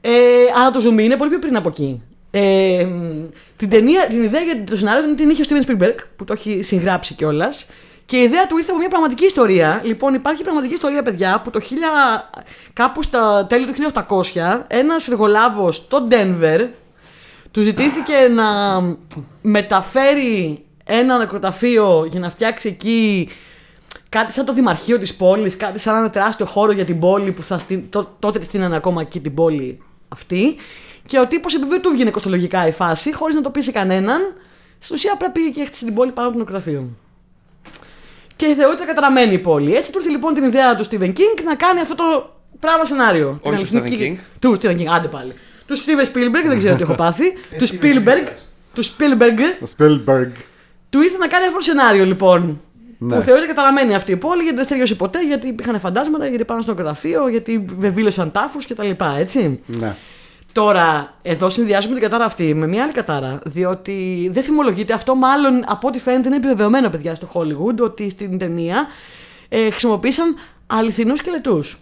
Ε, αλλά το zoom είναι πολύ πιο πριν από εκεί. Ε, μ, την, ταινία, την ιδέα για το σενάριο την είχε ο Steven Spielberg που το έχει συγγράψει κιόλας. Και η ιδέα του ήρθε από μια πραγματική ιστορία. Λοιπόν, υπάρχει πραγματική ιστορία, παιδιά, που το 1000, κάπου στα τέλη του 1800 ένας εργολάβος στο Denver του ζητήθηκε να μεταφέρει ένα νεκροταφείο για να φτιάξει εκεί κάτι σαν το δημαρχείο της πόλης, κάτι σαν ένα τεράστιο χώρο για την πόλη που θα στείλ- τό- τότε τη στείλανε ακόμα εκεί την πόλη αυτή. Και ο τύπος επειδή δεν του βγήκε κοστολογικά η φάση, χωρίς να το πει σε κανέναν, στην ουσία πρέπει και έχτισε την πόλη πάνω από το νεκροταφείο. Και θεωρείται καταραμένη η πόλη. Έτσι του ήρθε λοιπόν την ιδέα του Stephen King να κάνει αυτό το πράγμα σενάριο. Την του αληθινική- Stephen King. Του Stephen King, άντε πάλι. Του Steven Spielberg, δεν ξέρω τι έχω (laughs) πάθει. του Spielberg. Του Spielberg. Ο Spielberg. Του ήρθε να κάνει αυτό το σενάριο λοιπόν. Ναι. Που θεωρείται καταραμένη αυτή η πόλη γιατί δεν στεριώσε ποτέ, γιατί υπήρχαν φαντάσματα, γιατί πάνε στο νεκροταφείο, γιατί βεβήλωσαν τάφους κτλ. Έτσι. Ναι. Τώρα, εδώ συνδυάζουμε την κατάρα αυτή με μια άλλη κατάρα. Διότι δεν θυμολογείται αυτό, μάλλον από ό,τι φαίνεται είναι επιβεβαιωμένο, παιδιά, στο Hollywood, ότι στην ταινία ε, χρησιμοποίησαν αληθινούς σκελετούς.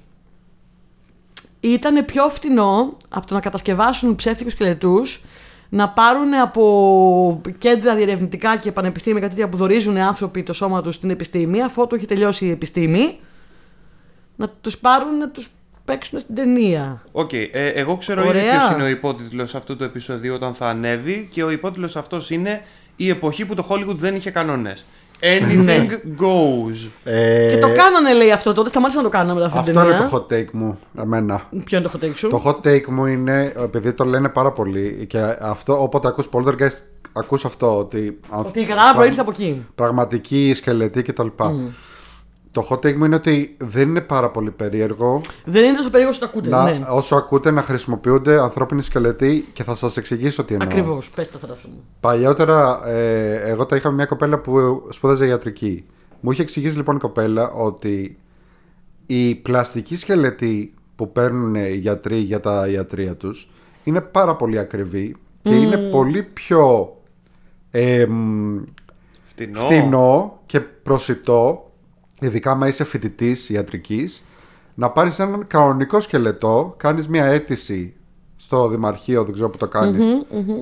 Ήταν πιο φτηνό από το να κατασκευάσουν ψεύτικους σκελετούς να πάρουν από κέντρα διερευνητικά και πανεπιστήμια κάτι τέτοια που δωρίζουν άνθρωποι το σώμα τους στην επιστήμη, αφού το έχει τελειώσει η επιστήμη, να τους πάρουν να τους παίξουν στην ταινία. Οκ, ε, εγώ ξέρω Ωραία. ήδη ποιος είναι ο υπότιτλος αυτού του επεισοδίου όταν θα ανέβει και ο υπότιτλος αυτός είναι η εποχή που το Hollywood δεν είχε κανόνες. Anything goes. Ε, Και το κάνανε λέει αυτό τότε, σταμάτησαν να το κάνανε μετά αυτή αυτό την είναι ταινία. το hot take μου, εμένα. Ποιο είναι το hot take σου; Το hot take μου είναι, επειδή το λένε πάρα πολύ και αυτό, όποτε ακούς Poltergeist, ακούς αυτό, ότι... αν- Ότι η κατάρα προήλθε από εκεί. Πραγματική, σκελετή κτλ. Το hot take μου είναι ότι δεν είναι πάρα πολύ περίεργο Δεν είναι τόσο περίεργο όσο το ακούτε. να, ναι. όσο ακούτε να χρησιμοποιούνται ανθρώπινοι σκελετοί και θα σας εξηγήσω τι εννοώ. Ακριβώς. Πες το θράσο μου. Παλιότερα, ε, εγώ τα είχα με μια κοπέλα που σπούδαζε ιατρική. Μου είχε εξηγήσει λοιπόν η κοπέλα ότι οι πλαστικοί σκελετοί που παίρνουν οι γιατροί για τα ιατρία τους είναι πάρα πολύ ακριβή και είναι πολύ πιο ε, μ, Φτηνό. φτηνό και προσιτό, ειδικά άμα είσαι φοιτητής ιατρικής, να πάρεις έναν κανονικό σκελετό, κάνεις μια αίτηση στο Δημαρχείο, δεν ξέρω που το κάνεις,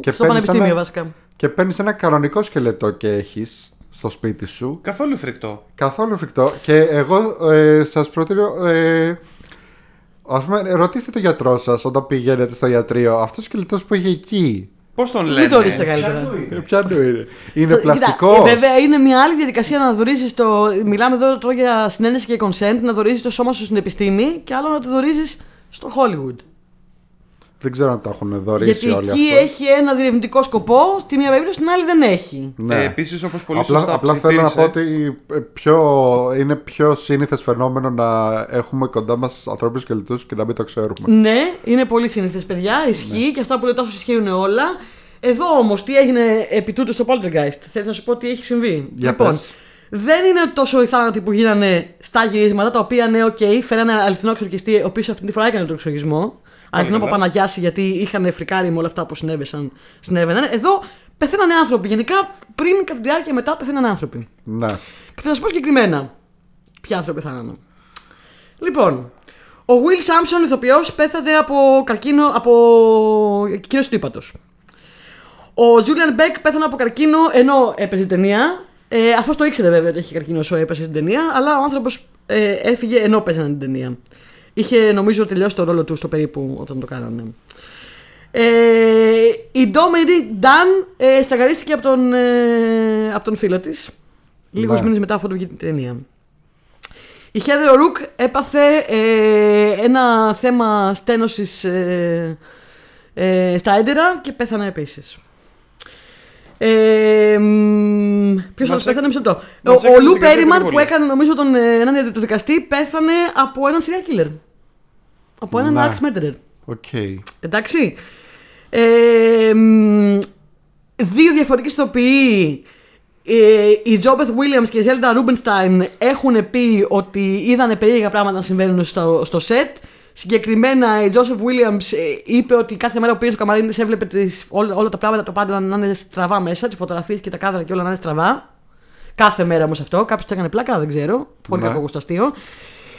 και Στο παίρνεις πανεπιστήμιο ένα- βασικά. και παίρνεις ένα κανονικό σκελετό και έχεις στο σπίτι σου. Καθόλου φρικτό. Καθόλου φρικτό. Και εγώ ε, σας προτείνω. Ε, ας πούμε, ρωτήστε τον γιατρό σας όταν πηγαίνετε στο ιατρείο. Αυτός ο σκελετός που έχει εκεί. Πώς τον λένε; Μην το ρίξετε καλύτερα. Ε, Ποιανού είναι. Είναι Κοίτα, πλαστικός. ε, βέβαια είναι μια άλλη διαδικασία να δορίζει το. Μιλάμε εδώ τώρα για συνένεση και consent, να δορίζει το σώμα σου στην επιστήμη και άλλο να το δορίζει στο Hollywood. Δεν ξέρω αν τα έχουν δωρίσει Γιατί όλοι εκεί αυτός. έχει ένα διερευνητικό σκοπό, στη μία περίπτωση στην άλλη δεν έχει. Ναι. Ε, Επίσης, όπως πολύ απλά σωστά απλά θέλω να πω ψιθύρισε- ότι ε, πιο, είναι πιο σύνηθες φαινόμενο να έχουμε κοντά μας ανθρώπινους σκελετούς και να μην το ξέρουμε. Ναι, είναι πολύ σύνηθες, παιδιά. Ισχύει και αυτά που λέω τόσο ισχύουν όλα. Εδώ όμως, τι έγινε επί τούτου στο Poltergeist; Θέλεις να σου πω τι έχει συμβεί; Για λοιπόν, πες. δεν είναι τόσο οι θάνατοι που γίνανε στα γυρίσματα, τα οποία ναι, οκ, φέρανε αληθινό εξορκιστή, ο οποίος αυτή τη φορά έκανε τον εξοργισμό. Αληθινό καλά. Παπαναγιάση, γιατί είχαν φρικάρει με όλα αυτά που συνέβησαν, συνέβαιναν. Εδώ πεθαίνανε άνθρωποι. Γενικά, πριν, κατά τη διάρκεια μετά, πεθαίνανε άνθρωποι. Ναι. Και θα σας πω συγκεκριμένα ποιοι άνθρωποι πεθάνανε. Λοιπόν, ο Will Sampson, ηθοποιός, πέθανε από καρκίνο, από κύρωση του ύπατος. Ο Julian Beck πέθανε από καρκίνο ενώ έπαιζε ταινία. Ε, Αυτό το ήξερε βέβαια ότι είχε καρκίνο όσο έπαιζε στην ταινία, αλλά ο άνθρωπος ε, έφυγε ενώ παίζανε την ταινία. Είχε νομίζω τελειώσει το ρόλο τους στο περίπου όταν το κάνανε. Ε, η Dominic Dunn ε, σταγαρίστηκε από τον, ε, από τον φίλο της λίγους Ναι. μήνες μετά αφού του βγει την ταινία. Η Heather O'Rourke έπαθε ε, ένα θέμα στένωσης ε, ε, στα έντερα και πέθανε επίσης. Ε, Ποιος άλλος Μας πέθανε, έκ- μισό λεπτό. Ο, μας ο έκανες Λου την καρδιά Πέριμαν πολύ. που έκανε νομίζω τον, ε, έναν ιατροδικαστή πέθανε από έναν serial killer. Από έναν Ναι. axe murderer. Οκ. Εντάξει. Ε, μ, δύο διαφορετικοί ηθοποιοί, ε, η JoBeth Williams και η Zelda Rubinstein έχουν πει ότι είδανε περίεργα πράγματα να συμβαίνουν στο, στο set. Συγκεκριμένα η JoBeth Williams ε, είπε ότι κάθε μέρα που πήγε στο καμαρίνι της έβλεπε τις, όλα, όλα τα πράγματα το πάντα να είναι στραβά μέσα, τις φωτογραφίες και τα κάδρα και όλα να είναι στραβά. Κάθε μέρα όμως αυτό. Κάποιος το έκανε πλάκα, δεν ξέρω. Πολύ Ναι. κακό γουσταστείο.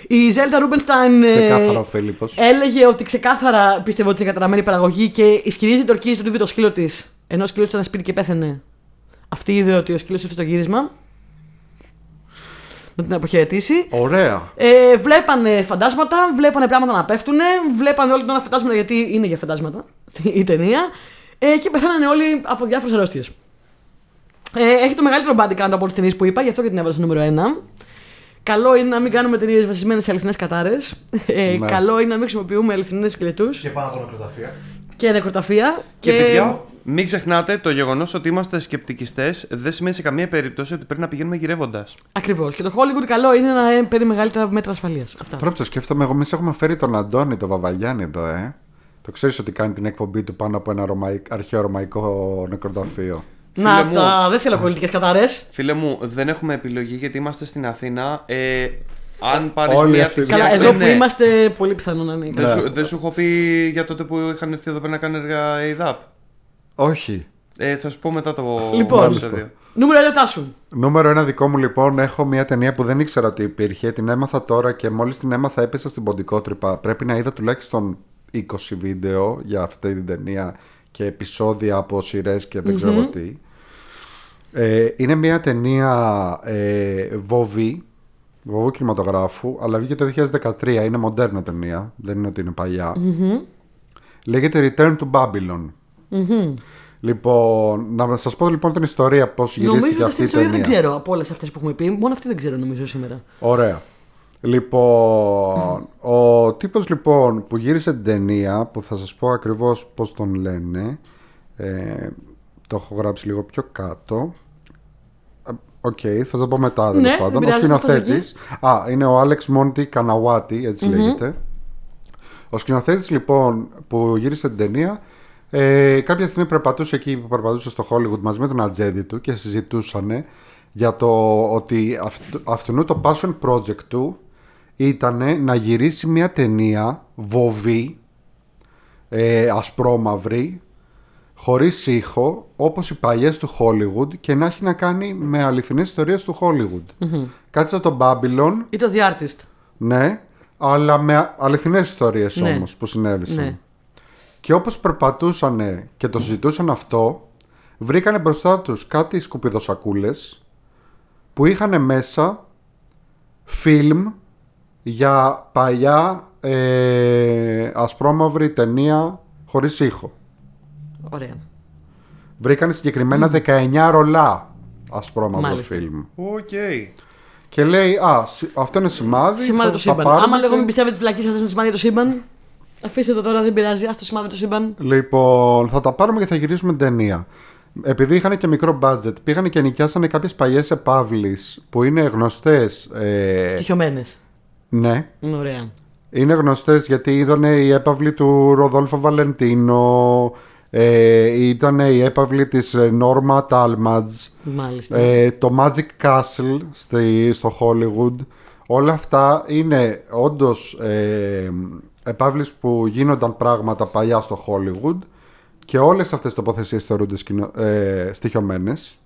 Η Zelda Rubinstein. ε, Ξεκάθαρα ο Φίλιππος. Έλεγε ότι ξεκάθαρα πίστευε ότι είναι καταραμένη παραγωγή και ισχυρίζεται ότι ορκίζει τον είδε το σκύλο της. Ενώ ο σκύλος ήταν σπίτι και πέθανε. Αυτή είδε ότι ο σκύλος έφυγε στο γύρισμα. Να την αποχαιρετήσει. Ωραία. Ε, βλέπανε φαντάσματα, βλέπανε πράγματα να πέφτουν, βλέπανε όλη την ώρα φαντάσματα γιατί είναι για φαντάσματα η ταινία. Ε, και πεθάνανε όλοι από διάφορες αρρώστιες. Ε, έχει το μεγαλύτερο body count από τις ταινίες που είπα, γι' αυτό και την έβαλα στο νούμερο 1. Καλό είναι να μην κάνουμε ταινίες βασισμένες σε αληθινές κατάρες. Ε, Ναι. Καλό είναι να μην χρησιμοποιούμε αληθινέ σκελετούς Και πάνω από νεκροταφεία. και νεκροταφεία. Και, παιδιά, μην ξεχνάτε το γεγονός ότι είμαστε σκεπτικιστές δεν σημαίνει σε καμία περίπτωση ότι πρέπει να πηγαίνουμε γυρεύοντας. Ακριβώς. Και το Hollywood καλό είναι να ε, παίρνει μεγαλύτερα μέτρα ασφαλείας. Αυτά. Τώρα που το σκέφτομαι, εγώ εμείς έχουμε φέρει τον Αντώνη, τον Βαβαγιάννη εδώ, ε. Το ξέρεις ότι κάνει την εκπομπή του πάνω από ένα ρωμαϊ... αρχαίο ρωμαϊκό νεκροταφείο. Να μου. τα, δεν θέλω πολιτικές κατάρε. Φίλε μου, δεν έχουμε επιλογή γιατί είμαστε στην Αθήνα. Ε, αν πάρεις Όλοι μια αυτοί. θητεία. Καλά, ε, εδώ που ναι. είμαστε, πολύ πιθανό να είναι. Δεν, Ναι. σου, δεν σου έχω πει για τότε που είχαν έρθει εδώ πέρα να κάνουν έργα ΕΙΔΑΠ. Όχι. Ε, θα σου πω μετά το Λοιπόν. επεισόδιο. Νούμερο 1 τάσου. Νούμερο ένα δικό μου λοιπόν, έχω μια ταινία που δεν ήξερα ότι υπήρχε. Την έμαθα τώρα και μόλις την έμαθα έπεσα στην ποντικότρυπα. Πρέπει να είδα τουλάχιστον 20 βίντεο για αυτή την ταινία και επεισόδια από σειρές και δεν ξέρω τι. Ε, είναι μια ταινία ε, βοβή, βοβού κινηματογράφου, αλλά βγήκε το 2013. Είναι μοντέρνα ταινία, δεν είναι ότι είναι παλιά. Λέγεται Return to Babylon. Λοιπόν, να σας πω λοιπόν την ιστορία πώς Νομίζω γυρίστηκε ότι αυτή αυτή η τη ιστορία ταινία. δεν ξέρω από όλες αυτές που έχουμε πει. Μόνο αυτή δεν ξέρω νομίζω σήμερα. Ωραία. Λοιπόν, ο τύπος λοιπόν που γύρισε την ταινία, που θα σας πω ακριβώς πώς τον λένε, ε, το έχω γράψει λίγο πιο κάτω. Ε, Οκ, θα το πω μετά τέλος Ναι, δεν πάντων. Ο πειράζει, σκηνοθέτης, α, είναι ο Άλεξ Μόντι Καναουάτη, έτσι λέγεται. Ο σκηνοθέτης λοιπόν που γύρισε την ταινία, ε, κάποια στιγμή περπατούσε εκεί που περπατούσε στο Hollywood μαζί με τον ατζέντη του και συζητούσαν για το ότι αυτ, αυτού το passion project του ήταν να γυρίσει μια ταινία βοβή, ε, ασπρόμαυρη, χωρίς ήχο, όπως οι παλιές του Hollywood και να έχει να κάνει με αληθινές ιστορίες του Hollywood. Κάτι σαν το Babylon, Ή το The Artist. ναι, αλλά με αληθινές ιστορίες Ναι. όμως που συνέβησαν. Ναι. Και όπως περπατούσαν και το συζητούσαν αυτό, βρήκανε μπροστά τους κάτι σκουπιδοσακούλες που είχαν μέσα φιλμ για παλιά ε, ασπρόμαυρη ταινία χωρίς ήχο. Ωραία. Βρήκανε συγκεκριμένα 19 ρολά ασπρόμαυρο Μάλιστα. φιλμ. Οκ. Και λέει, α, σι- αυτό είναι σημάδι, Σημάδι θα το τα σύμπαν. πάρουμε Άμα λίγο και- μην πιστεύετε φυλακή σας με σημάδι το σύμπαν, αφήστε το τώρα, δεν πειράζει. Α το σημάδι το σύμπαν. Λοιπόν, θα τα πάρουμε και θα γυρίσουμε την ταινία. Επειδή είχαν και μικρό budget, πήγανε και νοικιάσανε κάποιες παλιές επαύλεις που είναι γνωστές. Ε, Στοιχειωμένες. ναι, Ωραία. είναι γνωστές γιατί ήταν η έπαυλη του Ροδόλφο Βαλεντίνο, ε, ήταν η έπαυλη της ε, Νόρμα Τάλματζ, Μάλιστα. ε, το Magic Castle στη, στο Hollywood. Όλα αυτά είναι όντως ε, επαύλεις που γίνονταν πράγματα παλιά στο Hollywood και όλες αυτές τις τοποθεσίες θεωρούνται σκηνο, ε, στοιχειωμένες.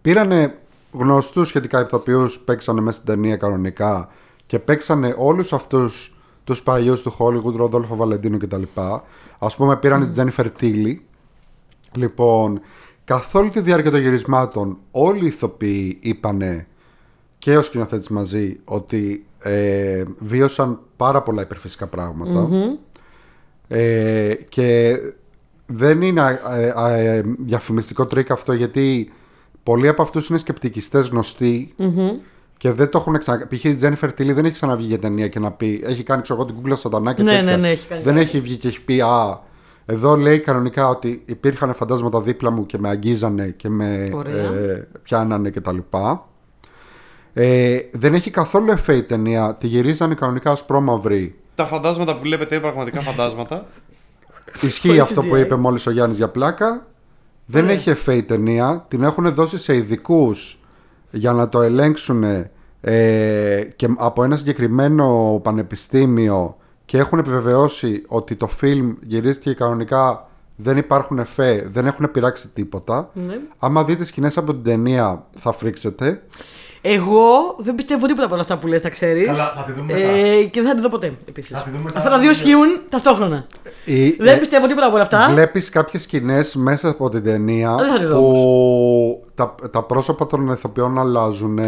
Πήρανε γνωστούς σχετικά ηθοποιούς, παίξανε μέσα στην ταινία κανονικά και παίξανε όλους αυτούς τους παλιούς του Hollywood, Ροδόλφο Βαλεντίνο κτλ. Ας πούμε πήραν την Τζένιφερ Τίλι. Λοιπόν, καθ' όλη τη διάρκεια των γυρισμάτων όλοι οι ηθοποιοί είπανε και ο σκηνοθέτης μαζί ότι ε, βίωσαν πάρα πολλά υπερφυσικά πράγματα. Ε, και δεν είναι ε, ε, ε, διαφημιστικό τρικ αυτό γιατί πολλοί από αυτούς είναι σκεπτικιστές γνωστοί και δεν το έχουν ξανα... Π.χ. η Τζένιφερ Τίλι δεν έχει ξαναβγεί για ταινία και να πει έχει κάνει ξέρω εγώ την κούκλα σατανά και Ναι, τέτοια. ναι, ναι, έχει κάνει δεν κάτι. έχει βγει και έχει πει α, εδώ λέει κανονικά ότι υπήρχαν φαντάσματα δίπλα μου και με αγγίζανε και με Ωραία. ε, πιάνανε κτλ. Ε, δεν έχει καθόλου εφέ η ταινία. Τη γυρίζανε κανονικά ασπρόμαυρη. Τα φαντάσματα που βλέπετε είναι πραγματικά φαντάσματα. (laughs) Ισχύει Χωρίς αυτό που CGI. είπε μόλις ο Γιάννης για πλάκα. Δεν Ωραία. έχει εφέ η ταινία. Την έχουν δώσει σε ειδικούς για να το ελέγξουν ε, και από ένα συγκεκριμένο πανεπιστήμιο και έχουν επιβεβαιώσει ότι το φιλμ γυρίστηκε κανονικά δεν υπάρχουν εφέ, δεν έχουν πειράξει τίποτα. Ναι. Άμα δείτε σκηνές από την ταινία θα φρίξετε. Εγώ δεν πιστεύω τίποτα από όλα αυτά που λες, να ξέρεις. Καλά, θα τη δούμε Ε, και δεν θα τη δω ποτέ επίσης. Θα τη δούμε μετά. Αυτά τα δύο ισχύουν ταυτόχρονα. Η- Δεν ε, πιστεύω τίποτα από όλα αυτά. Βλέπεις κάποιες σκηνές μέσα από την ταινία Δεν θα τη δω που τα, τα πρόσωπα των ηθοποιών αλλάζουν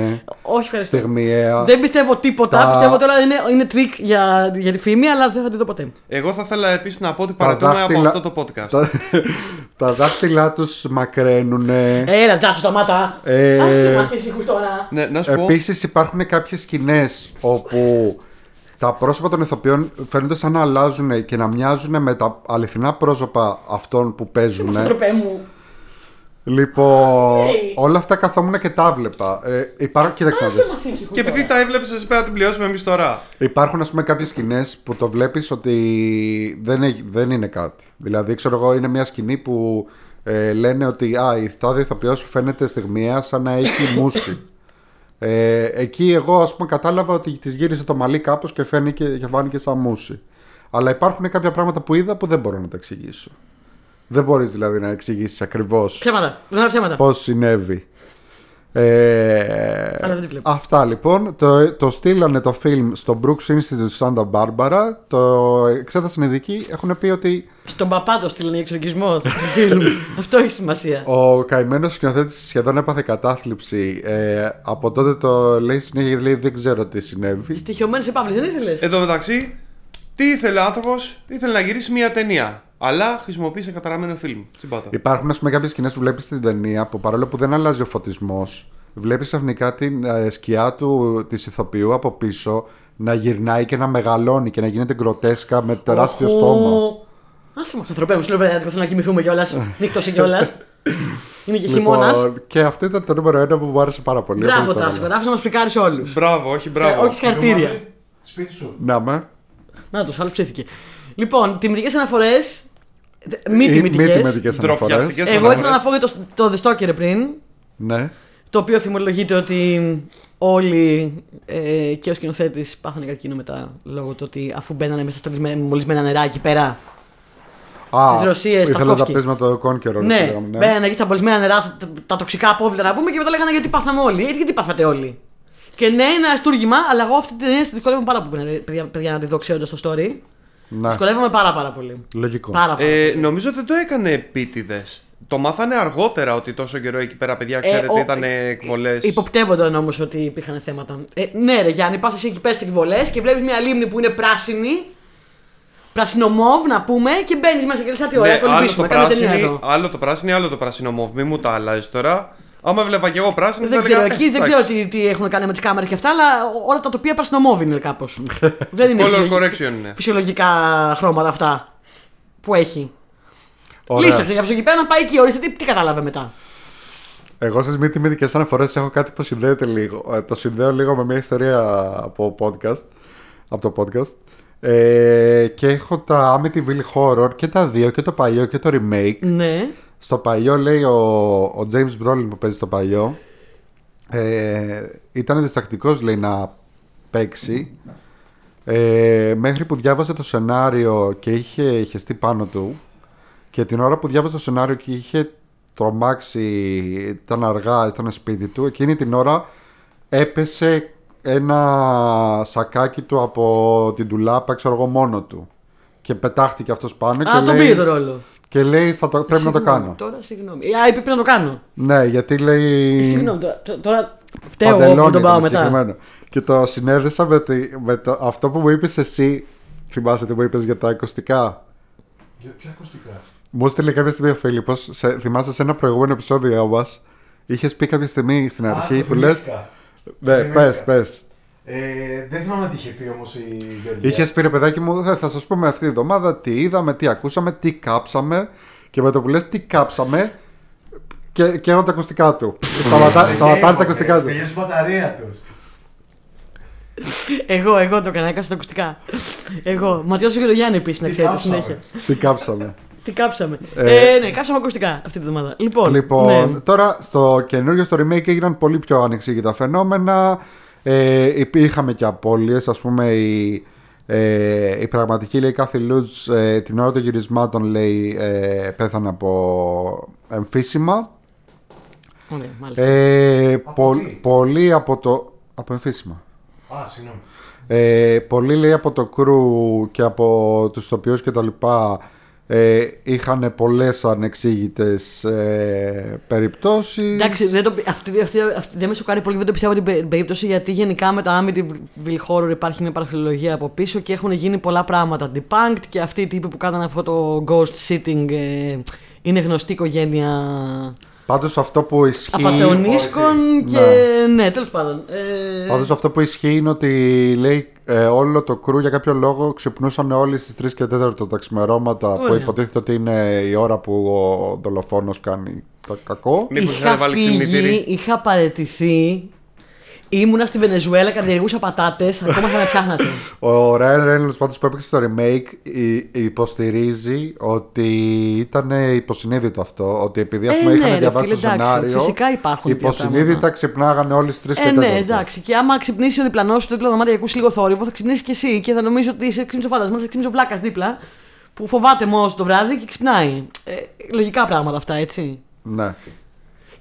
Όχι, ευχαριστώ. στιγμιαία. Δεν πιστεύω τίποτα. Τα- Πιστεύω τώρα είναι, είναι τρικ για, για τη φήμη, αλλά δεν θα τη δω ποτέ. Εγώ θα ήθελα επίσης να πω ότι Τα παραιτούμαι από δάχτυλα- αυτό το podcast. (laughs) τα, τα δάχτυλά τους μακραίνουν. Έλα, τάσου, σταμάτα. Ε, Άσε μας ήσυχους τώρα. Ναι, να σου πω. Επίσης υπάρχουν κάποιες σκηνές όπου τα πρόσωπα των ηθοποιών φαίνονται σαν να αλλάζουν και να μοιάζουν με τα αληθινά πρόσωπα αυτών που παίζουν. Ανθρωπέ μου. Λοιπόν, Hey. όλα αυτά καθόμουν και τα βλέπα. Ε, υπάρχουν, κοίταξε να Άσε δεις. μας ήσυχους Και επειδή τώρα. τα έβλεψες, εσύ πρέπει να την πληρώσουμε εμείς τώρα. Υπάρχουν ας πούμε κάποιες σκηνές που το βλέπεις ότι δεν, έχει- δεν είναι κάτι. Δηλαδή ξέρω εγώ είναι μια σκηνή που Ε, λένε ότι α, η τάδε ηθοποιός φαίνεται στιγμιαία σαν να έχει (laughs) μουσι. Ε, εκεί εγώ ας πούμε κατάλαβα ότι της γύρισε το μαλλί κάπως και φαίνηκε, και φάνηκε σαν μουσι. Αλλά υπάρχουν κάποια πράγματα που είδα που δεν μπορώ να τα εξηγήσω. Δεν μπορείς δηλαδή να εξηγήσεις ακριβώς Ψέματα. Δεν είναι ψέματα. πώς συνέβη. Ε, Αλλά δεν τη βλέπω. αυτά λοιπόν. Το, το στείλανε το film στο Brooks Institute Santa Barbara. Το εξέτασαν ειδικοί. Έχουν πει ότι Στον παπά το στείλανε για εξοργισμό του φιλμ. (laughs) Αυτό έχει σημασία. ο καημένος σκηνοθέτης σχεδόν έπαθε κατάθλιψη. Ε, από τότε το λέει συνέχεια γιατί λέει δεν ξέρω τι συνέβη. Στοιχειωμένες επαύλε, δεν ήθελες; Εν τω μεταξύ, τι ήθελε ο άνθρωπος, ήθελε να γυρίσει μια ταινία. Αλλά χρησιμοποίησε καταραμένο φιλμ. Τσιμπάτα. Υπάρχουν ας πούμε κάποιες σκηνές που βλέπεις στην ταινία που παρόλο που δεν αλλάζει ο φωτισμός, βλέπεις ξαφνικά την ε, σκιά του της ηθοποιού από πίσω να γυρνάει και να μεγαλώνει και να γίνεται γκροτέσκα με τεράστιο στόμα. Άσε μας, ανθρωπέ μου, σου λέω βραδιά, θέλω να κοιμηθούμε κιόλας. Νύχτωσε κιόλας. (laughs) Είναι και χειμώνας. Λοιπόν, και αυτό ήταν το νούμερο ένα που μου άρεσε πάρα πολύ. Μπράβο, Οπότε το Τάσο, έβαλα. άφησε να μας φρικάρεις όλους. Μπράβο, όχι μπράβο. Όχι συγχαρητήρια. Σπίτι σου. Να με. Να το, άλλος ψήθηκε. Λοιπόν, τιμητικέ αναφορές. Μη Ή- Μη τιμητικές. τιμητικές αναφορές. Ντροπιαστικές Εγώ ήθελα αναφορές. να πω για το, το The Stalker πριν. Ναι. Το οποίο θυμολογείται ότι όλοι ε, και ο σκηνοθέτης πάθανε καρκίνο μετά λόγω του ότι αφού μπαίνανε μέσα στα κλεισμένα- μολυσμένα νερά εκεί πέρα. Α, Στις Ρωσίες, ήθελα να Ταρκόφσκι. πεις με το κόνκερο. Ναι, μπαίνανε εκεί στα μολυσμένα νερά, τα, τα, τα τοξικά απόβλητα να πούμε και μετά λέγανε γιατί πάθαμε όλοι. Ε, γιατί πάθατε όλοι. Και ναι, είναι ένα στούργημα, αλλά εγώ αυτή την ταινία στη δυσκολεύομαι πάρα πολύ. Παιδιά, παιδιά να τη δω ξέροντα το story. Ναι, Δυσκολεύομαι πάρα πάρα πολύ. λογικό. Πάρα πολύ. Ε, νομίζω ότι δεν το έκανε επίτηδες. Το μάθανε αργότερα ότι τόσο καιρό εκεί πέρα, παιδιά, ξέρετε, ο- ήταν ε, εκβολές. Υποπτεύονταν όμως ότι υπήρχαν θέματα. Ε, ναι, ρε Γιάννη, πας εσύ εκεί πέρα στι εκβολές και βλέπεις μια λίμνη που είναι πράσινη. Πρασινομόβ να πούμε και μπαίνεις μέσα και λες: Τι ωραία, Ναι, άλλο, το κολυμπήσουμε. Κάνουμε ταινία πράσινο, εδώ. άλλο το πράσινο, άλλο το πράσινο μοβ. Μη μου τα αλλάζεις τώρα. Άμα βλέπα και εγώ πράσινο, Δεν θα ξέρω, έλεγα, εκεί «Ε, δεν εντάξει, ξέρω τι, τι έχουν κάνει με τις κάμερες και αυτά, αλλά όλα τα τοπία πρασινομόβ είναι κάπως. (laughs) δεν είναι Color φυσιολογικά- correction είναι. φυσιολογικά χρώματα αυτά που έχει. Ωραία. Λύσαξε για εκεί πέρα να πάει εκεί, ορίστε τι, τι κατάλαβε μετά. Εγώ στι μη τιμητικέ αναφορές έχω κάτι που συνδέεται λίγο. Ε, το συνδέω λίγο με μια ιστορία από podcast. Από το podcast. Ε, και έχω τα Amityville Horror και τα δύο, και το παλιό και το remake. Ναι. Στο παλιό λέει ο, ο James Brolin που παίζει το παλιό. Ε, ήταν διστακτικός λέει να παίξει. Ε, μέχρι που διάβασε το σενάριο και είχε χεστεί πάνω του. Και την ώρα που διάβασε το σενάριο και είχε τρομάξει, ήταν αργά, ήταν σπίτι του. Εκείνη την ώρα έπεσε ένα σακάκι του από την τουλάπα, ξέρω εγώ, μόνο του. Και πετάχτηκε αυτός πάνω Α, και τον λέει, πήρε το ρόλο. Και λέει θα το, πρέπει να το Συγγνώμη, κάνω. Τώρα συγγνώμη. Α, είπε πρέπει να το κάνω. Ναι, γιατί λέει. Ε, Συγγνώμη, τώρα, τώρα φταίω εγώ Παντελόνι που τον πάω ήταν μετά. συγκεκριμένο. Και το συνέδεσα με, τη, με το, αυτό που μου είπες εσύ. Θυμάσαι τι μου είπες για τα ακουστικά; Για ποια ακουστικά; Μου έστειλε κάποια στιγμή ο Φίλιππος. Θυμάσαι σε ένα προηγούμενο επεισόδιο μας. Είχες πει κάποια στιγμή στην αρχή Α, το που λε. θυμήθηκα. Ναι, Το πες, θυμήθηκα. πες. Ε, δεν θυμάμαι τι είχε πει όμως η Γεωργία. Είχες πει ρε παιδάκι μου, θα, θα σας πούμε αυτή τη εβδομάδα τι είδαμε, τι ακούσαμε, τι κάψαμε. Και με το που λες τι κάψαμε, και, και τα ακουστικά του. Σταματά- Σταματάνε τα ακουστικά του. Τελειώσει η μπαταρία τους. Εγώ, εγώ το έκανα, έκανα στα ακουστικά. Εγώ. Ματιό Γεωργιάννη επίσης, να Τι ξέρετε κάψαμε. συνέχεια. Τι κάψαμε. Τι κάψαμε. Ε, Ε, ναι, κάψαμε ακουστικά αυτή τη βδομάδα. Λοιπόν, Λοιπόν, ναι. τώρα στο καινούριο στο remake έγιναν πολύ πιο ανεξήγητα φαινόμενα. Ε, υπ- είχαμε και απώλειες, ας πούμε η, ε, η πραγματική λέει κάθε Λούτς ε, την ώρα των γυρισμάτων λέει ε, πέθανε από εμφύσιμα. Ωραία, μάλιστα. Ε, Από πο- τι; πολύ από το... από εμφύσιμα. Α, συγγνώμη. Ε, πολλοί λέει από το κρού και από τους τοπιούς και τα λοιπά ε, είχαν πολλές ανεξήγητες ε, περιπτώσεις. Εντάξει, δεν το, αυτή, αυτή, αυτή, δεν με σοκάρει πολύ, δεν το πιστεύω την πε- περίπτωση γιατί γενικά με το Amityville Horror υπάρχει μια παραφιλολογία από πίσω και έχουν γίνει πολλά πράγματα debunked και αυτοί οι τύποι που κάνανε αυτό το ghost sitting ε, είναι γνωστή οικογένεια Πάντως αυτό που ισχύει... απαταιωνίσκων Χωρίς. και ναι, τέλος πάντων. Ε, Πάντως αυτό που ισχύει είναι ότι λέει ε, όλο το κρού για κάποιο λόγο ξυπνούσαν όλοι στις 3 και 4 τα ξημερώματα που Ωραία. υποτίθεται ότι είναι η ώρα που ο δολοφόνος κάνει το κακό. Μήπως είχα είχαν βάλει φύγει, ξυπνητήρι; είχα παρετηθεί Ήμουνα στη Βενεζουέλα, καλλιεργούσα πατάτες, ακόμα θα με ψάχνατε. Ο Ryan Reynolds πάντως που έπαιξε στο remake υ- υποστηρίζει ότι ήταν υποσυνείδητο αυτό. Ότι επειδή ας Ε, πούμε ναι, είχαν ρε διαβάσει φίλε, το εντάξει, σενάριο. φυσικά υπάρχουν τέτοια Υποσυνείδητα πράγματα. ξυπνάγανε όλοι στις 3 και Ε, 4. ναι, εντάξει. Και άμα ξυπνήσει ο διπλανός σου το δίπλα δωμάτιο και ακούσει λίγο θόρυβο, θα ξυπνήσεις κι εσύ και θα νομίζω ότι είσαι ξύπνησε ο φάντασμας, θα ξύπνησε ο βλάκας δίπλα που φοβάται μόνος το βράδυ και ξυπνάει. Ε, λογικά πράγματα αυτά, έτσι. ναι.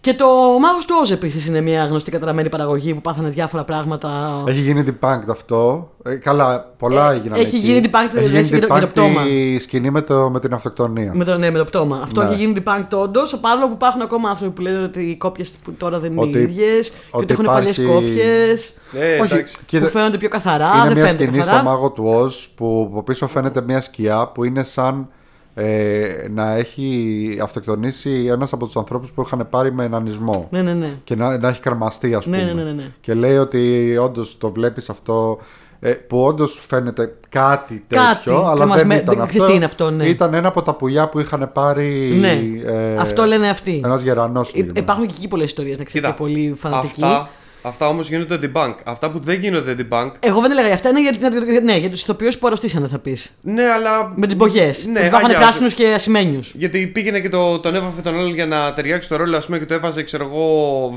Και το Μάγος του Όζ επίσης είναι μια γνωστή καταραμένη παραγωγή που πάθανε διάφορα πράγματα. Έχει γίνει debunked αυτό. Ε, καλά, πολλά Ε, έγιναν. έχει εκεί. γίνει debunked, Έχει λες, γίνει για το- για το debunked πτώμα. η σκηνή με, το, με την αυτοκτονία. Με το, ναι, με το πτώμα. Αυτό Ναι. έχει γίνει debunked όντως. Παρόλο που υπάρχουν ακόμα άνθρωποι που λένε ότι οι κόπιες που τώρα δεν είναι Ότι- οι ίδιες και ότι ότι έχουν υπάρχει- παλιέ κόπιες. Ε, Όχι, εντάξει. Που κοίτα, φαίνονται πιο καθαρά. είναι δεν μια φαίνεται σκηνή καθαρά. στο μάγο του Οζ που από πίσω φαίνεται μια σκιά που είναι σαν ε, να έχει αυτοκτονήσει ένας από τους ανθρώπους που είχαν πάρει με ενανισμό. Ναι, ναι, ναι. Και να, να έχει καρμαστεί, ας Ναι, πούμε. ναι, ναι, ναι. Και λέει ότι όντως το βλέπεις αυτό. ε, που όντως φαίνεται κάτι τέτοιο, Κάτι, αλλά κρεμασμέ- δεν δεν ήταν ξέρεις αυτό. τι είναι αυτό, ναι. Ήταν ένα από τα πουλιά που είχαν πάρει. Ναι. ε, Αυτό λένε αυτοί. Ένας γερανός. Υ- Υπάρχουν και εκεί πολλές ιστορίες, να ξέρετε, Κοίτα, πολύ φανατικοί. αυτά, αυτά όμως γίνονται debunk. Αυτά που δεν γίνονται debunk. Εγώ δεν έλεγα για αυτά, είναι για, για, ναι, για τους ηθοποιούς που αρρωστήσανε, θα πεις. Ναι, αλλά. Με τις μπογιές. Ναι, που είχαν αγιάζω. πράσινους και ασημένιους. Γιατί πήγαινε και το, τον έβαφε τον άλλον για να ταιριάξει το ρόλο, ας πούμε, και το έβαζε, ξέρω εγώ,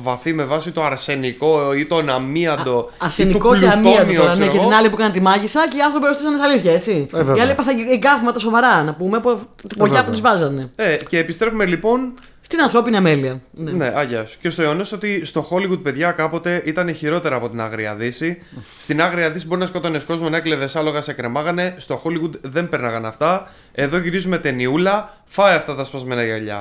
βαφή με βάση το αρσενικό ή τον αμίαντο. Ασενικό ή και το αμύαντο πλουτόνιο, τώρα. Ναι, ξέρω και εγώ. την άλλη που έκανε τη μάγισσα και οι άνθρωποι αρρωστήσανε σαν αλήθεια, έτσι. Ε, βέβαια. οι άλλοι έπαθαν εγκάβματα σοβαρά, να πούμε, από την μπογιά βέβαια. που τους βάζανε. Ε, και επιστρέφουμε λοιπόν Στην ανθρώπινη αμέλεια. Ναι. Ναι, άγιας σου. Και στο γεγονό ότι στο Hollywood, παιδιά, κάποτε ήταν χειρότερα από την Άγρια Δύση. Στην Άγρια Δύση μπορεί να σκότωνες κόσμο, να έκλεβες άλογα, σε κρεμάγανε. Στο Hollywood δεν περνάγαν αυτά. Εδώ γυρίζουμε ταινιούλα, φάει αυτά τα σπασμένα γυαλιά.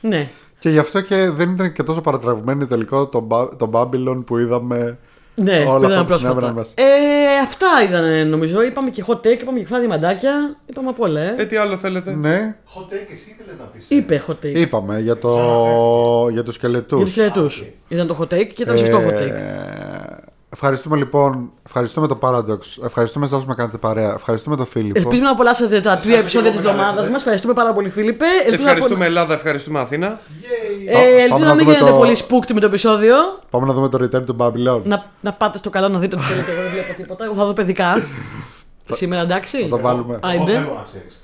ναι. Και γι' αυτό και δεν ήταν και τόσο παρατραγμένο τελικό το, Ba- το Babylon που είδαμε. Ναι, Όλα που αυτά είδαμε που συνέβαιναν πρόσφατα. μέσα. Ε, αυτά ήταν νομίζω. Είπαμε και hot take, είπαμε και φάνα διαμαντάκια. Είπαμε απ' όλα, ε. Ε, τι άλλο θέλετε; Ναι, Hot take εσύ ήθελες να πεις. Είπε hot take. είπαμε για, το... για τους σκελετούς. Για τους χαιρετού. Ήταν το hot take και ήταν σωστό hot take. Ε, Ευχαριστούμε λοιπόν, ευχαριστούμε το Paradox, ευχαριστούμε εσάς που με κάνετε παρέα, ευχαριστούμε τον Φίλιππο. Ελπίζουμε να απολαύσετε τα τρία επεισόδια της και εγώ με εβδομάδα καλέσατε. μας. Ευχαριστούμε πάρα πολύ, Φίλιππε. Ελπίζω να Ευχαριστούμε Ελλάδα, ευχαριστούμε Αθήνα. Yay. Ε, Πάμε ελπίζω να να μην δούμε γίνετε το- πολύ spooked με το επεισόδιο. Πάμε να δούμε το return του Babylon. Να, να πάτε στο καλό να δείτε τι θέλετε. Εγώ δεν βλέπω τίποτα. Εγώ θα δω παιδικά. Σήμερα εντάξει. Θα το βάλουμε. Α, Εγώ είναι. θέλω να ξέρεις.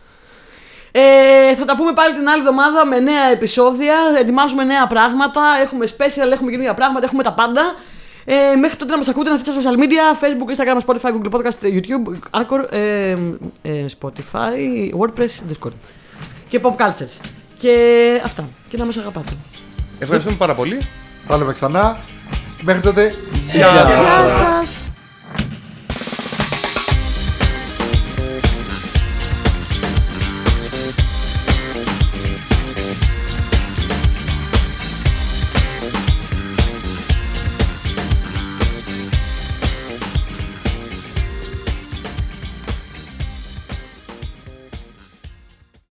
Ε, θα τα πούμε πάλι την άλλη εβδομάδα με νέα επεισόδια. Ετοιμάζουμε νέα πράγματα. Έχουμε special, έχουμε καινούργια πράγματα, έχουμε τα πάντα. Ε, μέχρι τότε να μας ακούτε να στα social media: Facebook, Instagram, Spotify, Google Podcast, YouTube, Anchor, ε, ε, Spotify, WordPress, Discord. Και Pop Cultures. Και αυτά. Και να μας αγαπάτε. Ευχαριστούμε πάρα πολύ. Θα λέμε ξανά. Μέχρι τότε. Γεια σας. Γεια σας.